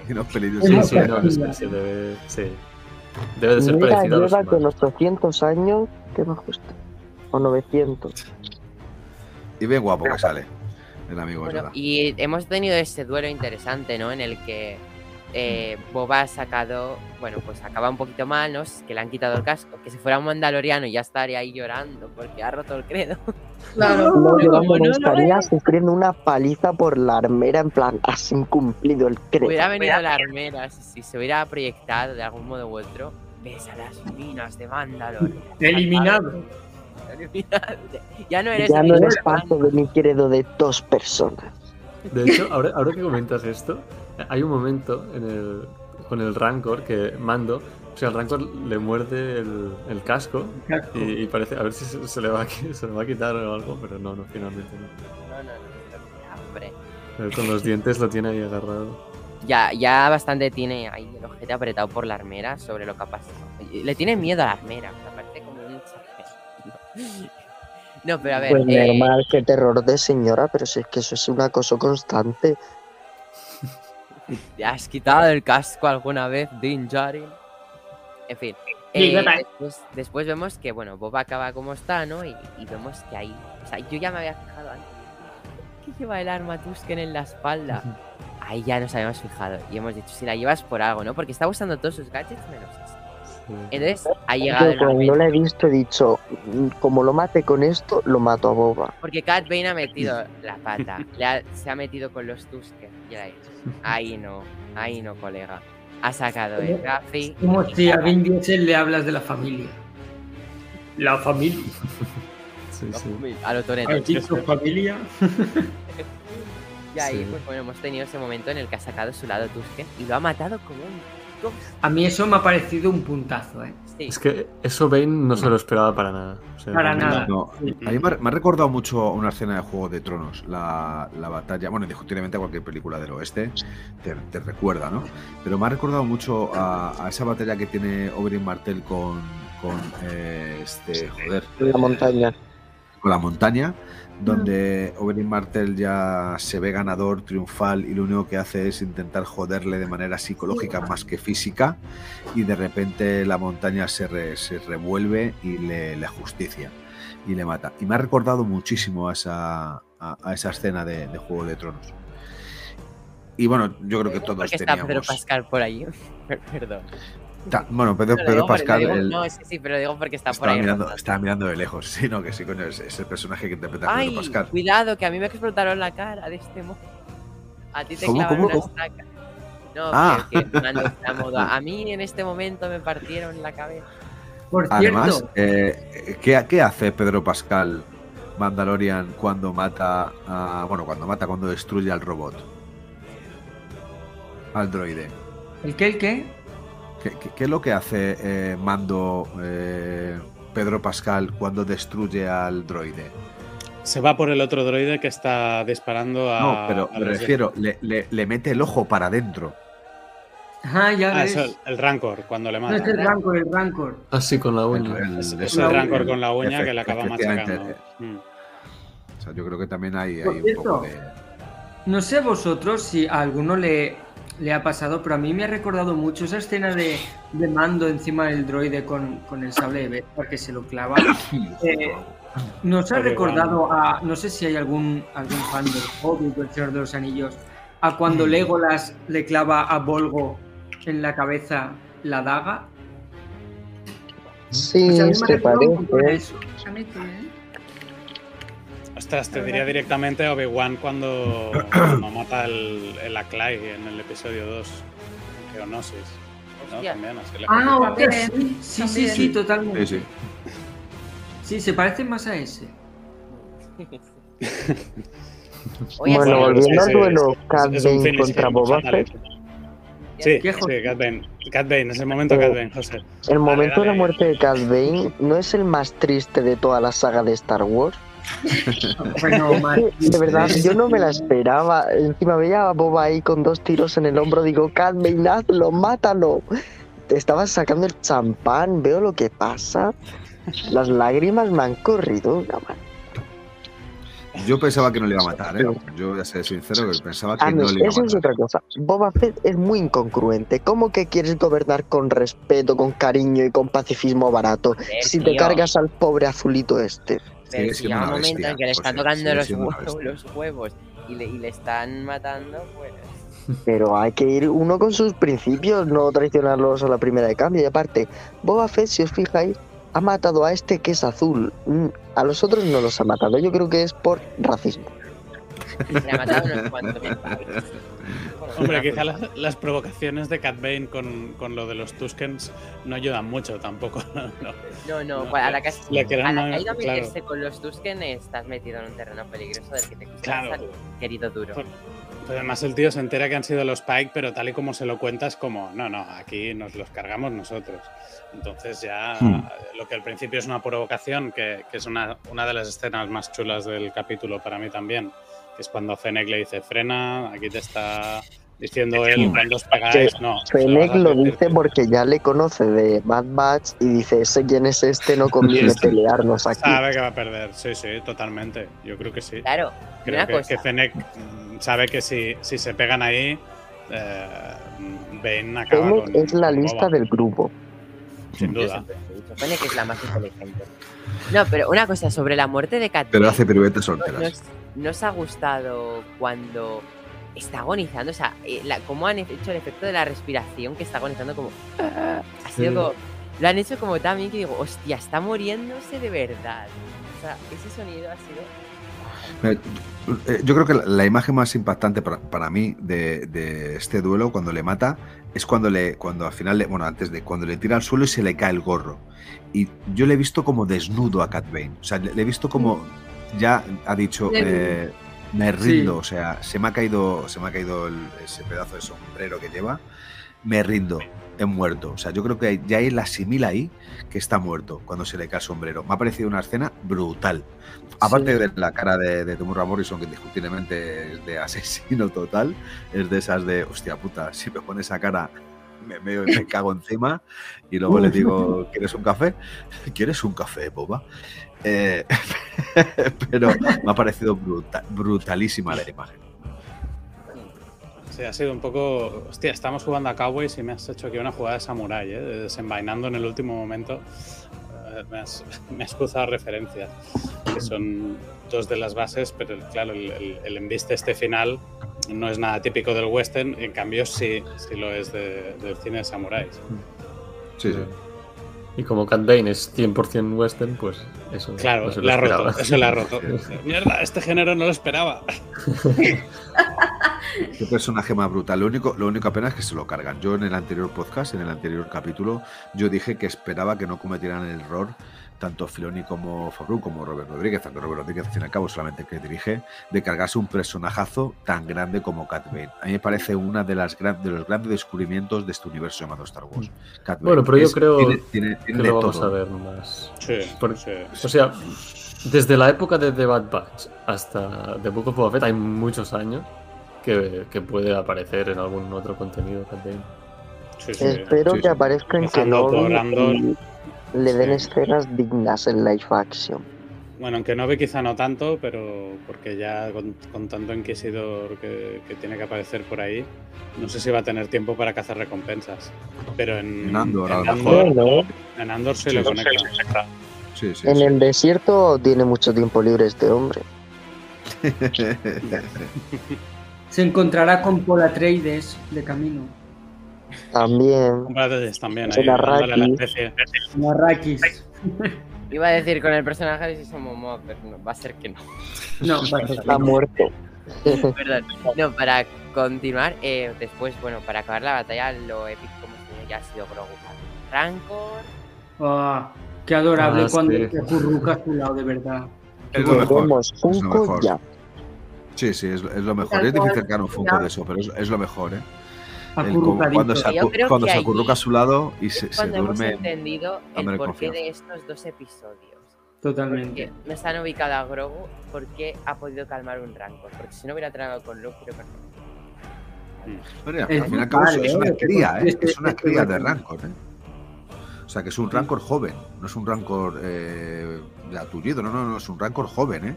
y unos pelillos. Sí, sí, no, es que se debe, sí. Debe de ser Mira, parecido a los lleva con humanos. 800 años, ¿qué me gusta? O 900. Y bien guapo que sale el amigo Bueno, y hemos tenido ese duelo interesante, ¿no? En el que eh, Boba ha sacado, bueno, pues acaba un poquito mal, ¿no? Que le han quitado el casco, que si fuera un mandaloriano ya estaría ahí llorando porque ha roto el credo. Claro. No, no no estaría es, sufriendo una paliza por la armera en plan, has incumplido el credo. Hubiera venido la armera, si, si se hubiera proyectado de algún modo u otro, ves a las minas de Mandalor. Eliminado. Ya no eres Ya no eres parte de mi credo de dos personas. De hecho, ahora, ahora que comentas esto, hay un momento en el, con el Rancor que Mando, o sea, el Rancor le muerde el, el casco y, y parece, a ver si se, se le va a, se le va a quitar o algo, pero no, no, finalmente no. No, no, no, hombre. Pero con los dientes lo tiene ahí agarrado. Ya, ya bastante tiene ahí el ojete apretado por la armera sobre lo que ha pasado. Le tiene miedo a la armera, o sea, parece como un. No, pero a ver. Pues eh, normal, qué terror de señora, pero si es que eso es un acoso constante. ¿Te has quitado el casco alguna vez, Din Djarin? En fin. Eh, después, después vemos que, bueno, Bob acaba como está, ¿no? Y, y vemos que ahí. O sea, yo ya me había fijado antes. ¿Qué lleva el arma Tusken en la espalda? Ahí ya nos habíamos fijado. Y hemos dicho, si la llevas por algo, ¿no? Porque está usando todos sus gadgets menos eso. Entonces, ha llegado Yo cuando la he visto he dicho, "Mm, como lo mate con esto, lo mato a Boba. Porque Cat Bane ha metido la pata. le ha- se ha metido con los Tusken. Ahí, ahí no, ahí no, colega. Ha sacado el Gaffy. Como si a Vin Diesel le hablas de la familia. La familia. Sí, sí. A lo Toretto. ¿Has familia? Y ahí, Sí. pues bueno, hemos tenido ese momento en el que ha sacado su lado Tusken y lo ha matado como un. A mí eso me ha parecido un puntazo, ¿eh? Sí. Es que eso Bane no se lo esperaba para nada. O sea, Para no- nada. No, a mí me ha, me ha recordado mucho una escena de Juego de Tronos, la, la batalla, bueno, indiscutiblemente cualquier película del oeste te, te recuerda, ¿no? Pero me ha recordado mucho a, a esa batalla que tiene Oberyn Martell con, con eh, este, joder, La montaña. con la montaña, donde Oberyn Martell ya se ve ganador, triunfal, y lo único que hace es intentar joderle de manera psicológica más que física, y de repente la montaña se, re- se revuelve y le, le justicia y le mata. Y me ha recordado muchísimo a esa, a, a esa escena de, de Juego de Tronos. Y bueno, yo creo que todos Porque está Pedro teníamos. Pascal por ahí. Perdón. Ta- bueno, Pedro, Pedro digo Pascal lo digo- el- No, sí, sí, pero digo porque está por estaba, ahí. mirando, estaba mirando de lejos. Sí, no, que sí, coño, es, es el personaje que interpreta Ay, Pedro Pascal. cuidado, que a mí me explotaron la cara de este modo. A ti te ¿Cómo, clavan cómo, una cómo? estaca. No, Ah. que, que está a mí en este momento me partieron la cabeza. Por Además, cierto, eh, ¿qué, qué hace Pedro Pascal Mandalorian cuando mata a, bueno, cuando mata, cuando destruye al robot? Al droide. ¿el qué, el qué? ¿Qué, qué- qué es lo que hace eh, Mando eh, Pedro Pascal cuando destruye al droide? Se va por el otro droide que está disparando a. No, pero a me refiero, le, le- le mete el ojo para adentro. Ah, ya Ah, ves. eso, el Rancor, cuando le No es mata. el Rancor, el Rancor. Ah, sí, con la uña. El- Es, el- es eso, el Rancor con la uña que le acaba machacando. Mm. O sea, yo creo que también hay, un poco de. No sé a vosotros si a alguno le, le ha pasado, pero a mí me ha recordado mucho esa escena de, de mando encima del droide con, con el sable de Beskar que se lo clava. Eh, nos ha recordado a, no sé si hay algún, algún fan del Hobbit o el Señor de los Anillos, a cuando Mm. Legolas le clava a Volgo en la cabeza la daga. Sí, O sea, a mí me ha se recordado un poco a parece. eso. Ostras, te diría directamente a Obi-Wan cuando, cuando mata el, el Aclay en el episodio 2. en Geonosis. ¿no? Hostia. También, así le Ah, También, sí, sí, sí, totalmente. Sí, sí. Sí, se parece más a ese. Oye, Bueno, sí, volviendo al duelo finish contra Boba. Fett. Sí, ¿Qué, sí? Cat Bane. Cat Bane, es el momento. Cat Bane, José. El momento de la muerte de Cad Bane no es el más triste de toda la saga de Star Wars. Bueno, de verdad, yo no me la esperaba. Encima veía a Boba ahí con dos tiros en el hombro. Digo, Cad Bane, hazlo, mátalo. Te estabas sacando el champán, veo lo que pasa. Las lágrimas me han corrido una mano. Yo pensaba que no le iba a matar, ¿eh? Yo voy a ser sincero, que pensaba que A mí, no le iba a eso es matar. otra cosa. Boba Fett es muy incongruente. ¿Cómo que quieres gobernar con respeto, con cariño y con pacifismo barato si te cargas al pobre azulito este? Pero si llega un momento bestia, en que le está José, tocando los, huevos, bestia. los huevos y le, y le están matando, pues. Pero hay que ir uno con sus principios, no traicionarlos a la primera de cambio. Y aparte, Boba Fett, si os fijáis, ha matado a este que es azul. Mm, A los otros no los ha matado. Yo creo que es por racismo. Le ha matado unos cuantos. Hombre, quizá las, las provocaciones de Cat Bane con, con lo de los Tuskens no ayudan mucho tampoco. no. No, no, No, pues a la que, le quedan a la que ha ido a claro. con los Tusken estás metido en un terreno peligroso del que te quieres Claro. salir, querido duro. Por- Pues además el tío se entera que han sido los Pike, pero tal y como se lo cuentas, como, no, no, aquí nos los cargamos nosotros. Entonces ya Hmm. lo que al principio es una provocación, que, que es una, una de las escenas más chulas del capítulo para mí también, que es cuando Fennec le dice, frena, aquí te está Diciendo él, cuando os pegáis, no. Fennec lo dice porque ya le conoce de Bad Batch y dice, ese quién es este, no conviene pelearnos aquí. Sabe que va a perder, sí, sí, totalmente. Yo creo que sí. Claro, Creo una que, cosa. que Fennec mm, sabe que si, si se pegan ahí, eh, Bane acaba Fennec con. es la con lista Boba, del grupo. Sin duda. que es la más inteligente. No, pero una cosa sobre la muerte de Cat Pero hace piruetas ¿no- solteras. ¿nos, nos ha gustado cuando está agonizando? O sea, eh, la- cómo han hecho el efecto de la respiración que está agonizando como... Ha sido Sí. como... Lo han hecho como también que digo, hostia, está muriéndose de verdad. O sea, ese sonido ha sido... Eh, Yo creo que la, imagen más impactante para, para mí de, de este duelo cuando le mata es cuando le cuando al final le, bueno antes de cuando le tira al suelo y se le cae el gorro y yo le he visto como desnudo a Cat Bane o sea le, he visto como ya ha dicho eh, me rindo Sí. o sea se me ha caído se me ha caído el- ese pedazo de sombrero que lleva me rindo he muerto o sea yo creo que ya él asimila ahí que está muerto cuando se le cae el sombrero me ha parecido una escena brutal Aparte Sí. de la cara de, de Tomura Morrison, que indiscutiblemente es de asesino total, es de esas de, hostia puta, si me pone esa cara, me, me- me cago encima. Y luego le digo, ¿quieres un café? ¿Quieres un café, boba? Eh, pero me ha parecido bruta- brutalísima la imagen. Sí, ha sido un poco. Hostia, estamos jugando a Cowboys y me has hecho aquí una jugada de Samurai, ¿eh? de desenvainando en el último momento. Eh, Me has, me has cruzado referencias, que son dos de las bases, pero claro, el, el, el embiste este final no es nada típico del western, en cambio sí, sí lo es de- del cine de samuráis. Sí, sí. Y como Cat Bane es 100% western, pues eso Claro, no se lo la ha roto, eso la ha roto. Mierda, este género no lo esperaba. Qué personaje más brutal. Lo único, lo único apenas es que se lo cargan. Yo en el anterior podcast, en el anterior capítulo, yo dije que esperaba que no cometieran el error tanto Filoni como Favreau como Robert Rodríguez, aunque Robert Rodríguez al fin y al cabo solamente que dirige, de cargarse un personajazo tan grande como Cat Bane. A mí me parece una de las gran- de los grandes descubrimientos de este universo llamado Star Wars. Cat Bane. Bueno, pero yo creo tiene, tiene- que tiene lo vamos todo. a ver más. Sí, Porque- sí. O sea, desde la época de The Bad Batch hasta The Book of Boba Fett hay muchos años que, que puede aparecer en algún otro contenido Cat Bane. sí, sí. Espero sí, que sí. aparezca en Kenobi le den Sí. escenas dignas en live action. Bueno, aunque no ve quizá no tanto, pero porque ya con, con tanto inquisidor que, que tiene que aparecer por ahí, no sé si va a tener tiempo para cazar recompensas. Pero en, En Andor, a lo en mejor. Andor, Bueno, en Andor se Sí, le conecta. Sí, sí, en sí. el desierto tiene mucho tiempo libre este hombre. Se encontrará con Paul Atreides de camino. También. Cómprateles también, ahí, dándole a la especie. Iba a decir con el personaje de Jason Momoa, pero no, va a ser que no. No, Está muerto. Perdón. No, para continuar, eh, después, bueno, para acabar la batalla, lo épico como ya ha sido Grogu. Rancor. Ah, qué adorable Ah, cuando sí. te acurruca a tu lado, de verdad. Es lo mejor. Es lo Funko mejor. ya. Sí, sí, es, es lo mejor. Es difícil sacar un Funko de eso, pero es, es lo mejor, ¿eh? Acurrucadito. cuando se, acu- cuando se acurruca a su lado y Es se, se cuando hemos duerme. entendido el porqué confianza. de estos dos episodios. Totalmente. Porque no están ubicado a Grogu, ¿por qué ha podido calmar un Rancor? Porque si no hubiera entrenado con Luke, creo que no. Pero, Es al fin y al cabo brutal, es una ¿eh? cría, ¿eh? Es una cría de. Rancor, ¿eh? O sea, que es un Rancor joven, no es un Rancor eh, ya tullido, no, no, no, es un Rancor joven, ¿eh?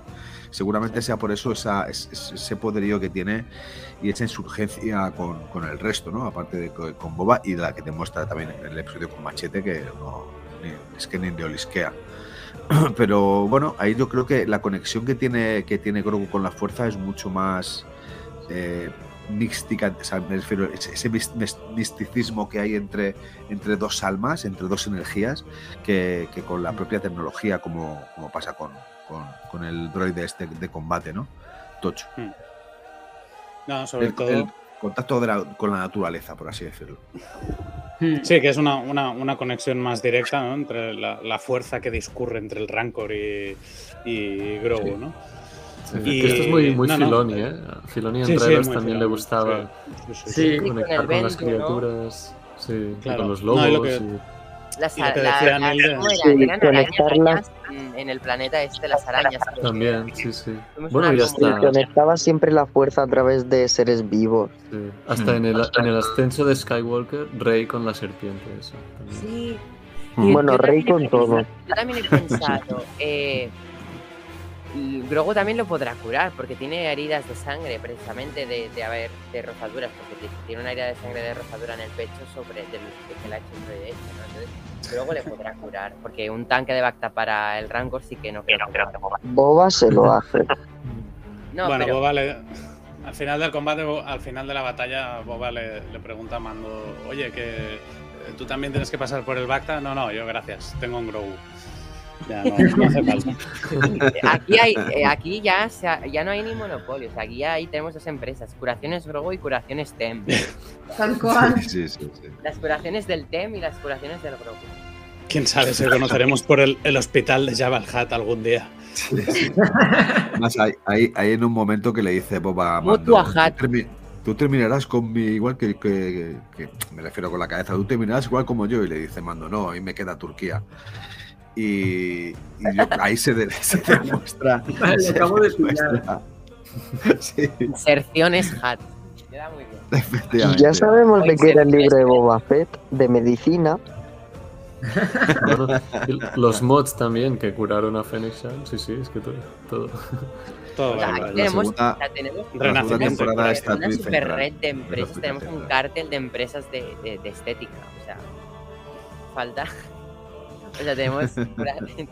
Seguramente sea por eso esa, es- es- ese poderío que tiene y esa insurgencia con, con el resto, ¿no? Aparte de co- con Boba y la que te muestra también en el episodio con Machete, que no, ni- es que ni le olisquea. Pero bueno, ahí yo creo que la conexión que tiene, que tiene Grogu con la fuerza es mucho más eh, mística, o sea, me refiero, ese, ese mis- mis- misticismo que hay entre, entre dos almas, entre dos energías, que, que con la propia tecnología, como, como pasa con, con, con el droide este de combate, ¿no? Tocho. No, sobre El, todo. el contacto de la- con la naturaleza, por así decirlo. Hmm. Sí, que es una, una, una conexión más directa ¿no? entre la, la fuerza que discurre entre el Rancor y, y Grogu, Sí. ¿no? Sí, Y- esto es muy, muy no, no. Filoni, ¿eh? Filoni en Sí, muy también le Filoni, gustaba sí, sí, sí, Sí. con conectar con las criaturas, sí, y Claro. con los lobos. y lo que- y- Las, Y la- la- Neil de- ¿cómo era? Sí, Eran arañas, conectarla. arañas en, en el planeta este, las arañas. También, sí, sí. Fuimos Bueno, Sí, comunidad. está. conectaba siempre la fuerza a través de seres vivos. Sí. Hasta en el, en el ascenso de Skywalker, Rey con la serpiente. Eso, también. Sí. Mm. Y Bueno, Rey con todo. pensado- Yo también he pensado, eh, y Grogu también lo podrá curar, porque tiene heridas de sangre, precisamente de, de haber de rozaduras, porque ti- tiene una herida de sangre de rozadura en el pecho sobre del, de que la ha hecho Grogu le podrá curar, porque un tanque de Bacta para el Rancor sí que no creo que. Boba se lo hace. No, bueno, pero Boba le- al final del combate, al final de la batalla, Boba le, le pregunta a Mando, oye, que eh, tú también tienes que pasar por el Bacta. No, no, yo gracias, tengo un Grogu. Ya no, no hace falta. aquí hay, eh, aquí ya, se ha- ya no hay ni monopolio, o sea, aquí ya ahí tenemos dos empresas, curaciones Grogu y curaciones Tem. Tal cual. Sí, sí, sí. Las curaciones del Tem y las curaciones del Grogu. Quién sabe si conoceremos por el, el hospital de Jabal Hat algún día. Sí, sí. Además, hay, hay, hay en un momento que le dice Boba a Mutu Mando, a Hat. "Tú termi- Tú terminarás con mi, igual que, que- que- me refiero con la cabeza, tú terminarás igual como yo. Y le dice Mando, no, a mí me queda Turquía. Y, y yo- ahí se, de- se demuestra. Vale, se acabo de demuestra- Sí, Inserciones Hat. Queda muy bien. Ya sabemos de qué era el libro de. Boba Fett, de medicina. Los mods también que curaron a Fennec Shan. Sí, sí, es que todo. todo. Todo sea, vale, tenemos, segunda- La segunda temporada está una super red de Es empresas, tenemos un cártel de empresas de, de- de estética. O sea, falta. O sea, tenemos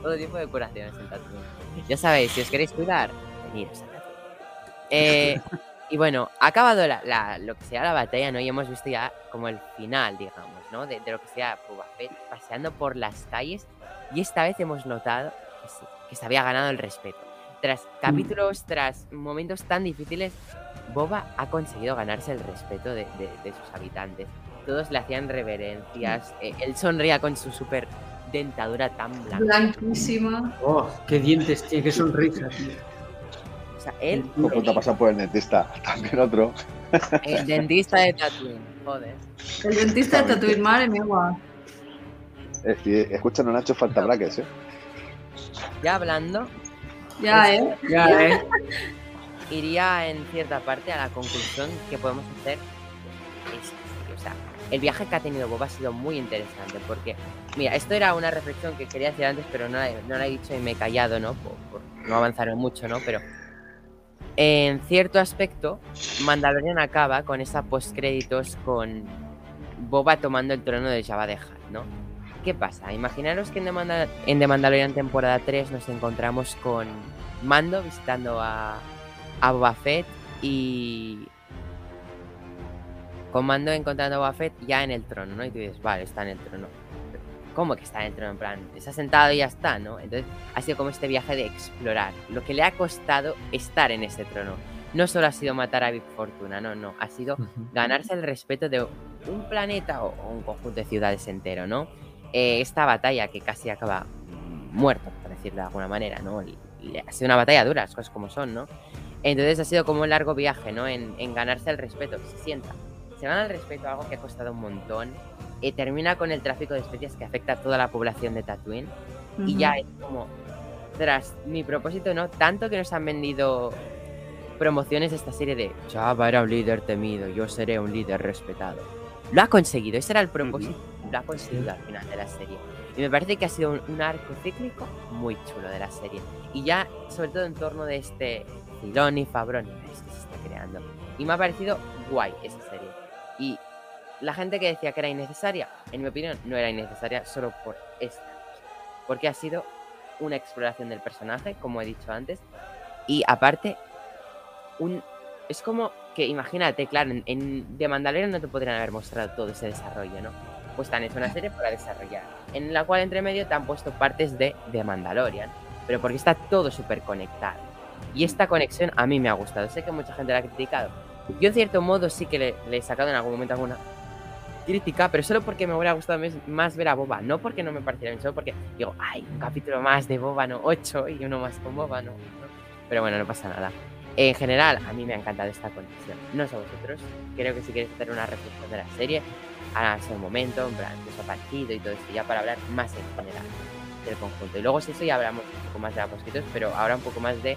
todo tipo de curaciones en Tatooine. Ya sabéis, si os queréis cuidar, veniros a Tatooine. Eh, y bueno, ha acabado la, la- lo que sea la batalla, ¿no? Y hemos visto ya como el final, digamos, ¿no? De, de lo que sea Boba Fett paseando por las calles. Y esta vez hemos notado que, sí, que se había ganado el respeto. Tras capítulos, tras momentos tan difíciles, Boba ha conseguido ganarse el respeto de, de- de sus habitantes. Todos le hacían reverencias. eh, él sonría con su super dentadura tan blanca. Blanquísima. Oh, qué dientes tiene, qué sonrisa, tío. O sea, él, No te pasa por el dentista. También otro. el dentista de Tatooine. Joder. El dentista de Tatooine, madre mía, guau. Es que, escucha, no Nacho, falta brackets, ¿eh? Ya hablando, Ya, ¿eh? Ya, eh. iría en cierta parte a la conclusión que podemos hacer. El viaje que ha tenido Boba ha sido muy interesante porque, mira, esto era una reflexión que quería decir antes, pero no la, no la he dicho y me he callado, ¿no? Por, no avanzar mucho, ¿no? Pero en cierto aspecto, Mandalorian acaba con esa postcréditos con Boba tomando el trono de Jabba de ¿no? ¿Qué pasa? Imaginaros que en The, Manda- en The Mandalorian temporada 3 nos encontramos con Mando visitando a, a Boba Fett y con Mando encontrando a Boba Fett ya en el trono, ¿no? Y tú dices, vale, está en el trono. ¿Cómo que está en el trono? En plan, está sentado y ya está, ¿no? Entonces ha sido como este viaje de explorar. Lo que le ha costado estar en ese trono. No solo ha sido matar a Big Fortuna, no, no. Ha sido ganarse el respeto de un planeta o o un conjunto de ciudades entero, ¿no? Eh, esta batalla que casi acaba muerto, por decirlo de alguna manera, ¿no? Ha sido una batalla dura, las cosas como son, ¿no? Entonces ha sido como un largo viaje, ¿no? En, en ganarse el respeto, que se sienta. Se gana el respeto, algo que ha costado un montón. Y termina con el tráfico de especies que afecta a toda la población de Tatooine. Y ya es como, tras mi propósito, ¿no? Tanto que nos han vendido promociones de esta serie de Java era un líder temido, yo seré un líder respetado. Lo ha conseguido, ese era el propósito, lo ha conseguido al final de la serie. Y me parece que ha sido un, un arco cíclico muy chulo de la serie. Y ya, sobre todo en torno de este Filoni Fabroni que se está creando. Y me ha parecido guay serie. Y la gente que decía que era innecesaria, en mi opinión, no era innecesaria solo por esta. Porque ha sido una exploración del personaje, como he dicho antes. Y aparte, un es como que imagínate, claro, en, en The Mandalorian no te podrían haber mostrado todo ese desarrollo, ¿no? Pues te han hecho una serie para desarrollar, en la cual entre medio te han puesto partes de The Mandalorian, pero porque está todo súper conectado. Y esta conexión a mí me ha gustado. Sé que mucha gente la ha criticado. Yo en cierto modo sí que le, he sacado en algún momento alguna crítica, pero solo porque me hubiera gustado más ver a Boba, no porque no me pareciera bien, solo porque digo, ay, un capítulo más de Boba, no, ocho y uno más con Boba, no. Pero bueno, no pasa nada. En general, a mí me ha encantado esta conexión. No sé a vosotros. Creo que si queréis hacer una reflexión de la serie, ahora es el momento, en plan, os ha parecido y todo eso, ya para hablar más en general del conjunto. Y luego, si eso, ya hablamos un poco más de ambos mosquitos, pero ahora un poco más de.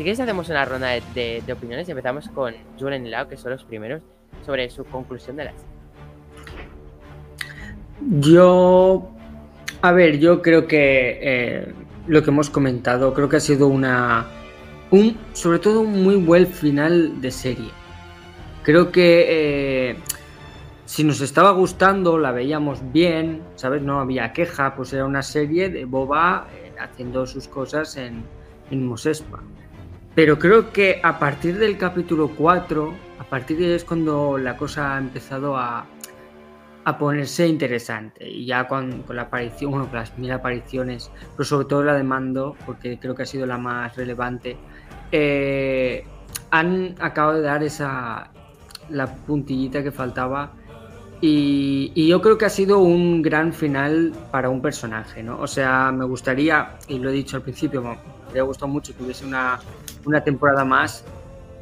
Si queréis, hacemos una ronda de, de- de opiniones empezamos con Julen y Lau, que son los primeros, sobre su conclusión de la serie. Yo, a ver, yo creo que eh, lo que hemos comentado, creo que ha sido una, un, sobre todo un muy buen final de serie. Creo que eh, si nos estaba gustando, la veíamos bien, ¿sabes? No había queja, pues era una serie de Boba eh, haciendo sus cosas en, en Mosespa. Pero creo que a partir del capítulo 4, a partir de ahí es cuando la cosa ha empezado a, a ponerse interesante. Y ya con, con la aparición, bueno, las mil apariciones, pero sobre todo la de Mando, porque creo que ha sido la más relevante, eh, han acabado de dar esa la puntillita que faltaba. Y, yo creo que ha sido un gran final para un personaje, ¿no? O sea, me gustaría, y lo he dicho al principio, me habría gustado mucho que hubiese una, una temporada más,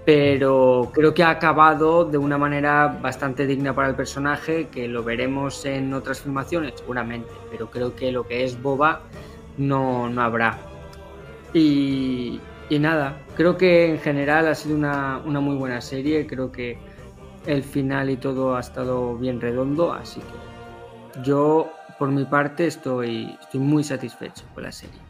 pero creo que ha acabado de una manera bastante digna para el personaje, que lo veremos en otras filmaciones, seguramente, pero creo que lo que es Boba no, no habrá. Y, y nada, creo que en general ha sido una, una muy buena serie, creo que el final y todo ha estado bien redondo, así que yo por mi parte estoy, estoy muy satisfecho con la serie.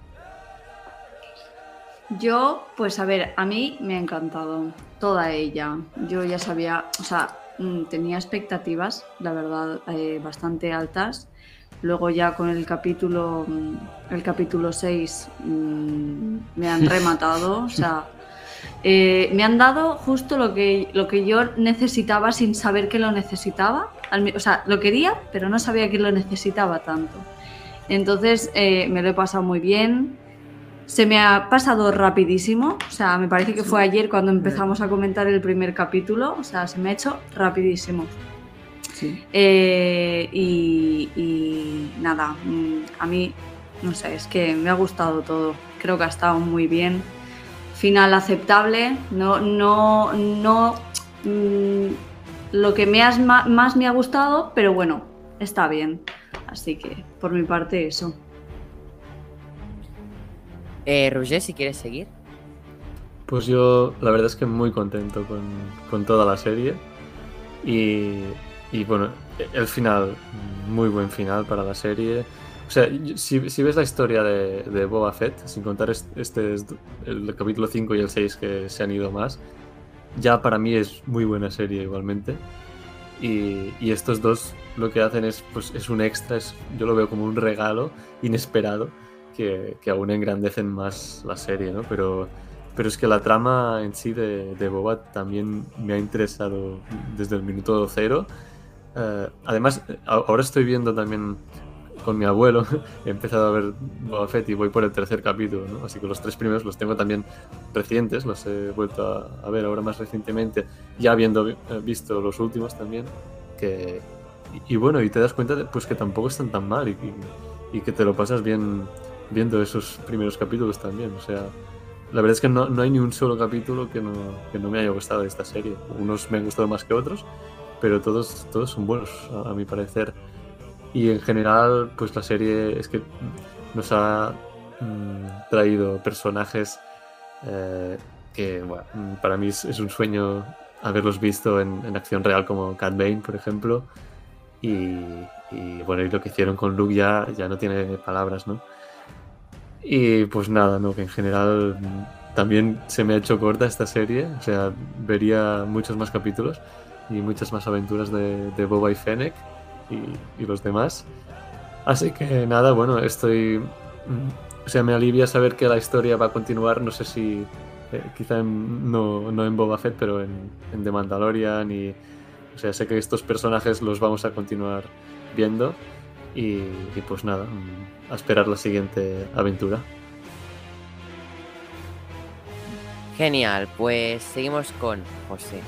Yo, pues a ver, a mí me ha encantado toda ella. Yo ya sabía, o sea, mm, tenía expectativas, la verdad, eh, bastante altas. Luego ya con el capítulo, mm, el capítulo 6 mm, me han rematado, o sea, eh, me han dado justo lo que, lo que yo necesitaba sin saber que lo necesitaba. O sea, lo quería, pero no sabía que lo necesitaba tanto. Entonces eh, me lo he pasado muy bien. Se me ha pasado rapidísimo, o sea, me parece que fue ayer cuando empezamos a comentar el primer capítulo, o sea, se me ha hecho rapidísimo. Sí. Eh, y, y nada, mm, a mí, no sé, es que me ha gustado todo, creo que ha estado muy bien. Final aceptable, no, no, no mm, lo que me has, más me ha gustado, pero bueno, está bien. Así que por mi parte eso. Eh, Roger, si quieres seguir. Pues yo, la verdad es que muy contento con, con toda la serie. Y, y bueno, el final, muy buen final para la serie. O sea, si, ves la historia de, Boba Fett, sin contar est- este, es el capítulo 5 y el 6 que se han ido más, ya para mí es muy buena serie igualmente. Y, y estos dos lo que hacen es, pues, es un extra, es, yo lo veo como un regalo inesperado que, que aún engrandecen más la serie, ¿no? Pero, pero es que la trama en sí de, de Boba también me ha interesado desde el minuto cero. Eh, además, ahora estoy viendo también con mi abuelo, he empezado a ver Boba Fett y voy por el tercer capítulo, ¿no? Así que los tres primeros los tengo también recientes, los he vuelto a, a ver ahora más recientemente, ya habiendo eh, visto los últimos también, que... Y, y bueno, y te das cuenta de, pues que tampoco están tan mal y, y- y que te lo pasas bien viendo esos primeros capítulos también, o sea... La verdad es que no, no hay ni un solo capítulo que no, que no me haya gustado de esta serie. Unos me han gustado más que otros, pero todos, todos son buenos, a, a mi parecer. Y en general, pues la serie es que nos ha mm, traído personajes eh, que, bueno, mm, para mí es, es un sueño haberlos visto en, en acción real, como Cat Bane, por ejemplo. Y, y, bueno, y lo que hicieron con Luke ya, ya no tiene palabras, ¿no? Y pues nada, ¿no? Que en general también se me ha hecho corta esta serie. O sea, vería muchos más capítulos y muchas más aventuras de, Boba y Fennec y, y los demás. Así que nada, bueno, estoy. mm, O sea, me alivia saber que la historia va a continuar. No sé si. eh, quizá en- no, no en Boba Fett, pero en, en The Mandalorian. Y, o sea, sé que estos personajes los vamos a continuar viendo. Y, y pues nada, mm, a esperar la siguiente aventura. Genial, pues seguimos con José.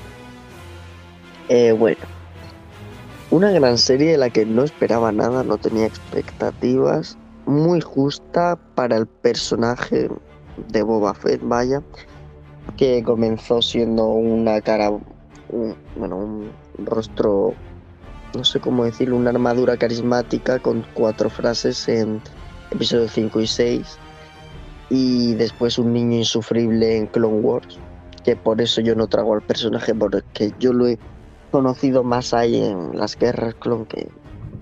Eh, bueno, una gran serie de la que no esperaba nada, no tenía expectativas, muy justa para el personaje de Boba Fett, vaya. que comenzó siendo una cara, un- bueno, un rostro, no sé cómo decirlo, una armadura carismática con cuatro frases en episodios 5 y 6 y después un niño insufrible en Clone Wars, que por eso yo no trago al personaje, porque yo lo he conocido más ahí en las guerras clon que,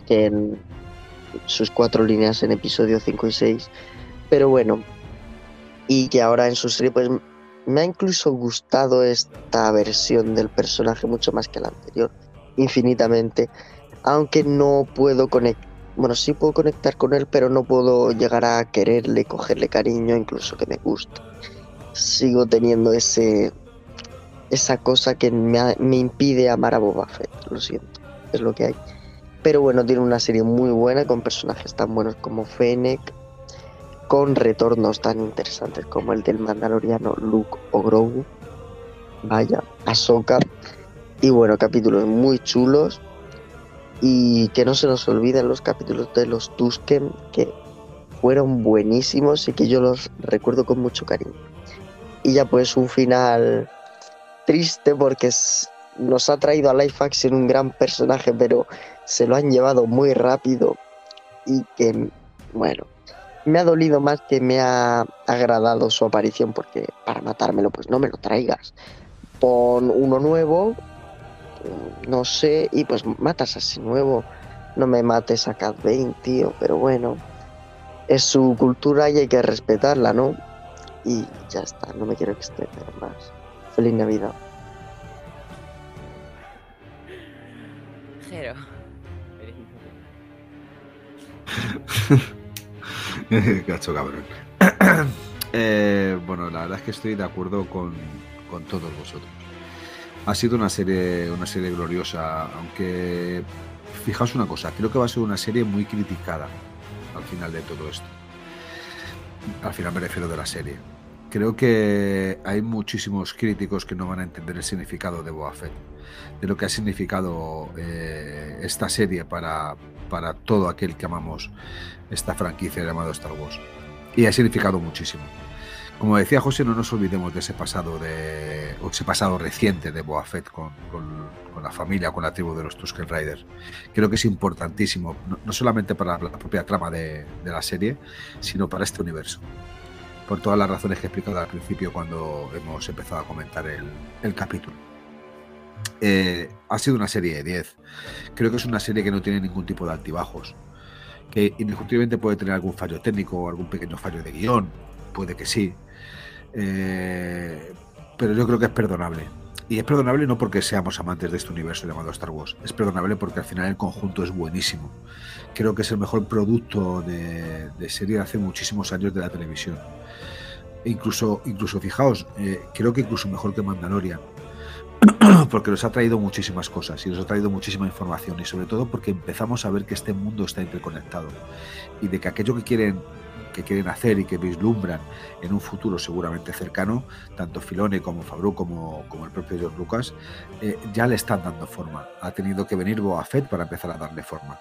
en sus cuatro líneas en episodio 5 y 6. Pero bueno, y que ahora en su serie pues me ha incluso gustado esta versión del personaje mucho más que la anterior, infinitamente, aunque no puedo conectar, bueno, sí puedo conectar con él, pero no puedo llegar a quererle, cogerle cariño, incluso que me guste. Sigo teniendo ese esa cosa que me, ha- me impide amar a Boba Fett, lo siento, es lo que hay. Pero bueno, tiene una serie muy buena con personajes tan buenos como Fennec, con retornos tan interesantes como el del mandaloriano Luke o Grogu. Vaya, Ahsoka. Y bueno, capítulos muy chulos. Y que no se nos olviden los capítulos de los Tusken, que fueron buenísimos y que yo los recuerdo con mucho cariño. Y ya pues un final triste porque nos ha traído a Life Action un gran personaje, pero se lo han llevado muy rápido y que, bueno, me ha dolido más que me ha agradado su aparición porque para matármelo pues no me lo traigas. Pon uno nuevo, no sé, y pues matas a ese nuevo. No me mates a Cat Bane, tío, pero bueno, es su cultura y hay que respetarla, ¿no? Y ya está, no me quiero extender más. Feliz Navidad. Jero. Gacho cabrón. Eh, bueno, la verdad es que estoy de acuerdo con, con todos vosotros. Ha sido una serie, una serie gloriosa, aunque fijaos una cosa, creo que va a ser una serie muy criticada al final de todo esto. Al final me refiero de la serie. Creo que hay muchísimos críticos que no van a entender el significado de Boba Fett, de lo que ha significado eh, esta serie para, para todo aquel que amamos esta franquicia llamada Star Wars. Y ha significado muchísimo. Como decía José, no nos olvidemos de ese pasado de ese pasado reciente de Boba Fett con, la familia, con la tribu de los Tusken Riders. Creo que es importantísimo, no, solamente para la propia trama de, la serie, sino para este universo. Por todas las razones que he explicado al principio cuando hemos empezado a comentar el, el capítulo. Eh, ha sido una serie de 10. Creo que es una serie que no tiene ningún tipo de altibajos que indiscutiblemente puede tener algún fallo técnico o algún pequeño fallo de guion, puede que sí, Eh, pero yo creo que es perdonable. Y es perdonable no porque seamos amantes de este universo llamado Star Wars, es perdonable porque al final el conjunto es buenísimo. Creo que es el mejor producto de, serie de hace muchísimos años de la televisión. E incluso, incluso fijaos, eh, creo que incluso mejor que Mandalorian porque nos ha traído muchísimas cosas y nos ha traído muchísima información y sobre todo porque empezamos a ver que este mundo está interconectado y de que aquello que quieren que quieren hacer y que vislumbran en un futuro seguramente cercano, tanto Filone como Fabru como, como el propio George Lucas, eh, ya le están dando forma. Ha tenido que venir Boba Fett para empezar a darle forma.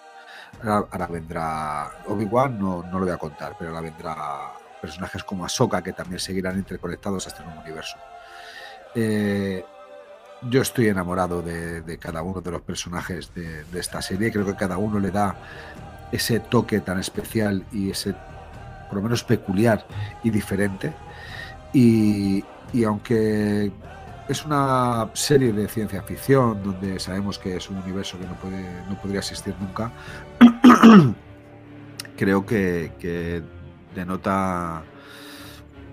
Ahora, vendrá Obi-Wan, no, no lo voy a contar, pero ahora vendrá personajes como Ahsoka que también seguirán interconectados hasta el nuevo universo. Eh, yo estoy enamorado de, cada uno de los personajes de esta serie. Creo que cada uno le da ese toque tan especial y ese, por lo menos, peculiar y diferente. Y, y aunque es una serie de ciencia ficción donde sabemos que es un universo que no, puede, no podría existir nunca, creo que, que denota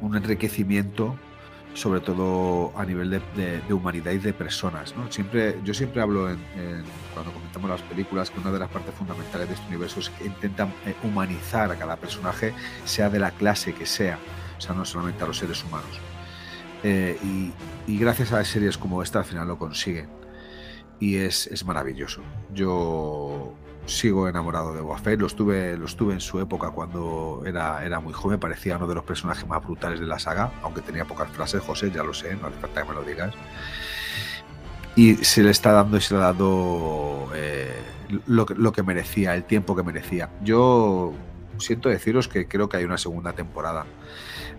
un enriquecimiento sobre todo a nivel de, humanidad y de personas. ¿no? Siempre, yo siempre hablo cuando comentamos las películas que una de las partes fundamentales de este universo es que intentan eh, humanizar a cada personaje, sea de la clase que sea, o sea, no solamente a los seres humanos. Eh, y, y gracias a series como esta al final lo consiguen. Y es, es maravilloso. Yo sigo enamorado de Boba Fett, lo estuve, lo estuve en su época cuando era, era muy joven, parecía uno de los personajes más brutales de la saga, aunque tenía pocas frases, José, ya lo sé, no hace falta que me lo digas. Y se le está dando y se le ha dado eh, lo, lo que merecía, el tiempo que merecía. Yo siento deciros que creo que hay una segunda temporada.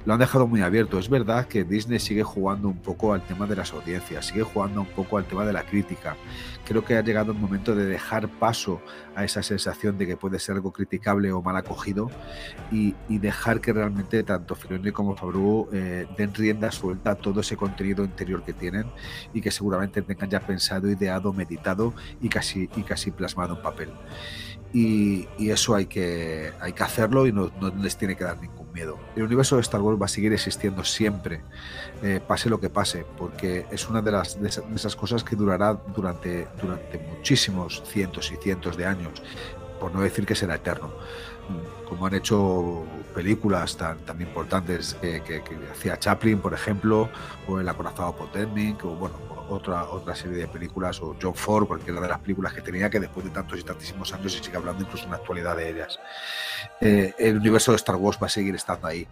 Lo han dejado muy abierto. Es verdad que Disney sigue jugando un poco al tema de las audiencias, sigue jugando un poco al tema de la crítica. Creo que ha llegado el momento de dejar paso a esa sensación de que puede ser algo criticable o mal acogido y, dejar que realmente tanto Filoni como Favreau eh, den rienda suelta a todo ese contenido interior que tienen y que seguramente tengan ya pensado, ideado, meditado y casi, y casi plasmado en papel. Y, eso hay que, hay que hacerlo y no, no les tiene que dar ningún miedo. El universo de Star Wars va a seguir existiendo siempre, eh, pase lo que pase, porque es una de, las, de esas cosas que durará durante, durante muchísimos cientos y cientos de años, por no decir que será eterno. Como han hecho películas tan, tan importantes que, que, hacía Chaplin, por ejemplo, o El acorazado Potemkin, o bueno, otra, otra serie de películas, o John Ford, cualquiera de las películas que tenía, que después de tantos y tantísimos años se sigue hablando incluso en la actualidad de ellas. Eh, el universo de Star Wars va a seguir estando ahí.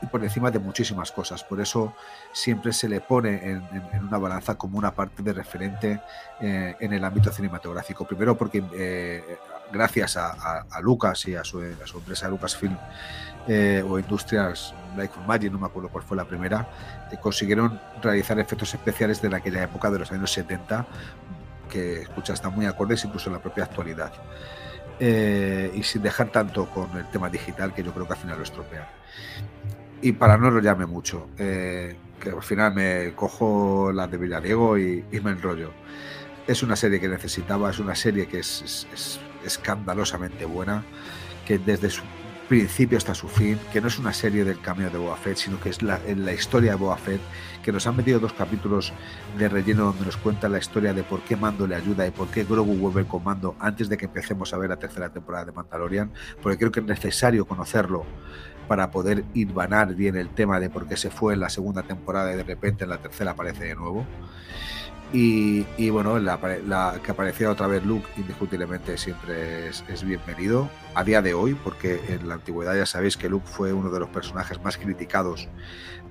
Y por encima de muchísimas cosas. Por eso siempre se le pone en, una balanza como una parte de referente eh, en el ámbito cinematográfico. Primero porque eh, gracias a, Lucas y a su, empresa Lucasfilm o Industrias Like Magic, no me acuerdo cuál fue la primera, consiguieron realizar efectos especiales de aquella época de los años 70 que escucha están muy acordes incluso en la propia actualidad. Eh, y sin dejar tanto con el tema digital que yo creo que al final lo estropea. Y para no enrollarme mucho, eh, que al final me cojo la de Villadiego y, me enrollo. Es una serie que necesitaba, es una serie que es escandalosamente buena, que desde su principio hasta su fin, que no es una serie del cameo de Boba Fett, sino que es la, la historia de Boba Fett, que nos han metido dos capítulos de relleno donde nos cuenta la historia de por qué Mando le ayuda y por qué Grogu vuelve con Mando antes de que empecemos a ver la tercera temporada de Mandalorian, porque creo que es necesario conocerlo para poder irvanar bien el tema de por qué se fue en la segunda temporada y de repente en la tercera aparece de nuevo. Y, bueno, la, que apareciera otra vez Luke indiscutiblemente siempre es, bienvenido a día de hoy, porque en la antigüedad ya sabéis que Luke fue uno de los personajes más criticados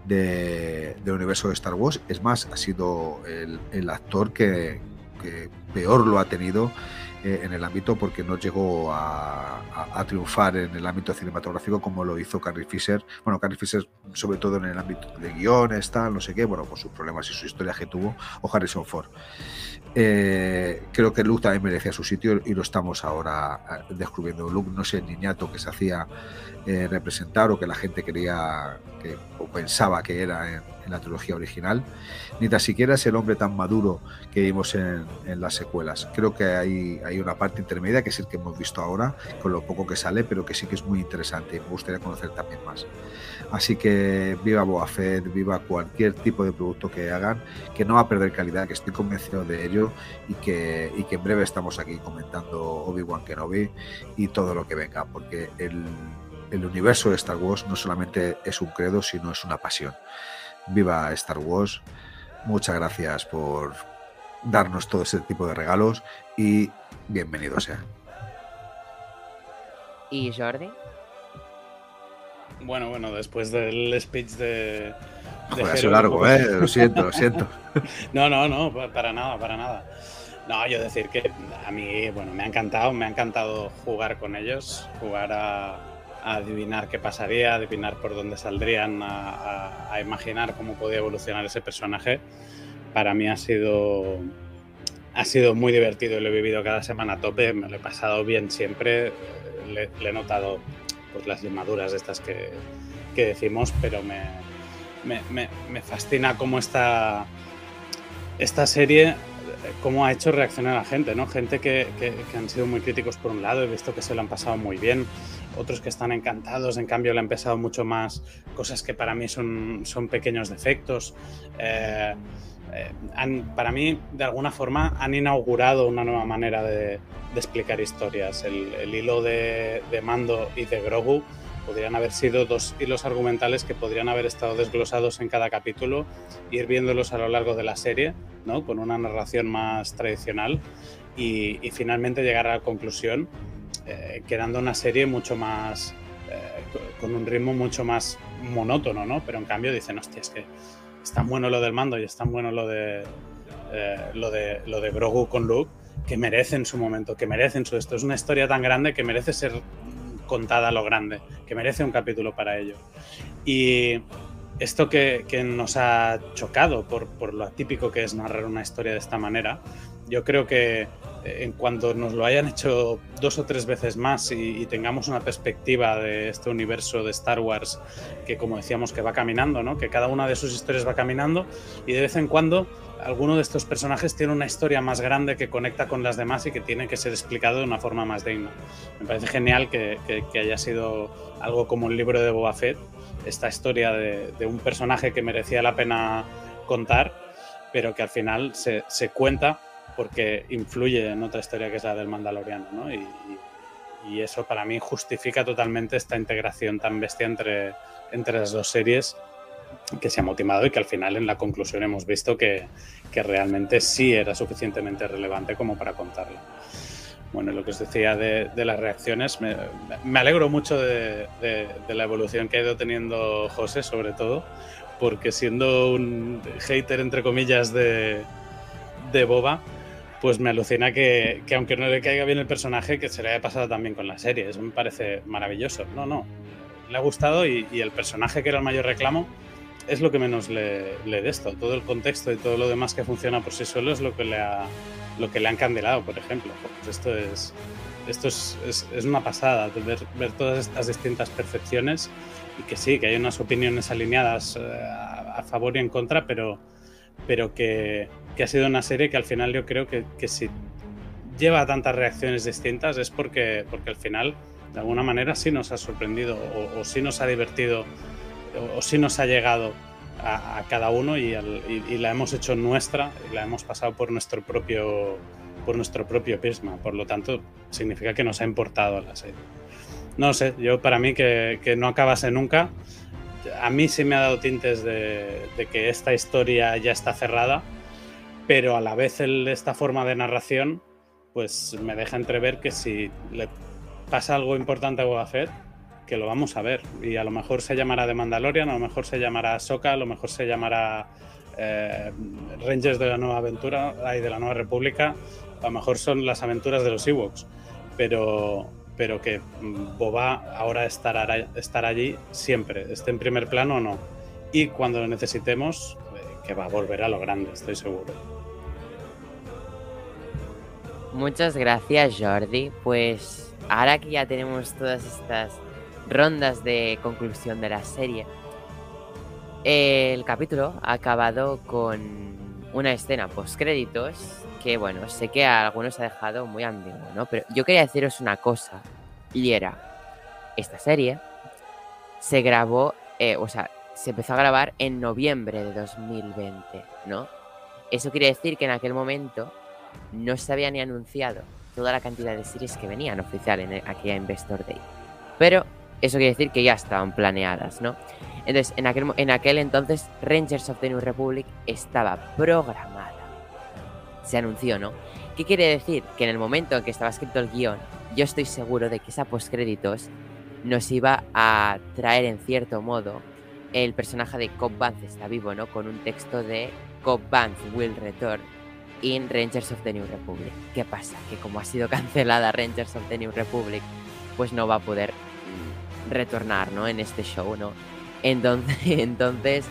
del universo de Star Wars. Es más, ha sido el, actor que, peor lo ha tenido eh, en el ámbito porque no llegó a, triunfar en el ámbito cinematográfico como lo hizo Carrie Fisher. Bueno, Carrie Fisher sobre todo en el ámbito de guiones, tal, no sé qué, bueno, por sus problemas y su historia que tuvo, o Harrison Ford. Eh, creo que Luke también merecía su sitio y lo estamos ahora eh, descubriendo. Luke no es el niñato que se hacía representar o que la gente quería que, o pensaba que era en, en la trilogía original, ni tan siquiera es el hombre tan maduro que vimos en, las secuelas. Creo que hay, hay una parte intermedia que es el que hemos visto ahora, con lo poco que sale, pero que sí que es muy interesante y me gustaría conocer también más. Así que viva Boa viva cualquier tipo de producto que hagan, que no va a perder calidad, que estoy convencido de ello y que, y que en breve estamos aquí comentando Obi-Wan Kenobi y todo lo que venga, porque el, el universo de Star Wars no solamente es un credo, sino es una pasión viva Star Wars. Muchas gracias por darnos todo ese tipo de regalos y bienvenido sea. ¿Y Jordi? Bueno, bueno, después del speech de. de Joder, largo, ¿eh? Lo siento, lo siento. no, no, no, para nada, para nada. No, yo decir que a mí, bueno, me ha encantado, me ha encantado jugar con ellos, jugar a, a adivinar qué pasaría, a adivinar por dónde saldrían, a, imaginar cómo podía evolucionar ese personaje. Para mí ha sido, ha sido muy divertido y lo he vivido cada semana a tope, me lo he pasado bien siempre, le, he notado pues, las limaduras estas que, que decimos, pero me, me, me, fascina cómo esta, esta serie cómo ha hecho reaccionar a la gente, ¿no? Gente que, que, que, han sido muy críticos por un lado, he visto que se lo han pasado muy bien, otros que están encantados, en cambio le han pesado mucho más cosas que para mí son, son pequeños defectos. Eh, eh, han, para mí, de alguna forma, han inaugurado una nueva manera de, de explicar historias. El, el hilo de, de, Mando y de Grogu podrían haber sido dos hilos argumentales que podrían haber estado desglosados en cada capítulo, ir viéndolos a lo largo de la serie, ¿no? con una narración más tradicional y, y finalmente llegar a la conclusión eh, quedando una serie mucho más, eh, con un ritmo mucho más monótono, ¿no? Pero en cambio dicen, hostia, es que es tan bueno lo del mando y es tan bueno lo de, eh, lo de, lo de Grogu con Luke que merecen su momento, que merecen su esto. Es una historia tan grande que merece ser contada a lo grande, que merece un capítulo para ello. Y esto que, que nos ha chocado por, por lo atípico que es narrar una historia de esta manera, yo creo que eh, en cuanto nos lo hayan hecho dos o tres veces más y, y, tengamos una perspectiva de este universo de Star Wars que como decíamos que va caminando, ¿no? que cada una de sus historias va caminando y de vez en cuando alguno de estos personajes tiene una historia más grande que conecta con las demás y que tiene que ser explicado de una forma más digna. Me parece genial que, que, que haya sido algo como el libro de Boba Fett, esta historia de, de un personaje que merecía la pena contar, pero que al final se, se cuenta porque influye en otra historia que es la del Mandaloriano, ¿no? Y, y, eso para mí justifica totalmente esta integración tan bestia entre, entre las dos series que se ha motivado y que al final en la conclusión hemos visto que, que realmente sí era suficientemente relevante como para contarla. Bueno, lo que os decía de, de las reacciones, me, me, alegro mucho de, de, de la evolución que ha ido teniendo José, sobre todo, porque siendo un hater, entre comillas, de, de Boba, pues me alucina que, que, aunque no le caiga bien el personaje, que se le haya pasado también con la serie. Eso me parece maravilloso. No, no, le ha gustado y, el personaje que era el mayor reclamo es lo que menos le, le esto. Todo el contexto y todo lo demás que funciona por sí solo es lo que le lo que le ha encandelado, por ejemplo. Pues esto es, esto es, es, una pasada, ver, ver, todas estas distintas percepciones y que sí, que hay unas opiniones alineadas eh, a favor y en contra, pero, pero que, que, ha sido una serie que al final yo creo que, que si lleva tantas reacciones distintas es porque, porque al final de alguna manera sí nos ha sorprendido o, o sí nos ha divertido o, o sí nos ha llegado a, a cada uno y, al, y, y, la hemos hecho nuestra y la hemos pasado por nuestro propio por nuestro propio prisma. Por lo tanto significa que nos ha importado la serie. No sé yo para mí que, que no acabase nunca a mí sí me ha dado tintes de, que esta historia ya está cerrada pero a la vez esta forma de narración pues me deja entrever que si le pasa algo importante a Boba que lo vamos a ver. Y a lo mejor se llamará The Mandalorian, a lo mejor se llamará Soka, a lo mejor se llamará eh, Rangers de la Nueva Aventura, ay, de la Nueva República, a lo mejor son las aventuras de los Ewoks. Pero, pero que Boba ahora estará, estará allí siempre, esté en primer plano o no. Y cuando lo necesitemos, eh, que va a volver a lo grande, estoy seguro. Muchas gracias, Jordi. Pues ahora que ya tenemos todas estas rondas de conclusión de la serie, el capítulo ha acabado con una escena post créditos que, bueno, sé que a algunos ha dejado muy ambiguo, ¿no? Pero yo quería deciros una cosa, y era, esta serie se grabó, eh, o sea, se empezó a grabar en noviembre de 2020, ¿no? Eso quiere decir que en aquel momento no se había ni anunciado toda la cantidad de series que venían oficial en aquella Investor Day. Pero eso quiere decir que ya estaban planeadas, ¿no? Entonces, en aquel, en aquel entonces, Rangers of the New Republic estaba programada. Se anunció, ¿no? ¿Qué quiere decir? Que en el momento en que estaba escrito el guion, yo estoy seguro de que esa postcréditos nos iba a traer en cierto modo el personaje de Cobb Vance está vivo, ¿no? Con un texto de Cobb Vance will return in Rangers of the New Republic. ¿Qué pasa? Que como ha sido cancelada Rangers of the New Republic, pues no va a poder retornar, ¿no? En este show, ¿no? Entonces, entonces,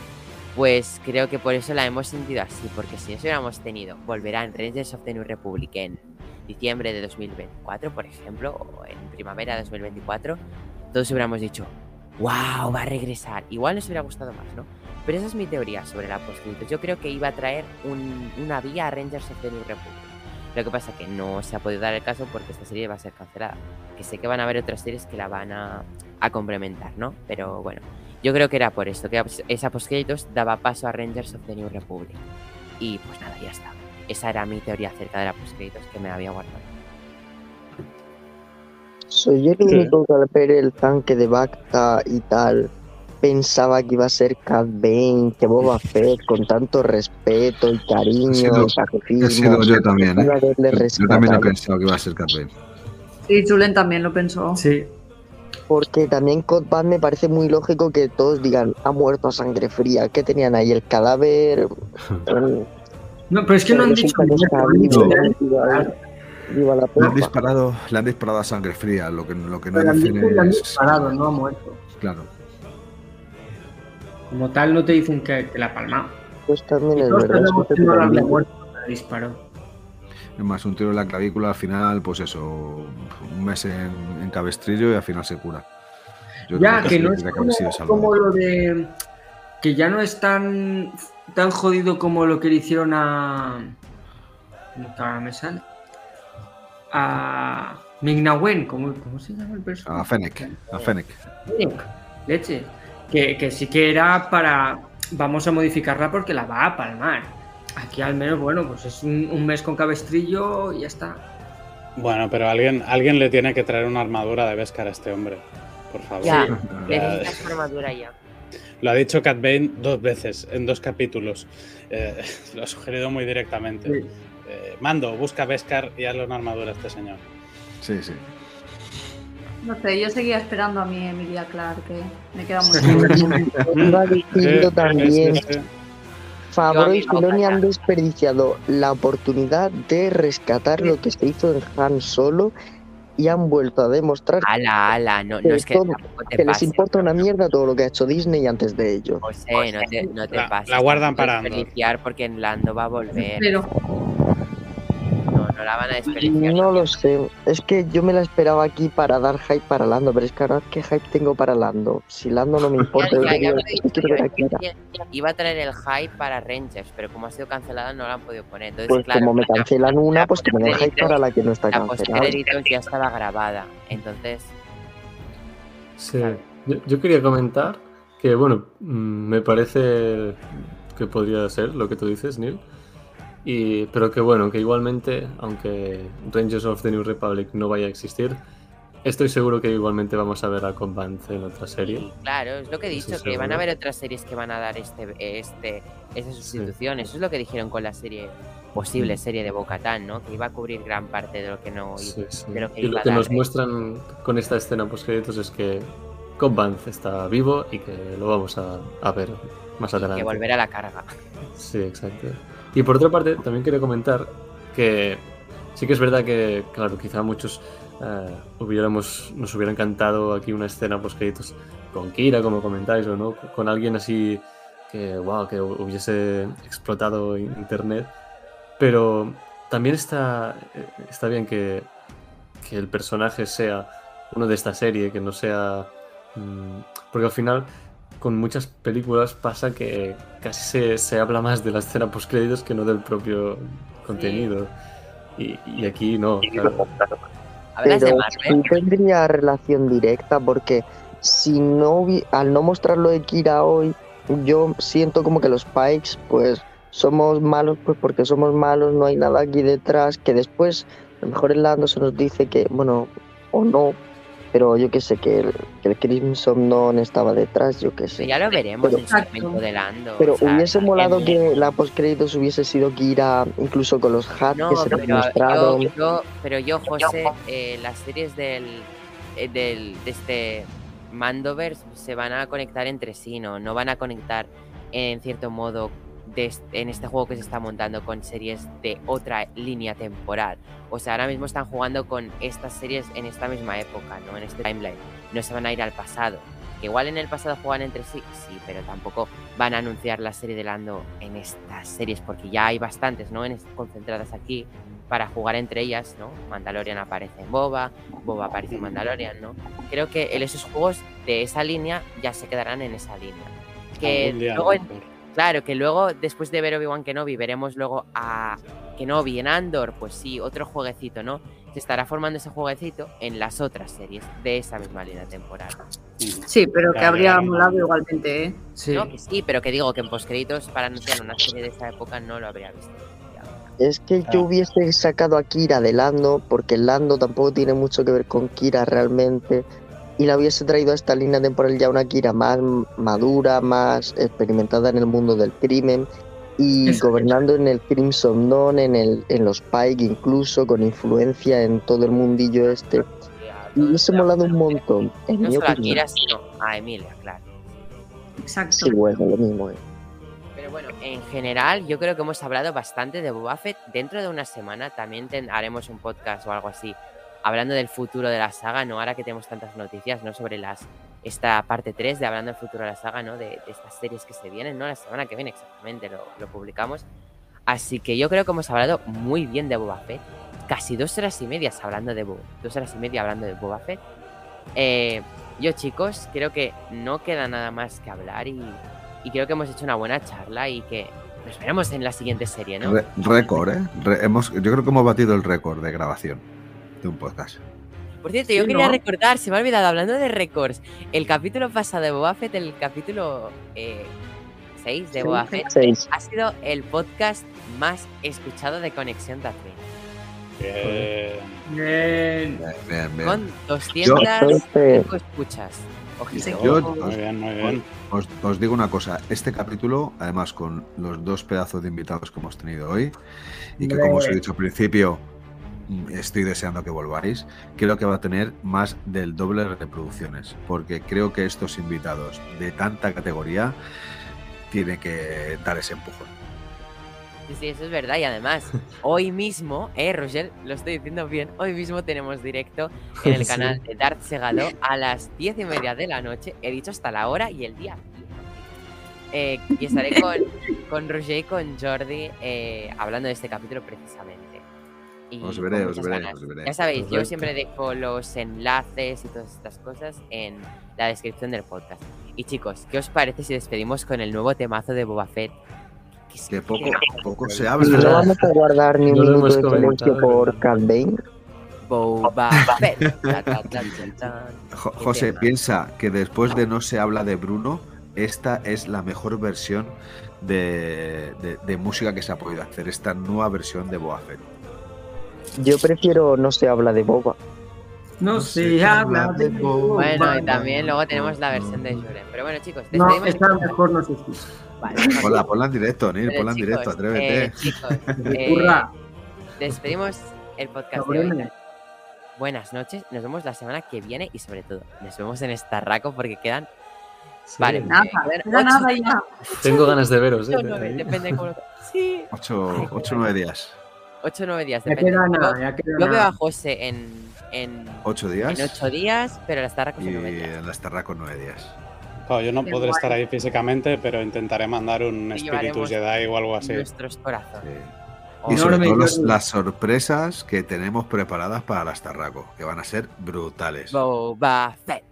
pues creo que por eso la hemos sentido así, porque si eso hubiéramos tenido, volverá en Rangers of the New Republic en diciembre de 2024, por ejemplo, o en primavera de 2024, todos hubiéramos dicho, wow, va a regresar. Igual nos hubiera gustado más, ¿no? Pero esa es mi teoría sobre la post Yo creo que iba a traer un, una vía a Rangers of the New Republic. Lo que pasa es que no se ha podido dar el caso porque esta serie va a ser cancelada. Que sé que van a haber otras series que la van a, a complementar, ¿no? Pero bueno, yo creo que era por esto, que esa postcréditos daba paso a Rangers of the New Republic. Y pues nada, ya está. Esa era mi teoría acerca de la postcréditos que me había guardado. Soy el único que al ver el tanque de Bacta y tal pensaba que iba a ser Cad Bane, que Boba Fett, con tanto respeto y cariño, sido, sacrificio. Yo también, ¿eh? Yo también he pensado que iba a ser Cad Bane. Sí, Julen también lo pensó. Sí. Porque también Cod Bad me parece muy lógico que todos digan, ha muerto a sangre fría. ¿Qué tenían ahí? El cadáver. no, pero es que no han dicho. Viva la Le han disparado, le han disparado a sangre fría, lo que, lo que no Pero dicen le han disparado, no ha muerto. Claro. Como tal, no te dicen que, que la ha palmado. Pues también Y es verdad. que no la había también. muerto cuando le disparó. Más, un tiro en la clavícula al final, pues eso, un mes en, en cabestrillo y al final se cura. Yo Ya, que sí no es que como, lo de. Que ya no es tan, tan jodido como lo que le hicieron a. ¿Cómo que me sale? A. Mignawen, ¿cómo, ¿cómo se llama el personaje? A Fennec, a Fennec. Fennec, Leche. Que, que sí que era para. Vamos a modificarla porque la va a palmar. Aquí al menos, bueno, pues es un, un mes con cabestrillo y ya está. Bueno, pero alguien, alguien le tiene que traer una armadura de Beskar a este hombre. Por favor. Ya, Ya, necesitas su armadura ya. Lo ha dicho Cat Bane dos veces, en dos capítulos. Eh, lo ha sugerido muy directamente. Sí. Eh, Mando, busca a Beskar y hazle una armadura a este señor. Sí, sí. No sé, yo seguía esperando a mi Emilia Clark, que me queda muy decirlo Sí, también. Fabro y Filoni han desperdiciado la oportunidad de rescatar lo que se hizo en Han Solo y han vuelto a demostrar Ala, ala, no, no Que es que todo- tampoco te que les importa una mierda todo lo que ha hecho Disney antes de ello. José, no te, no te La- pases. la guardan para porque en Lando va a volver. Pero No, no la van a desperdiciar. No lo sé, es que yo me la esperaba aquí para dar hype para Lando, pero es que ahora qué hype tengo para Lando. Si Lando no me importa, Ya, ya, ya. Iba a traer el hype para Rangers, pero como ha sido cancelada no la han podido poner. Entonces, Pues claro, como me la- cancelan una, la pues que me den hype para la que no está La cancelada. ya estaba grabada. Entonces, Sí. Claro. Yo, yo quería comentar que, bueno, mm, me parece que podría ser lo que tú dices, Neil. Y, pero que bueno, que igualmente, aunque Rangers of the New Republic no vaya a existir, estoy seguro que igualmente vamos a ver a Cobb Vanth en otra serie. sí, claro, es lo que he Eso dicho, que van a haber otras series que van a dar este, este, esa sustitución. Eso es lo que dijeron con la serie, posible Mm. serie de Bocatán, ¿no? Que iba a cubrir gran parte de lo que no Sí, sí. de lo que Y iba lo a que dar nos Rangers. muestran con esta escena post créditos es que Cobb Vanth está vivo y que lo vamos a, a ver más adelante. que volver a la carga. Sí, exacto. Y por otra parte, también quería comentar que sí que es verdad que, claro, quizá muchos eh, hubiéramos, nos hubiera encantado aquí una escena post créditos con Kira, como comentáis, o no, con alguien así que, wow, que hubiese explotado internet. Pero también está, está bien que, que el personaje sea uno de esta serie, que no sea... mm, porque al final con muchas películas pasa que casi se, se habla más de la escena post créditos que no del propio contenido. Y, y aquí no. claro. De Pero Marvel. sí tendría relación directa porque si no hubi- al no mostrar lo de Kira hoy, yo siento como que los Pikes pues somos malos pues porque somos malos, no hay nada aquí detrás, que después a lo mejor el Lando se nos dice que, bueno, o no, pero yo que sé, que el, que el Crimson Dawn estaba detrás, yo que sé. Ya lo veremos Pero- en su momento de Lando. Pero o sea, hubiese molado que la postcréditos hubiese sido Kira, incluso con los hats No, que se nos pero mostraron. yo, yo- pero yo, José, eh, las series del, eh, del de este Mandoverse se van a conectar entre sí, ¿no? No van a conectar en cierto modo de est- en este juego que se está montando con series de otra línea temporal. O sea, ahora mismo están jugando con estas series en esta misma época, ¿no? En este timeline. No se van a ir al pasado. Que igual en el pasado juegan entre sí, sí, pero tampoco van a anunciar la serie de Lando en estas series, porque ya hay bastantes, ¿no? En concentradas aquí para jugar entre ellas, ¿no? Mandalorian aparece en Boba, Boba aparece en Mandalorian, ¿no? Creo que esos juegos de esa línea ya se quedarán en esa línea. Que luego, en-. Claro, que luego después de ver Obi-Wan Kenobi veremos luego a Kenobi en Andor, pues sí, otro jueguecito, ¿no? Se estará formando ese jueguecito en las otras series de esa misma línea temporal. sí, pero que habría molado igualmente, ¿eh? Sí. No, que sí, pero que digo que en postcréditos para anunciar una serie de esa época no lo habría visto. Es que yo hubiese sacado a Kira de Lando, porque Lando tampoco tiene mucho que ver con Kira realmente, y la hubiese traído a esta línea temporal ya una Kira más madura, más experimentada en el mundo del crimen, y Eso. gobernando en el Crimson Dawn, en, el, en los Pike incluso, con influencia en todo el mundillo este. Y hubiese molado un montón, en No mi solo a opinión. Kira, sino a Emilia, claro. Exacto. Sí, bueno, lo mismo, eh. Pero Pero bueno, en general yo creo que hemos hablado bastante de Boba Fett. Dentro de una semana también ten- haremos un podcast o algo así hablando del futuro de la saga, ¿no? Ahora que tenemos tantas noticias, ¿no? Sobre las esta parte 3 de hablando del futuro de la saga, ¿no? De, estas series que se vienen, ¿no? La semana que viene exactamente lo, lo publicamos. Así que yo creo que hemos hablado muy bien de Boba Fett. Casi dos horas y media hablando de Boba, dos horas y media hablando de Boba Fett. Eh, yo chicos, creo que no queda nada más que hablar y, y creo que hemos hecho una buena charla y que nos veremos en la siguiente serie, ¿no? Récord, ¿eh? Hemos, yo creo que hemos batido el récord de grabación de un podcast. Por cierto, yo Sí, quería ¿no? recordar, se me ha olvidado, hablando de récords, el capítulo pasado de Boba Fett, el capítulo 6 de Sí, Boba Fett, Seis. ha sido el podcast más escuchado de Conexión Tatooine. Bien. Bien. Bien, bien, bien. Con 205 Este- escuchas. Ojito. Sí. Yo Muy os, bien, muy bien. os- os digo una cosa, este capítulo, además con los dos pedazos de invitados que hemos tenido hoy, y que como os he dicho al principio, estoy deseando que volváis, creo que va a tener más del doble de reproducciones, porque creo que estos invitados de tanta categoría tienen que dar ese empujón. Sí, sí, eso es verdad. Y además, hoy mismo, eh, Roger, lo estoy diciendo bien, hoy mismo tenemos directo en el canal de Darth Segado a las diez y media de la noche. He dicho hasta la hora y el día. Eh, y estaré con, con Roger y con Jordi eh, hablando de este capítulo precisamente. Y Os veré, os veré, os veré. Ya sabéis, yo siempre dejo los enlaces y todas estas cosas en la descripción del podcast. Y chicos, ¿qué os parece si despedimos con el nuevo temazo de Boba Fett? Que es- Que poco, se No habla. vamos a guardar ni un No minuto de silencio por. Cat. Boba Fett. José, tema. piensa que después de No se habla de Bruno, esta es la mejor versión de, de- de música que se ha podido hacer, esta nueva versión de Boa Fett. Yo prefiero No se habla de Boba. No se habla de Boba. Bueno, y también luego tenemos la versión de Juren. Pero bueno, chicos, No, esta mejor no se escucha. Vale, Ponla, ponla en directo, Nil, pero ponla en directo, atrévete. eh, chicos, eh, despedimos el podcast de hoy. Buenas noches, nos vemos la semana que viene y sobre todo, nos vemos en Starraco porque quedan. Sí. Vale, Nada, nada ya. Tengo ganas de veros, ¿eh? ocho, nueve, depende de cómo lo- Sí, Ocho, ocho, nueve días. 8 o 9 días, Ya depende. queda Yo- nada, ya queda Yo veo a. José en, en, Ocho días. en 8 días, pero la Starraco y son 9 días. en la Estarra con nueve días. Claro, yo no Qué podré guay. estar ahí físicamente, pero intentaré mandar un Y espíritu Jedi o algo así. Nuestros corazones. Sí. Oh, Y sobre todo los- las sorpresas que tenemos preparadas para la Starraco, que van a ser brutales. Boba Fett.